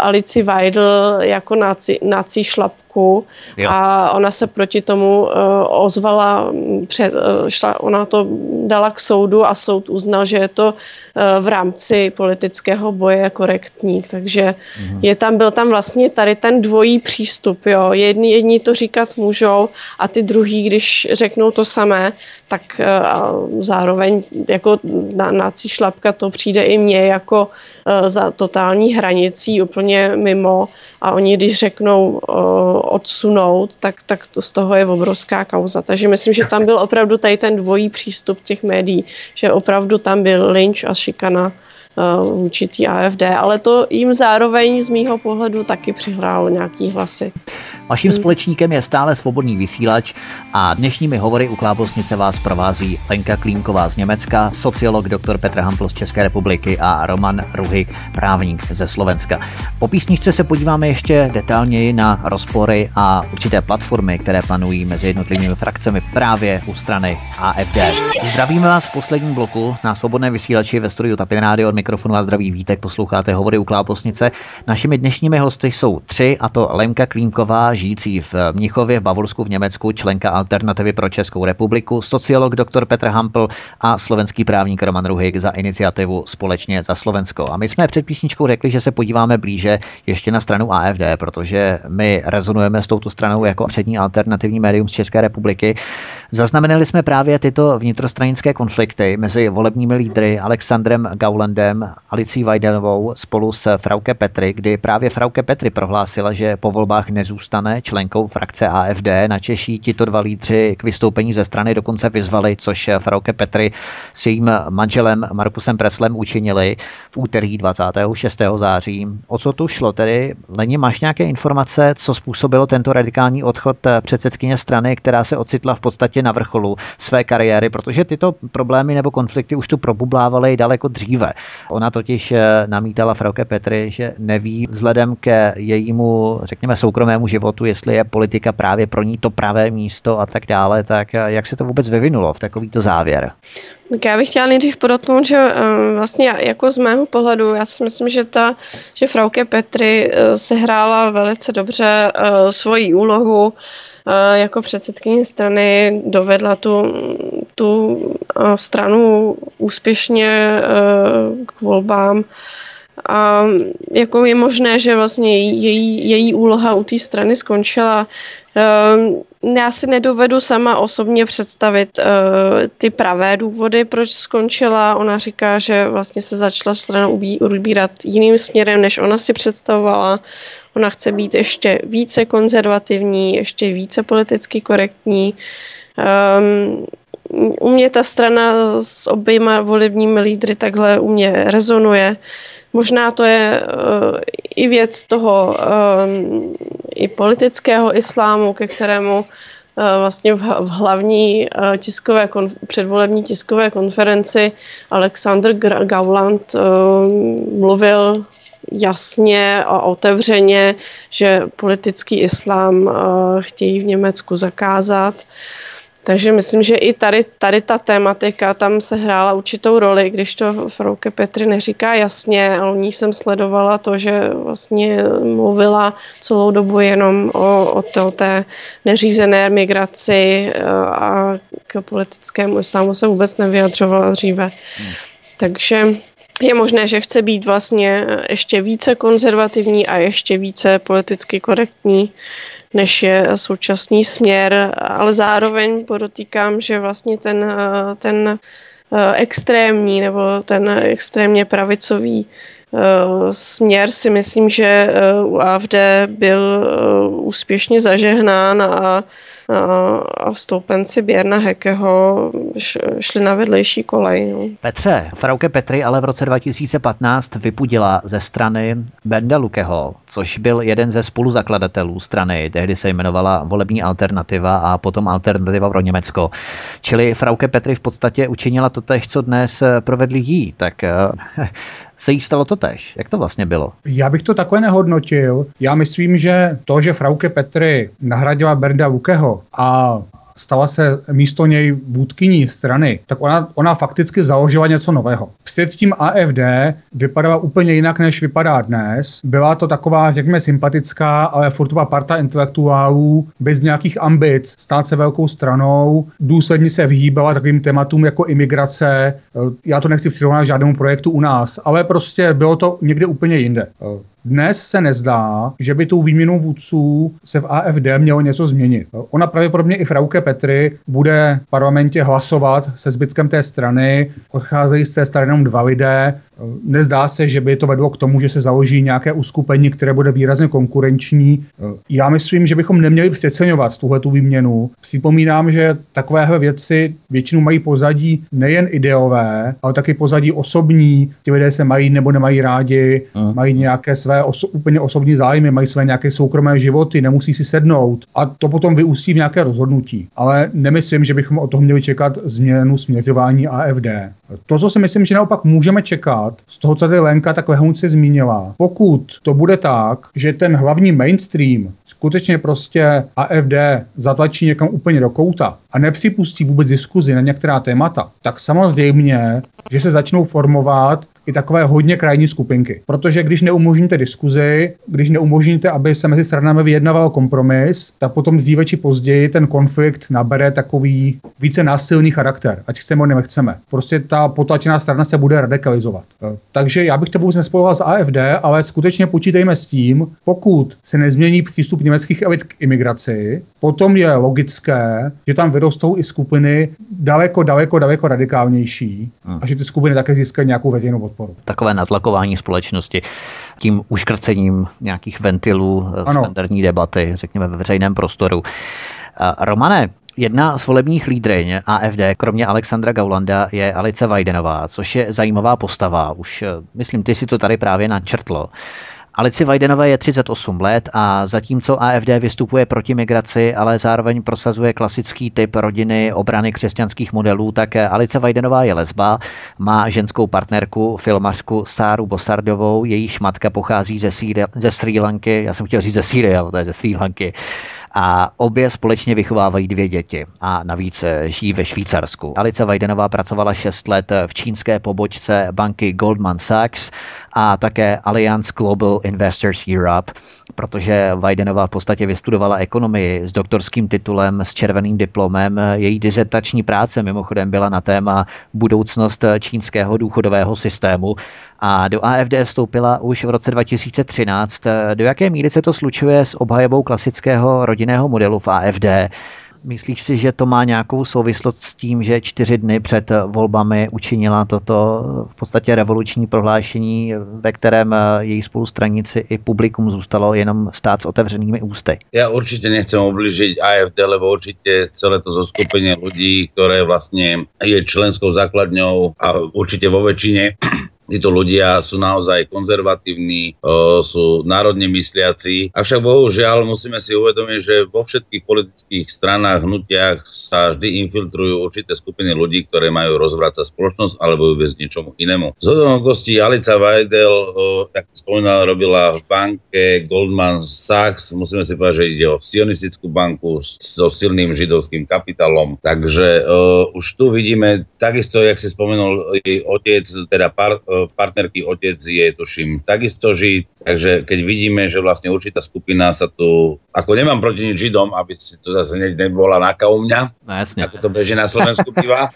Alici Weidl jako naci, naci šlapku Česku jo. a ona se proti tomu uh, ozvala, před, uh, šla, ona to dala k soudu a soud uznal, že je to uh, v rámci politického boje korektní, takže mhm. je tam, byl tam vlastně tady ten dvojí přístup, jo, jedni, jedni to říkat můžou a ty druhý, když řeknou to samé, tak uh, zároveň jako na, nácí šlapka to přijde i mně jako uh, za totální hranicí úplně mimo a oni, když řeknou odsunout, tak, tak to z toho je obrovská kauza. Takže myslím, že tam byl opravdu tady ten dvojí přístup těch médií, že opravdu tam byl lynč a šikana vůči té AFD, ale to jim zároveň z mýho pohledu taky přihrálo nějaký hlasy. Vaším hmm. společníkem je stále svobodný vysílač a dnešními hovory u Klábosnice vás provází Lenka Klínková z Německa, sociolog dr. Petr Hampl z České republiky a Roman Ruhik, právník ze Slovenska. Po písničce se podíváme ještě detailněji na rozpory a určité platformy, které panují mezi jednotlivými frakcemi právě u strany AFD. Zdravíme vás v posledním bloku na svobodné vysílači ve studiu Tapin Radio od mikrofonu a zdraví vítek, posloucháte hovory u Kláposnice. Našimi dnešními hosty jsou tři, a to Lenka Klínková, žijící v Mnichově v Bavorsku v Německu, členka Alternativy pro Českou republiku, sociolog dr. Petr Hampl a slovenský právník Roman Ruhik za iniciativu Společně za Slovensko. A my jsme před písničkou řekli, že se podíváme blíže ještě na stranu AFD, protože my rezonujeme s touto stranou jako přední alternativní médium z České republiky. Zaznamenali jsme právě tyto vnitrostranické konflikty mezi volebními lídry Alexandrem Gaulandem, Alicí Vajdelovou spolu s Frauke Petry, kdy právě Frauke Petry prohlásila, že po volbách nezůstane členkou frakce AFD. Na Češí tito dva lídři k vystoupení ze strany dokonce vyzvali, což Frauke Petry s jejím manželem Markusem Preslem učinili v úterý 26. září. O co tu šlo tedy? Leni, máš nějaké informace, co způsobilo tento radikální odchod předsedkyně strany, která se ocitla v podstatě na vrcholu své kariéry, protože tyto problémy nebo konflikty už tu probublávaly daleko dříve. Ona totiž eh, namítala Frauke Petry, že neví vzhledem ke jejímu, řekněme, soukromému životu, jestli je politika právě pro ní to pravé místo a tak dále, tak eh, jak se to vůbec vyvinulo v takovýto závěr? Tak já bych chtěla nejdřív podotknout, že uh, vlastně jako z mého pohledu, já si myslím, že ta, že Frauke Petry sehrála velice dobře svoji úlohu jako předsedkyně strany dovedla tu, tu stranu úspěšně k volbám. A jako je možné, že vlastně její, její úloha u té strany skončila. Já si nedovedu sama osobně představit ty pravé důvody, proč skončila. Ona říká, že vlastně se začala strana ubírat jiným směrem, než ona si představovala. Ona chce být ještě více konzervativní, ještě více politicky korektní. Um, u mě ta strana s oběma volebními lídry takhle u mě rezonuje. Možná to je uh, i věc toho um, i politického islámu, ke kterému uh, vlastně v, v hlavní uh, tiskové konf- předvolební tiskové konferenci Alexander Gauland uh, mluvil jasně a otevřeně, že politický islám eh, chtějí v Německu zakázat. Takže myslím, že i tady, tady ta tématika tam se hrála určitou roli, když to Frouke Petry neříká jasně, ale u ní jsem sledovala to, že vlastně mluvila celou dobu jenom o, o, to, o té neřízené migraci eh, a k politickému islámu se vůbec nevyjadřovala dříve. Hmm. Takže je možné, že chce být vlastně ještě více konzervativní a ještě více politicky korektní, než je současný směr, ale zároveň podotýkám, že vlastně ten, ten eh, extrémní nebo ten extrémně pravicový eh, směr si myslím, že eh, u AFD byl úspěšně zažehnán a a stoupenci Běrna Hekeho šli na vedlejší kolej. No. Petře, Frauke Petry ale v roce 2015 vypudila ze strany Benda Lukeho, což byl jeden ze spoluzakladatelů strany. Tehdy se jmenovala Volební alternativa a potom Alternativa pro Německo. Čili Frauke Petry v podstatě učinila to tež, co dnes provedli jí. Tak eh, se jí stalo to tež. Jak to vlastně bylo? Já bych to takhle nehodnotil. Já myslím, že to, že Frauke Petry nahradila Berda Lukeho a stala se místo něj vůdkyní strany, tak ona, ona fakticky založila něco nového. Předtím AFD vypadala úplně jinak, než vypadá dnes. Byla to taková, řekněme, sympatická, ale furtová parta intelektuálů bez nějakých ambic stát se velkou stranou. Důsledně se vyhýbala takovým tématům jako imigrace. Já to nechci přirovnat žádnému projektu u nás, ale prostě bylo to někde úplně jinde. Dnes se nezdá, že by tou výměnou vůdců se v AFD mělo něco změnit. Ona pravděpodobně i Frauke Petry bude v parlamentě hlasovat se zbytkem té strany, odcházejí z té strany jenom dva lidé, Nezdá se, že by to vedlo k tomu, že se založí nějaké uskupení, které bude výrazně konkurenční. Já myslím, že bychom neměli přeceňovat tuhle tu výměnu. Připomínám, že takovéhle věci většinou mají pozadí nejen ideové, ale taky pozadí osobní. Ti lidé se mají nebo nemají rádi, uh. mají nějaké své oso- úplně osobní zájmy, mají své nějaké soukromé životy, nemusí si sednout a to potom vyústí v nějaké rozhodnutí. Ale nemyslím, že bychom od toho měli čekat změnu směřování AFD. To, co si myslím, že naopak můžeme čekat, z toho, co tady Lenka tak lehonce zmínila, pokud to bude tak, že ten hlavní mainstream skutečně prostě AFD zatlačí někam úplně do kouta a nepřipustí vůbec diskuzi na některá témata, tak samozřejmě, že se začnou formovat i takové hodně krajní skupinky. Protože když neumožníte diskuzi, když neumožníte, aby se mezi stranami vyjednával kompromis, tak potom dříve či později ten konflikt nabere takový více násilný charakter, ať chceme nebo nechceme. Prostě ta potlačená strana se bude radikalizovat. Eh, takže já bych to vůbec nespojoval s AFD, ale skutečně počítejme s tím, pokud se nezmění přístup německých elit k imigraci, potom je logické, že tam vyrostou i skupiny daleko, daleko, daleko radikálnější a že ty skupiny také získají nějakou veřejnou podporu. Takové natlakování společnosti tím uškrcením nějakých ventilů ano. standardní debaty, řekněme ve veřejném prostoru. Romane, Jedna z volebních lídryň AFD, kromě Alexandra Gaulanda, je Alice Vajdenová, což je zajímavá postava. Už, myslím, ty si to tady právě načrtlo. Alici Vajdenové je 38 let a zatímco AFD vystupuje proti migraci, ale zároveň prosazuje klasický typ rodiny obrany křesťanských modelů, tak Alice Vajdenová je lesba, má ženskou partnerku, filmařku Sáru Bosardovou, jejíž matka pochází ze, Sýry, ze Sri Lanky, já jsem chtěl říct ze Sýrie, ale to je ze Sri Lanky a obě společně vychovávají dvě děti a navíc eh, žijí ve Švýcarsku. Alice Vajdenová pracovala 6 let v čínské pobočce banky Goldman Sachs a také Allianz Global Investors Europe, protože Vajdenová v podstatě vystudovala ekonomii s doktorským titulem, s červeným diplomem. Její dizertační práce mimochodem byla na téma budoucnost čínského důchodového systému a do AFD vstoupila už v roce 2013. Do jaké míry se to slučuje s obhajobou klasického rodinného modelu v AFD? Myslíš si, že to má nějakou souvislost s tím, že čtyři dny před volbami učinila toto v podstatě revoluční prohlášení, ve kterém její spolustranici i publikum zůstalo jenom stát s otevřenými ústy? Já určitě nechcem obližiť AFD, lebo určitě celé to zoskupení lidí, které vlastně je členskou základňou a určitě vo väčšine Títo ľudia sú naozaj konzervatívni, sú národne mysliaci. Avšak bohužiaľ musíme si uvedomiť, že vo všetkých politických stranách, hnutiach sa vždy infiltrujú určité skupiny ľudí, ktoré majú rozvrácať spoločnosť alebo ju viesť niečomu inému. Z okolností Alica Weidel, tak spomínala, robila v banke Goldman Sachs. Musíme si povedať, že ide o sionistickú banku so silným židovským kapitálom. Takže uh, už tu vidíme, takisto, jak si spomenul jej otec, teda par, partnerky otec je, tuším, takisto žid, takže keď vidíme, že vlastne určitá skupina sa tu, ako nemám proti nič židom, aby si to zase ne, nebola náka u mňa, no, jasne. ako to beží na Slovensku býva,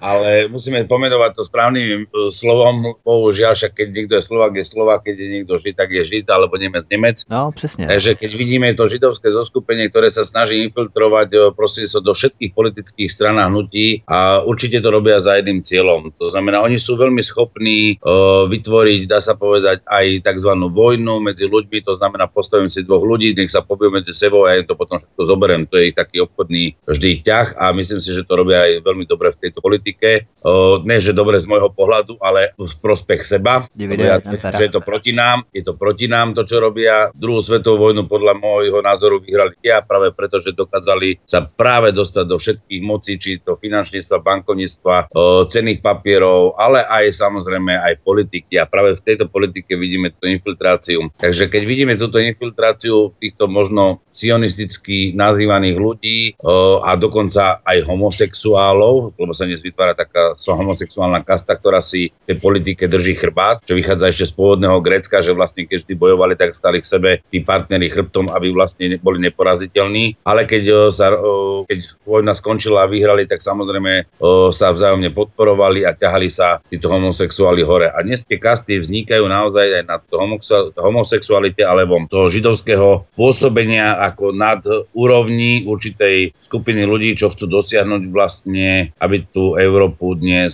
ale musíme pomenovať to správnym e, slovom, bohužiaľ, však keď niekto je Slovak, je Slovak, keď je niekto žid, tak je žid, alebo Nemec, Nemec. No, presne. Takže keď vidíme to židovské zoskupenie, ktoré sa snaží infiltrovať e, prosím sa do všetkých politických stran a hnutí a určite to robia za jedným cieľom. To znamená, oni sú veľmi schopní vytvoriť, dá sa povedať, aj tzv. Vojnu medzi ľuďmi, to znamená postavím si dvoch ľudí, nech sa pobijú medzi sebou a ja to potom všetko zoberiem. To je ich taký obchodný vždy ťah a myslím si, že to robia aj veľmi dobre v tejto politike. Ne, že dobre z môjho pohľadu, ale v prospech seba. Ja, že je to proti nám, je to proti nám to, čo robia. Druhú svetovú vojnu podľa môjho názoru vyhralitia práve preto, že dokázali sa práve dostať do všetkých mocí, či to finančníctva, bankovníctva, cených papierov, ale aj samozrejme aj politiky a práve v tejto politike vidíme tú infiltráciu. Takže keď vidíme túto infiltráciu týchto možno sionisticky nazývaných ľudí a dokonca aj homosexuálov, lebo sa dnes vytvára taká homosexuálna kasta, ktorá si v tej politike drží chrbát, čo vychádza ešte z pôvodného Grécka, že vlastne keď vždy bojovali, tak stali k sebe tí partneri chrbtom, aby vlastne boli neporaziteľní. Ale keď, sa, keď vojna skončila a vyhrali, tak samozrejme sa vzájomne podporovali a ťahali sa títo homosexuáli hore. A dnes tie kasty vznikajú naozaj aj na homosexualite alebo toho židovského pôsobenia ako nad úrovni určitej skupiny ľudí, čo chcú dosiahnuť vlastne, aby tú Európu dnes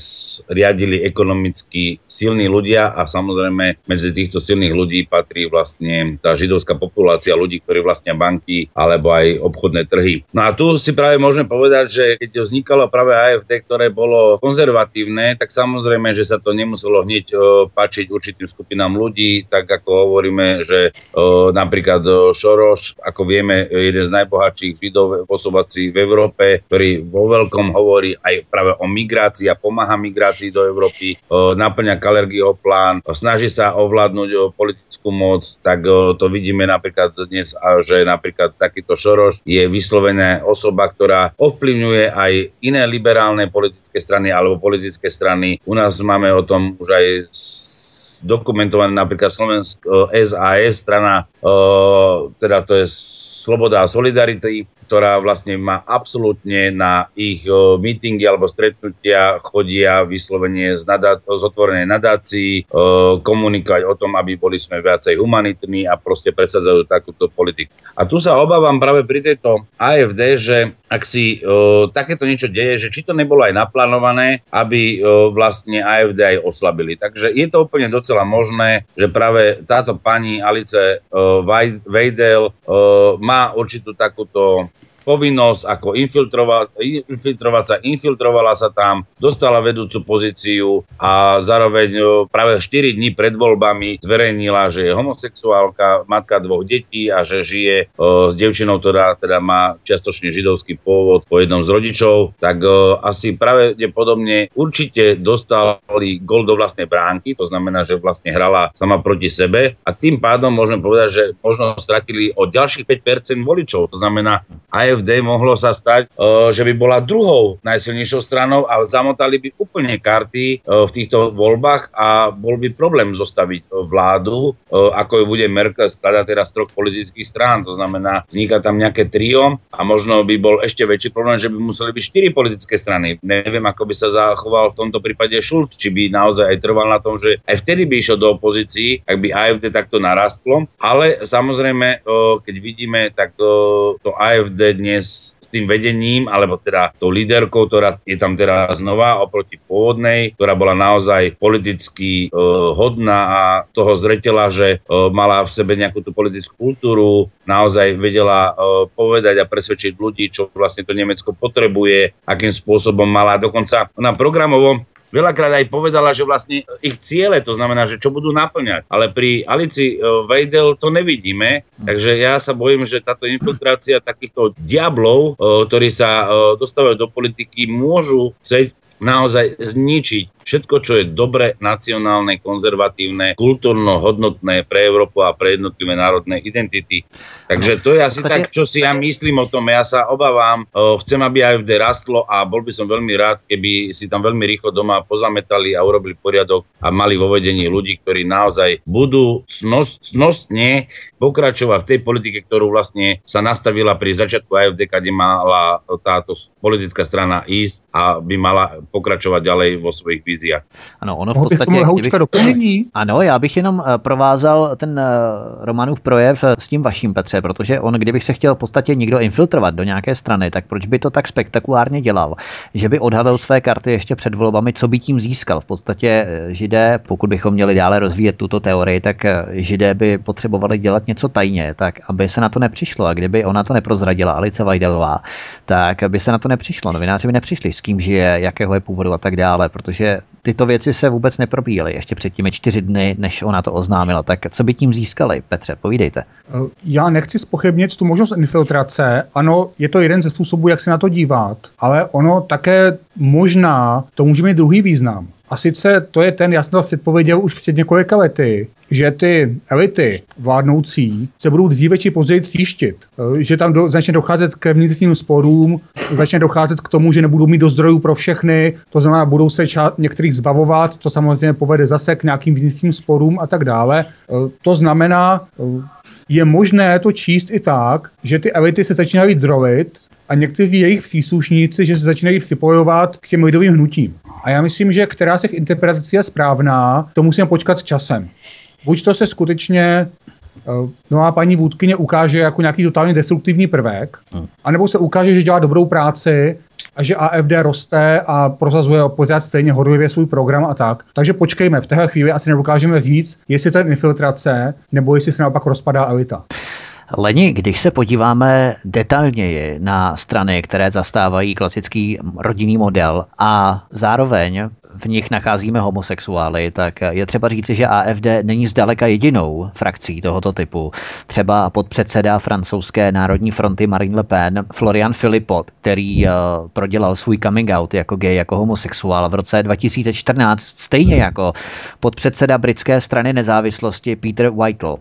riadili ekonomicky silní ľudia a samozrejme medzi týchto silných ľudí patrí vlastne tá židovská populácia ľudí, ktorí vlastnia banky alebo aj obchodné trhy. No a tu si práve môžeme povedať, že keď vznikalo práve AFD, ktoré bolo konzervatívne, tak samozrejme, že sa to nemuselo hneď hneď páčiť určitým skupinám ľudí, tak ako hovoríme, že napríklad Šoroš, ako vieme, jeden z najbohatších židov osobací v Európe, ktorý vo veľkom hovorí aj práve o migrácii a pomáha migrácii do Európy, naplňa Kalergieho plán, snaží sa ovládnuť politickú moc, tak to vidíme napríklad dnes, že napríklad takýto Šoroš je vyslovená osoba, ktorá ovplyvňuje aj iné liberálne politické strany alebo politické strany. U nás máme o tom už aj dokumentované napríklad Slovensk SAS, strana, teda to je Sloboda a Solidarity, ktorá vlastne má absolútne na ich o, meetingy alebo stretnutia chodia vyslovene z, nadá- z otvorenej nadácii o, komunikovať o tom, aby boli sme viacej humanitní a proste presadzajú takúto politiku. A tu sa obávam práve pri tejto AFD, že ak si o, takéto niečo deje, že či to nebolo aj naplánované, aby o, vlastne AFD aj oslabili. Takže je to úplne docela možné, že práve táto pani Alice Vejdel o, má určitú takúto povinnosť ako infiltrovať, infiltrovať sa, infiltrovala sa tam, dostala vedúcu pozíciu a zároveň práve 4 dní pred voľbami zverejnila, že je homosexuálka, matka dvoch detí a že žije o, s devčinou, ktorá teda má čiastočne židovský pôvod po jednom z rodičov, tak o, asi pravdepodobne určite dostali gol do vlastnej bránky, to znamená, že vlastne hrala sama proti sebe. A tým pádom môžeme povedať, že možno stratili o ďalších 5% voličov, to znamená aj AFD mohlo sa stať, že by bola druhou najsilnejšou stranou a zamotali by úplne karty v týchto voľbách a bol by problém zostaviť vládu, ako ju bude Merkel skladať teraz troch politických strán. To znamená, vzniká tam nejaké trio a možno by bol ešte väčší problém, že by museli byť štyri politické strany. Neviem, ako by sa zachoval v tomto prípade Schulz, či by naozaj aj trval na tom, že aj vtedy by išiel do opozícii, ak by AFD takto narastlo. Ale samozrejme, keď vidíme, tak to AFD dnes s tým vedením, alebo teda tou líderkou, ktorá je tam teraz znova oproti pôvodnej, ktorá bola naozaj politicky e, hodná a toho zretela, že e, mala v sebe nejakú tú politickú kultúru, naozaj vedela e, povedať a presvedčiť ľudí, čo vlastne to Nemecko potrebuje, akým spôsobom mala. Dokonca ona programovo veľakrát aj povedala, že vlastne ich ciele, to znamená, že čo budú naplňať. Ale pri Alici Vejdel to nevidíme, takže ja sa bojím, že táto infiltrácia takýchto diablov, ktorí sa dostávajú do politiky, môžu chcieť naozaj zničiť všetko, čo je dobre, nacionálne, konzervatívne, kultúrno-hodnotné pre Európu a pre jednotlivé národné identity. Takže to je asi tak, čo si ja myslím o tom. Ja sa obávam, chcem, aby AFD rastlo a bol by som veľmi rád, keby si tam veľmi rýchlo doma pozametali a urobili poriadok a mali vo vedení ľudí, ktorí naozaj budú snostne pokračovať v tej politike, ktorú vlastne sa nastavila pri začiatku AFD, kde mala táto politická strana ísť a by mala pokračovať ďalej vo svojich víziách. Ano, ono v podstatě... Kdybych, ano, já bych jenom eh, provázal ten eh, Romanův projev eh, s tím vaším, Petře, protože on, kdybych se chtěl v podstatě někdo infiltrovat do nějaké strany, tak proč by to tak spektakulárně dělal? Že by odhalil své karty ještě před volbami, co by tím získal? V podstatě židé, pokud bychom měli dále rozvíjet tuto teorii, tak židé by potřebovali dělat něco tajně, tak aby se na to nepřišlo. A kdyby ona to neprozradila, Alice Vajdelová, tak by se na to nepřišlo. Novináři by nepřišli, s kým žije, jakého je původu a tak dále, protože tyto věci se vůbec neprobíhaly ještě před těmi čtyři dny, než ona to oznámila. Tak co by tím získali? Petře, povídejte. Já nechci spochybnit tu možnost infiltrace. Ano, je to jeden ze způsobů, jak se na to dívat, ale ono také možná to může mít druhý význam. A sice to je ten, já jsem to předpověděl už před několika lety, že ty elity vládnoucí se budou dříve či později tříštit. Eh, že tam do, začne docházet k vnitřním sporům, začne docházet k tomu, že nebudou mít do zdrojů pro všechny, to znamená, budou se ča- některých zbavovat, to samozřejmě povede zase k nějakým vnitřním sporům a tak dále. Eh, to znamená, eh, je možné to číst i tak, že ty elity se začínají drolit a někteří jejich příslušníci, že se začínají připojovat k těm lidovým hnutím. A já myslím, že která z těch interpretací je správná, to musíme počkat časem. Buď to se skutečně eh, no a paní vůdkyně ukáže jako nějaký totálně destruktivní prvek, hmm. anebo se ukáže, že dělá dobrou práci a že AFD roste a prosazuje pořád stejně horlivě svůj program a tak. Takže počkejme, v téhle chvíli asi nedokážeme říct, jestli to je infiltrace, nebo jestli se naopak rozpadá elita. Leni, když se podíváme detailněji na strany, které zastávají klasický rodinný model a zároveň v nich nacházíme homosexuály, tak je třeba říci, že AFD není zdaleka jedinou frakcí tohoto typu. Třeba podpředseda francouzské národní fronty Marine Le Pen, Florian Philippot, který eh, prodělal svůj coming out jako gay, jako homosexuál v roce 2014, stejně jako podpředseda britské strany nezávislosti Peter Whittle.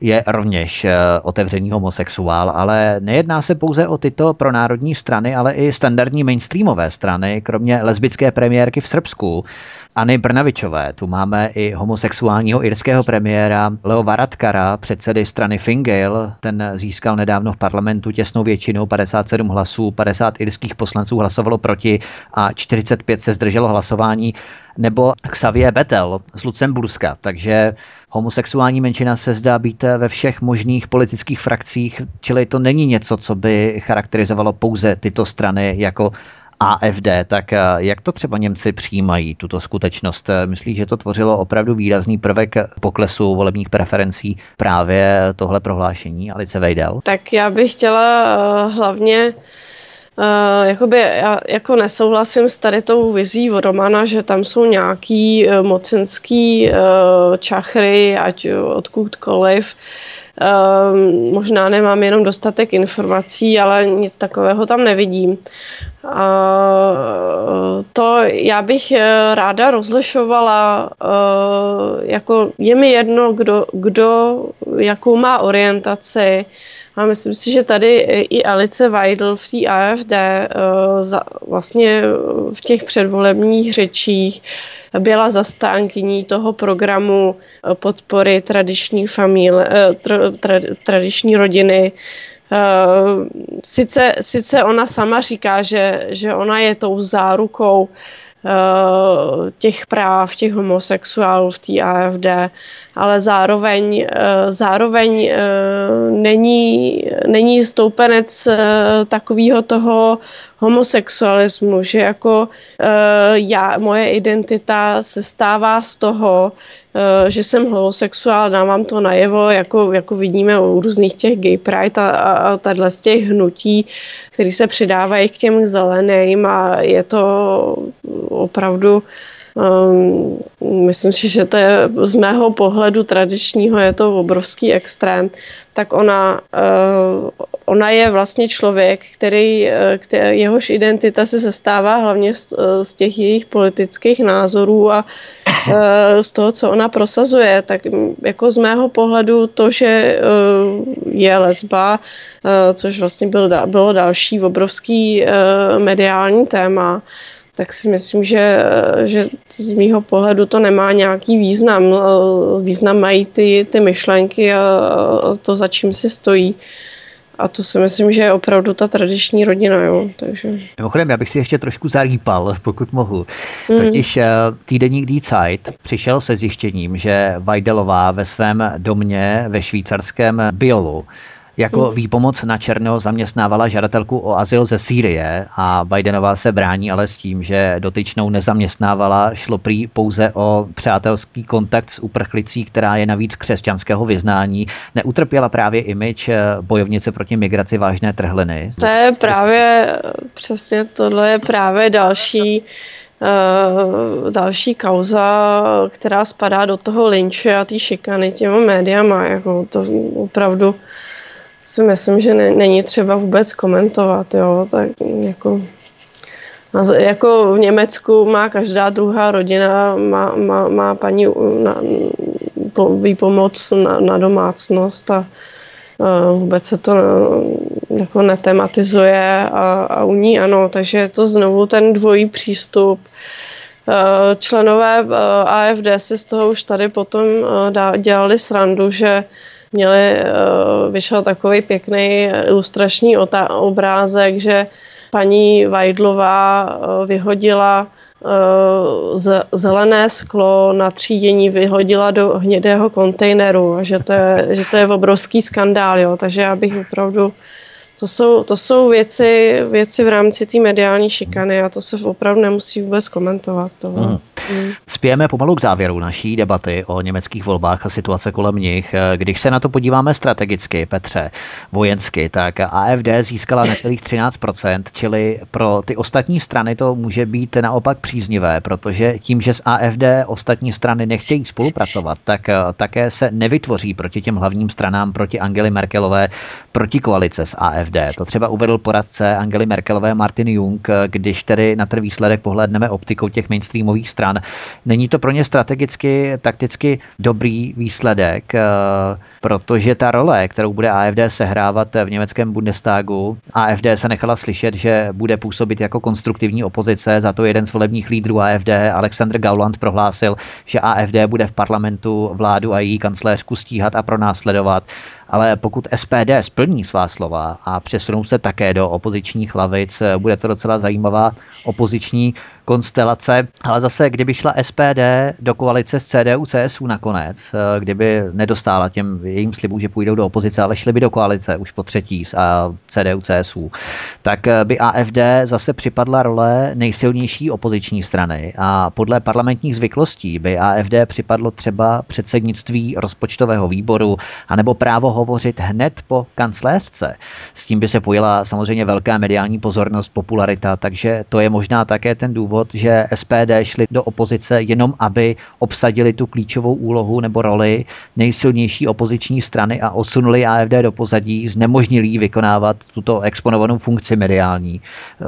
Je rovněž eh, otevřený homosexuál, ale nejedná se pouze o tyto pronárodní strany, ale i standardní mainstreamové strany, kromě lesbické premiérky v Srbsku, Irsku.Any Brnavičové. Tu máme i homosexuálního irského premiéra Leo Varadkara, předsedy strany Fingale. Ten získal nedávno v parlamentu těsnou většinou 57 hlasů, 50 irských poslanců hlasovalo proti a 45 se zdrželo hlasování nebo Xavier Bettel z Lucemburska. Takže homosexuální menšina se zdá být ve všech možných politických frakcích, čili to není něco, co by charakterizovalo pouze tyto strany jako AFD, tak eh, jak to třeba Němci přijímají, tuto skutečnost? Myslí, že to tvořilo opravdu výrazný prvek poklesu volebních preferencí právě tohle prohlášení Alice Vejdel? Tak já bych chtěla uh, hlavně Uh, jakoby já jako nesouhlasím s tady tou vizí Romana, že tam jsou nějaký uh, mocenský uh, čachry, ať odkudkoliv, Ehm, možná nemám jenom dostatek informací, ale nic takového tam nevidím. To já bych eh, ráda rozlišovala, eh, jako je mi jedno, kdo, kdo jakou má orientaci, a myslím si, že tady i Alice Weidel v té AFD eh, vlastně v těch předvolebních řečích byla zastánkyní toho programu eh, podpory tradiční familie, eh, tra, tra, tradiční rodiny. Eh, sice, sice ona sama říká, že, že ona je tou zárukou těch práv těch homosexuálů v té AFD, ale zároveň, zároveň není, není stoupenec takového toho homosexualismu, že jako já, moje identita se stává z toho, že jsem homosexuál, dávám to najevo, jako, jako vidíme u různých těch gay pride a, a, a z těch hnutí, které se přidávají k těm zeleným a je to opravdu Um, myslím si, že to je z mého pohledu tradičního je to obrovský extrém, tak ona, uh, ona je vlastně člověk, který, uh, který, jehož identita se sestává hlavně z, uh, z těch jejich politických názorů a z toho, co ona prosazuje. Tak jako z mého pohledu to, že je lesba, což vlastně byl, bylo další obrovský mediální téma, tak si myslím, že, že z mýho pohledu to nemá nějaký význam. Význam mají ty, ty myšlenky a to, za čím si stojí. A to si myslím, že je opravdu ta tradiční rodina. Jo. Takže... Mimochodem, já bych si ještě trošku zarýpal, pokud mohu. Mm. Totiž eh, týdeník Die Zeit přišel se zjištěním, že Vajdelová ve svém domě ve švýcarském Biolu jako hmm. výpomoc na černého zaměstnávala žadatelku o azyl ze Sýrie a Bidenová se brání ale s tím, že dotyčnou nezaměstnávala, šlo prý pouze o přátelský kontakt s uprchlicí, která je navíc křesťanského vyznání. Neutrpěla právě imič eh, bojovnice proti migraci vážné trhliny. To je právě, přesně tohle je právě další Uh, další kauza, která spadá do toho lynče a té šikany těma médiama. Jako to opravdu si myslím, že ne, není třeba vůbec komentovat, jo, tak jako jako v Německu má každá druhá rodina, má, má, má paní na, po, výpomoc na, na domácnost a, a vůbec se to jako netematizuje a, a u ní ano, takže je to znovu ten dvojí přístup. Členové AFD si z toho už tady potom dělali srandu, že měli, eh, vyšel takový pěkný ilustrační obrázek, že paní Vajdlová eh, vyhodila eh, zelené sklo na třídění vyhodila do hnědého kontejneru že to je, že to je obrovský skandál, jo. takže já bych opravdu to jsou, to jsou věci, věci v rámci té mediální šikany a to se opravdu nemusí vůbec komentovat. To. Mm. Mm. Spějeme pomalu k závěru naší debaty o německých volbách a situace kolem nich. Když se na to podíváme strategicky, Petře, vojensky, tak AFD získala necelých 13%, čili pro ty ostatní strany to může být naopak příznivé, protože tím, že z AFD ostatní strany nechtějí spolupracovat, tak také se nevytvoří proti těm hlavním stranám, proti Angely Merkelové, proti koalice s AFD AFD. To třeba uvedl poradce Angely Merkelové Martin Jung, když tedy na ten výsledek pohledneme optikou těch mainstreamových stran. Není to pro ně strategicky, takticky dobrý výsledek, eh, protože ta role, kterou bude AFD sehrávat v německém Bundestagu, AFD se nechala slyšet, že bude působit jako konstruktivní opozice, za to jeden z volebních lídrů AFD, Alexander Gauland, prohlásil, že AFD bude v parlamentu vládu a její kancléřku stíhat a pronásledovat ale pokud SPD splní svá slova a přesunou se také do opozičních lavic, bude to docela zajímavá opoziční konstelace. Ale zase, kdyby šla SPD do koalice s CDU, CSU nakonec, eh, kdyby nedostála těm jejím slibům, že půjdou do opozice, ale šli by do koalice už po třetí s CDU, CSU, tak eh, by AFD zase připadla role nejsilnější opoziční strany a podle parlamentních zvyklostí by AFD připadlo třeba předsednictví rozpočtového výboru anebo právo hovořit hned po kancléřce. S tím by se pojila samozřejmě velká mediální pozornost, popularita, takže to je možná také ten důvod, důvod, že SPD šli do opozice jenom, aby obsadili tu klíčovou úlohu nebo roli nejsilnější opoziční strany a osunuli AFD do pozadí, znemožnili vykonávat tuto exponovanou funkci mediální.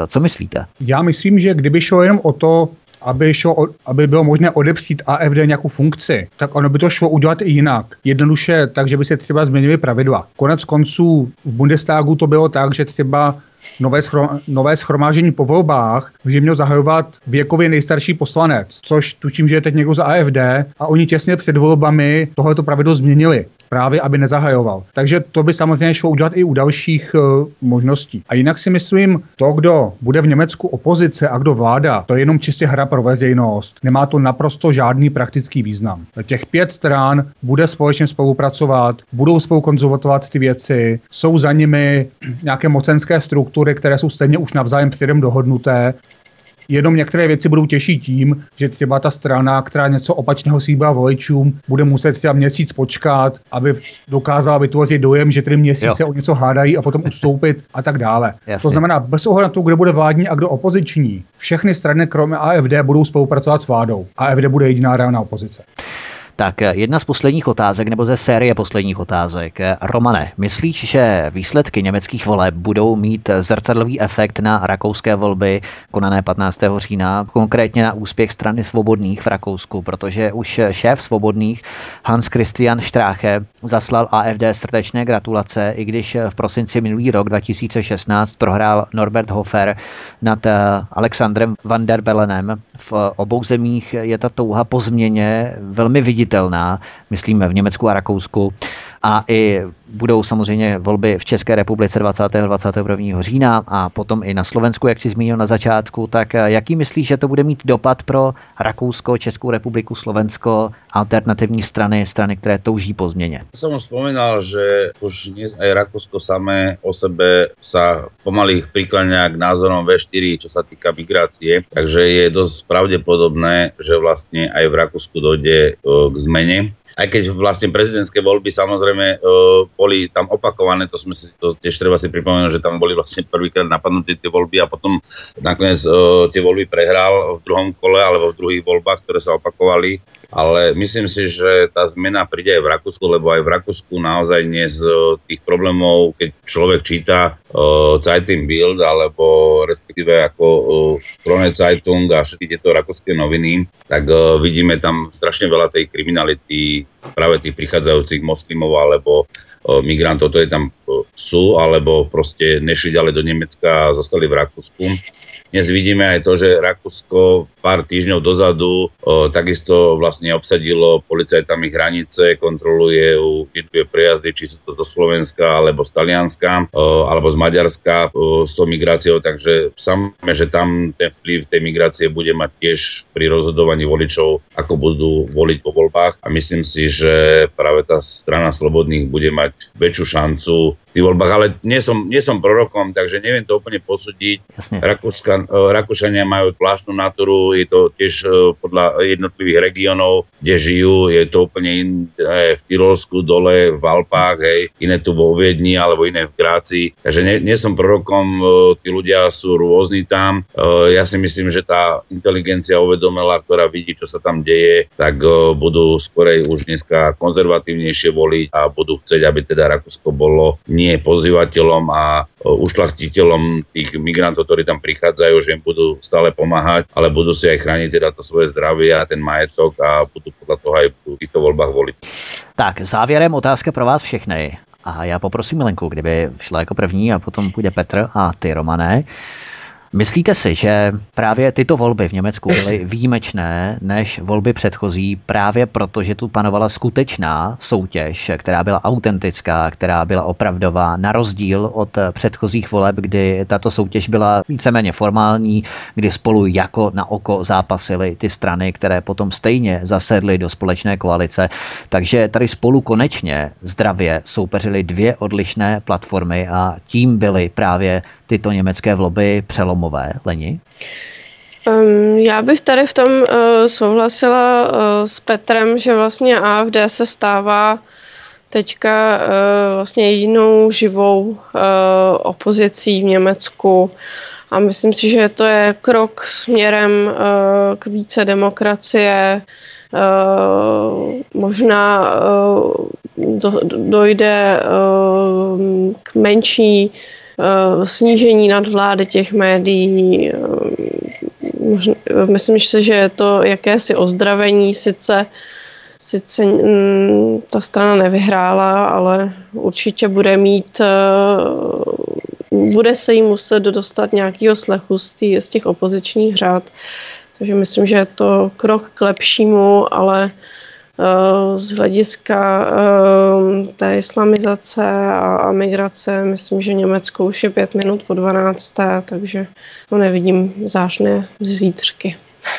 Co myslíte? Já myslím, že kdyby šlo jenom o to, aby, šlo, aby bylo možné odepřít AFD nějakou funkci, tak ono by to šlo udělat i jinak. Jednoduše tak, že by se třeba změnily pravidla. Konec konců v Bundestagu to bylo tak, že třeba nové, schrom, nové schromážení po volbách že měl zahajovat věkově nejstarší poslanec, což tuším, že je teď někdo za AFD a oni těsně před volbami tohleto pravidlo změnili právě, aby nezahajoval. Takže to by samozřejmě šlo udělat i u dalších uh, možností. A jinak si myslím, to, kdo bude v Německu opozice a kdo vláda, to je jenom čistě hra pro veřejnost. Nemá to naprosto žádný praktický význam. Těch pět stran bude společně spolupracovat, budou spolu konzultovat ty věci, jsou za nimi nějaké mocenské struktury, které jsou stejně už navzájem předem dohodnuté Jenom některé věci budou těžší tím, že třeba ta strana, která něco opačného slíbila voličům, bude muset třeba měsíc počkat, aby dokázala vytvořit dojem, že tři měsíce jo. o něco hádají a potom ustoupit a tak dále. Jasně. To znamená, bez ohledu na to, kdo bude vládní a kdo opoziční, všechny strany kromě AFD budou spolupracovat s vládou. AFD bude jediná reálná opozice. Tak jedna z posledních otázek, nebo ze série posledních otázek. Romane, myslíš, že výsledky německých voleb budou mít zrcadlový efekt na rakouské volby konané 15. října, konkrétně na úspěch strany svobodných v Rakousku, protože už šéf svobodných Hans Christian Strache zaslal AFD srdečné gratulace, i když v prosinci minulý rok 2016 prohrál Norbert Hofer nad Alexandrem van der Belenem. V obou zemích je ta touha po změně velmi viditelná viditelná, myslíme v Německu a Rakousku. A i budou samozřejmě volby v České republice 20. 21. října a potom i na Slovensku, jak si zmínil na začátku. Tak eh, jaký myslíš, že to bude mít dopad pro Rakousko, Českou republiku, Slovensko, alternativní strany, strany, které touží po změně? Som už spomínal, že už dnes aj Rakúsko samé o sebe sa pomaly prikláňa k názorom V4, čo sa týka migrácie, takže je dosť pravdepodobné, že vlastne aj v Rakúsku dojde eh, k zmene aj keď vlastne prezidentské voľby samozrejme uh, boli tam opakované, to sme si to tiež treba si pripomenúť, že tam boli vlastne prvýkrát napadnuté tie voľby a potom nakoniec uh, tie voľby prehral v druhom kole alebo v druhých voľbách, ktoré sa opakovali ale myslím si, že tá zmena príde aj v Rakúsku, lebo aj v Rakúsku naozaj dnes tých problémov, keď človek číta uh, Zeitung Bild alebo respektíve ako uh, Krone Zeitung a všetky tieto rakúske noviny, tak uh, vidíme tam strašne veľa tej kriminality práve tých prichádzajúcich moslimov alebo uh, migrantov, to je tam sú, alebo proste nešli ďalej do Nemecka a zostali v Rakúsku. Dnes vidíme aj to, že Rakúsko pár týždňov dozadu o, takisto vlastne obsadilo policajtami hranice, kontroluje jednotlivé prejazdy, či sú to zo Slovenska, alebo z Talianska, o, alebo z Maďarska o, s tou migráciou, takže samozrejme, že tam ten vplyv tej migrácie bude mať tiež pri rozhodovaní voličov, ako budú voliť po voľbách a myslím si, že práve tá strana slobodných bude mať väčšiu šancu tých voľbách, ale nie som, nie som prorokom, takže neviem to úplne posúdiť. Rakúska, e, Rakúšania majú zvláštnu natúru, je to tiež e, podľa jednotlivých regiónov, kde žijú, je to úplne iné v Tyrolsku, dole v Alpách, hej, iné tu vo Viedni alebo iné v Gráci. Takže nie, nie som prorokom, e, tí ľudia sú rôzni tam. Ja si myslím, že tá inteligencia uvedomela, ktorá vidí, čo sa tam deje, tak budú skorej už dneska konzervatívnejšie voliť a budú chcieť, aby teda Rakúsko bolo nie nie pozývateľom a ušlachtiteľom tých migrantov, ktorí tam prichádzajú, že im budú stále pomáhať, ale budú si aj chrániť teda to svoje zdravie a ten majetok a budú podľa toho aj v týchto voľbách voliť. Tak, závěrem otázka pro vás všechny. A já poprosím Milenku, kdyby šla jako první a potom půjde Petr a ty, Romané. Myslíte si, že právě tyto volby v Německu byly výjimečné než volby předchozí právě proto, že tu panovala skutečná soutěž, která byla autentická, která byla opravdová, na rozdíl od předchozích voleb, kdy tato soutěž byla víceméně formální, kdy spolu jako na oko zápasily ty strany, které potom stejně zasedly do společné koalice. Takže tady spolu konečně zdravě soupeřily dvě odlišné platformy a tím byly právě tyto německé vloby přelomové, Leni? Um, já bych tady v tom uh, souhlasila uh, s Petrem, že vlastně AFD se stává teďka uh, vlastně jedinou živou uh, opozicí v Německu a myslím si, že to je krok směrem uh, k více demokracie, Uh, možná uh, do, dojde uh, k menší snížení nadvlády těch médií. Eh, myslím si, že je to jakési ozdravení, sice sice mm, ta strana nevyhrála, ale určitě bude mít, eh, bude se jí muset dostat nějakého slechu z těch opozičních řád. Takže myslím, že je to krok k lepšímu, ale Eh, z hlediska eh, té islamizace a migrace, myslím, že Německo už je pět minut po 12. takže no nevidím zářné zítřky.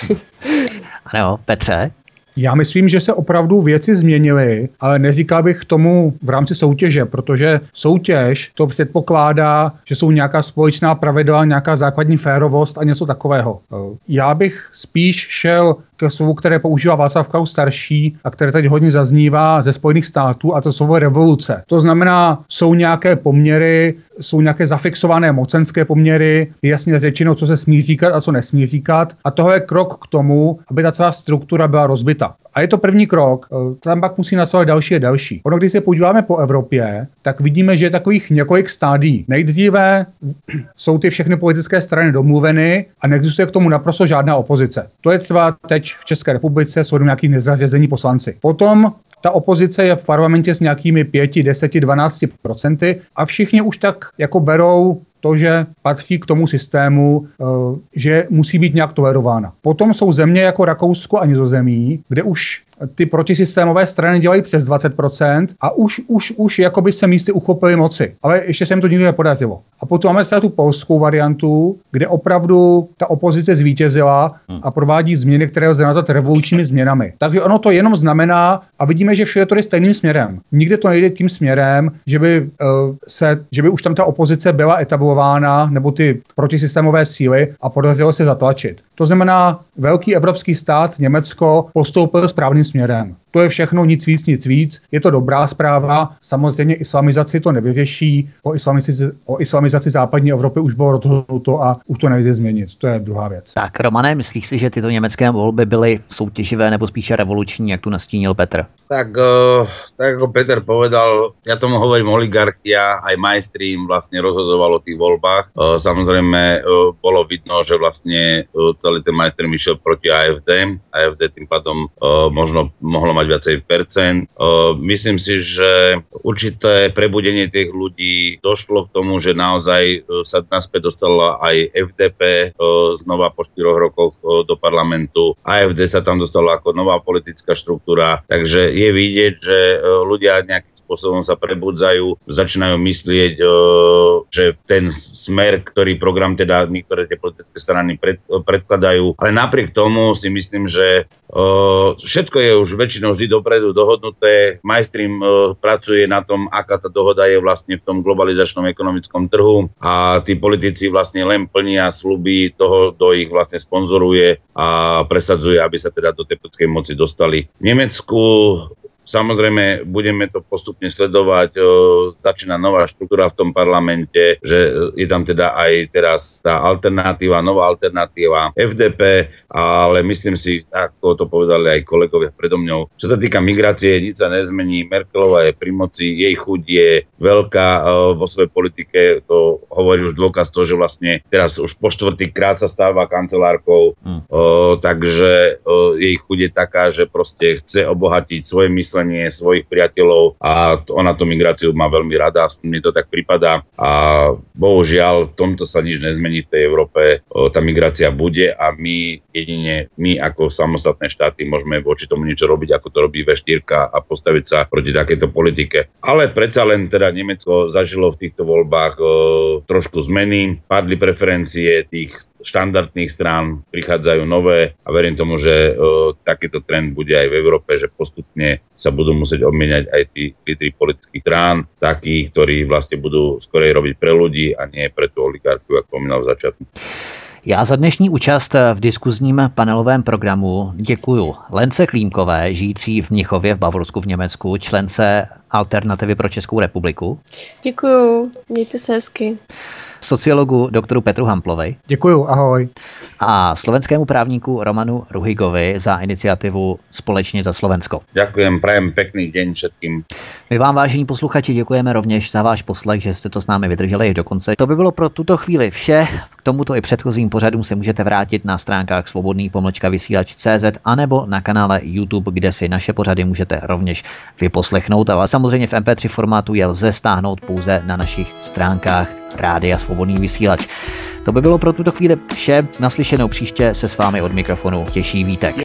ano, Petře? Já myslím, že se opravdu věci změnily, ale neříkal bych tomu v rámci soutěže, protože soutěž to předpokládá, že jsou nějaká společná pravidla, nějaká základní férovost a něco takového. Já bych spíš šel ke slovu, které používá Václav Klaus starší a které teď hodně zaznívá ze Spojených států, a to slovo revoluce. To znamená, jsou nějaké poměry, jsou nějaké zafixované mocenské poměry, je jasně řečeno, co se smí říkat a co nesmí říkat. A tohle je krok k tomu, aby ta celá struktura byla rozbita. A je to první krok, eh, tam pak musí nasledovat další a další. Ono, když se podíváme po Evropě, tak vidíme, že je takových několik stádí. Nejdříve jsou ty všechny politické strany domluveny a neexistuje k tomu naprosto žádná opozice. To je třeba teď v České republice, jsou nějaký nezařazení poslanci. Potom ta opozice je v parlamentě s nějakými 5, 10, 12 procenty a všichni už tak jako berou to, že patří k tomu systému, eh, že musí být nějak tolerována. Potom jsou země jako Rakousko a Nizozemí, kde už ty protisystémové strany dělají přes 20% a už, už, už jakoby se místy uchopili moci. Ale ještě se jim to nikdy nepodařilo. A potom máme tu polskou variantu, kde opravdu ta opozice zvítězila hmm. a provádí změny, které lze nazvat revolučními změnami. Takže ono to jenom znamená, a vidíme, že vše to jde stejným směrem. Nikde to nejde tím směrem, že by, uh, se, že by už tam ta opozice byla etablována, nebo ty protisystémové síly a podařilo se zatlačit. To znamená, velký evropský stát, Německo, postoupil správným směrem. To je všechno, nic víc, nic víc. Je to dobrá zpráva. Samozřejmě islamizaci to nevyřeší. O islamizaci, o islamizaci západní Evropy už bylo rozhodnuto a už to nejde změnit. To je druhá věc. Tak, Romané, myslíš si, že tyto německé volby byly soutěživé nebo spíše revoluční, jak tu nastínil Petr? Tak, uh, tak jako Petr povedal, já tomu hovorím oligarchia, aj mainstream vlastně rozhodoval o tých volbách. Uh, samozřejmě uh, bolo vidno, že vlastně celý ten mainstream išiel proti AFD. AFD tým pádom možno mohlo mať mať viacej percent. Myslím si, že určité prebudenie tých ľudí došlo k tomu, že naozaj sa naspäť dostala aj FDP znova po 4 rokoch do parlamentu. AFD sa tam dostala ako nová politická štruktúra. Takže je vidieť, že ľudia nejakým spôsobom sa prebudzajú, začínajú myslieť, že ten smer, ktorý program teda niektoré tie politické strany pred, predkladajú, ale napriek tomu si myslím, že všetko je už väčšinou vždy dopredu dohodnuté. Majstream pracuje na tom, aká tá dohoda je vlastne v tom globalizačnom ekonomickom trhu a tí politici vlastne len plnia sluby toho, kto ich vlastne sponzoruje a presadzuje, aby sa teda do tej moci dostali. V Nemecku samozrejme budeme to postupne sledovať. Začína nová štruktúra v tom parlamente, že je tam teda aj teraz tá alternatíva, nová alternatíva FDP, ale myslím si, ako to povedali aj kolegovia predo mňou, čo sa týka migrácie, nič sa nezmení. Merkelová je pri moci, jej chuť je veľká vo svojej politike, to hovorí už dôkaz to, že vlastne teraz už po štvrtý krát sa stáva kancelárkou, mm. o, takže jej chuť je taká, že proste chce obohatiť svoje myslenie, svojich priateľov a ona tú migráciu má veľmi rada, aspoň mi to tak pripadá a bohužiaľ v tomto sa nič nezmení v tej Európe, tá migrácia bude a my jedine, my ako samostatné štáty môžeme voči tomu niečo robiť, ako to robí V4 a postaviť sa proti takéto politike. Ale predsa len teda Nemecko zažilo v týchto voľbách trošku zmeny, padli preferencie tých štandardných strán, prichádzajú nové a verím tomu, že takýto trend bude aj v Európe, že postupne sa budú musieť obmieniať aj tí lídry politických strán, takých, ktorí vlastne budú skorej robiť pre ľudí a nie pre tú oligarchiu, ako spomínal v začiatku. Já za dnešní účast v diskuzním panelovém programu děkuji Lence Klímkové, žijící v Mnichově v Bavorsku v Německu, člence Alternativy pro Českou republiku. Děkuji, mějte se hezky sociologu doktoru Petru Hamplovej. Děkuju, ahoj. A slovenskému právníku Romanu Ruhigovi za iniciativu Společně za Slovensko. Ďakujem, prajem pekný deň všetkým. My vám, vážení posluchači, děkujeme rovněž za váš poslech, že jste to s námi vydrželi do konce. To by bylo pro tuto chvíli vše. Tomuto i předchozím pořadům se můžete vrátit na stránkách svobodný pomlčka vysílač CZ anebo na kanále YouTube, kde si naše pořady můžete rovněž vyposlechnout. Ale samozřejmě v MP3 formátu je lze stáhnout pouze na našich stránkách Rádia Svobodný vysílač. To by bylo pro tuto chvíli vše. Naslyšenou příště se s vámi od mikrofonu těší Vítek.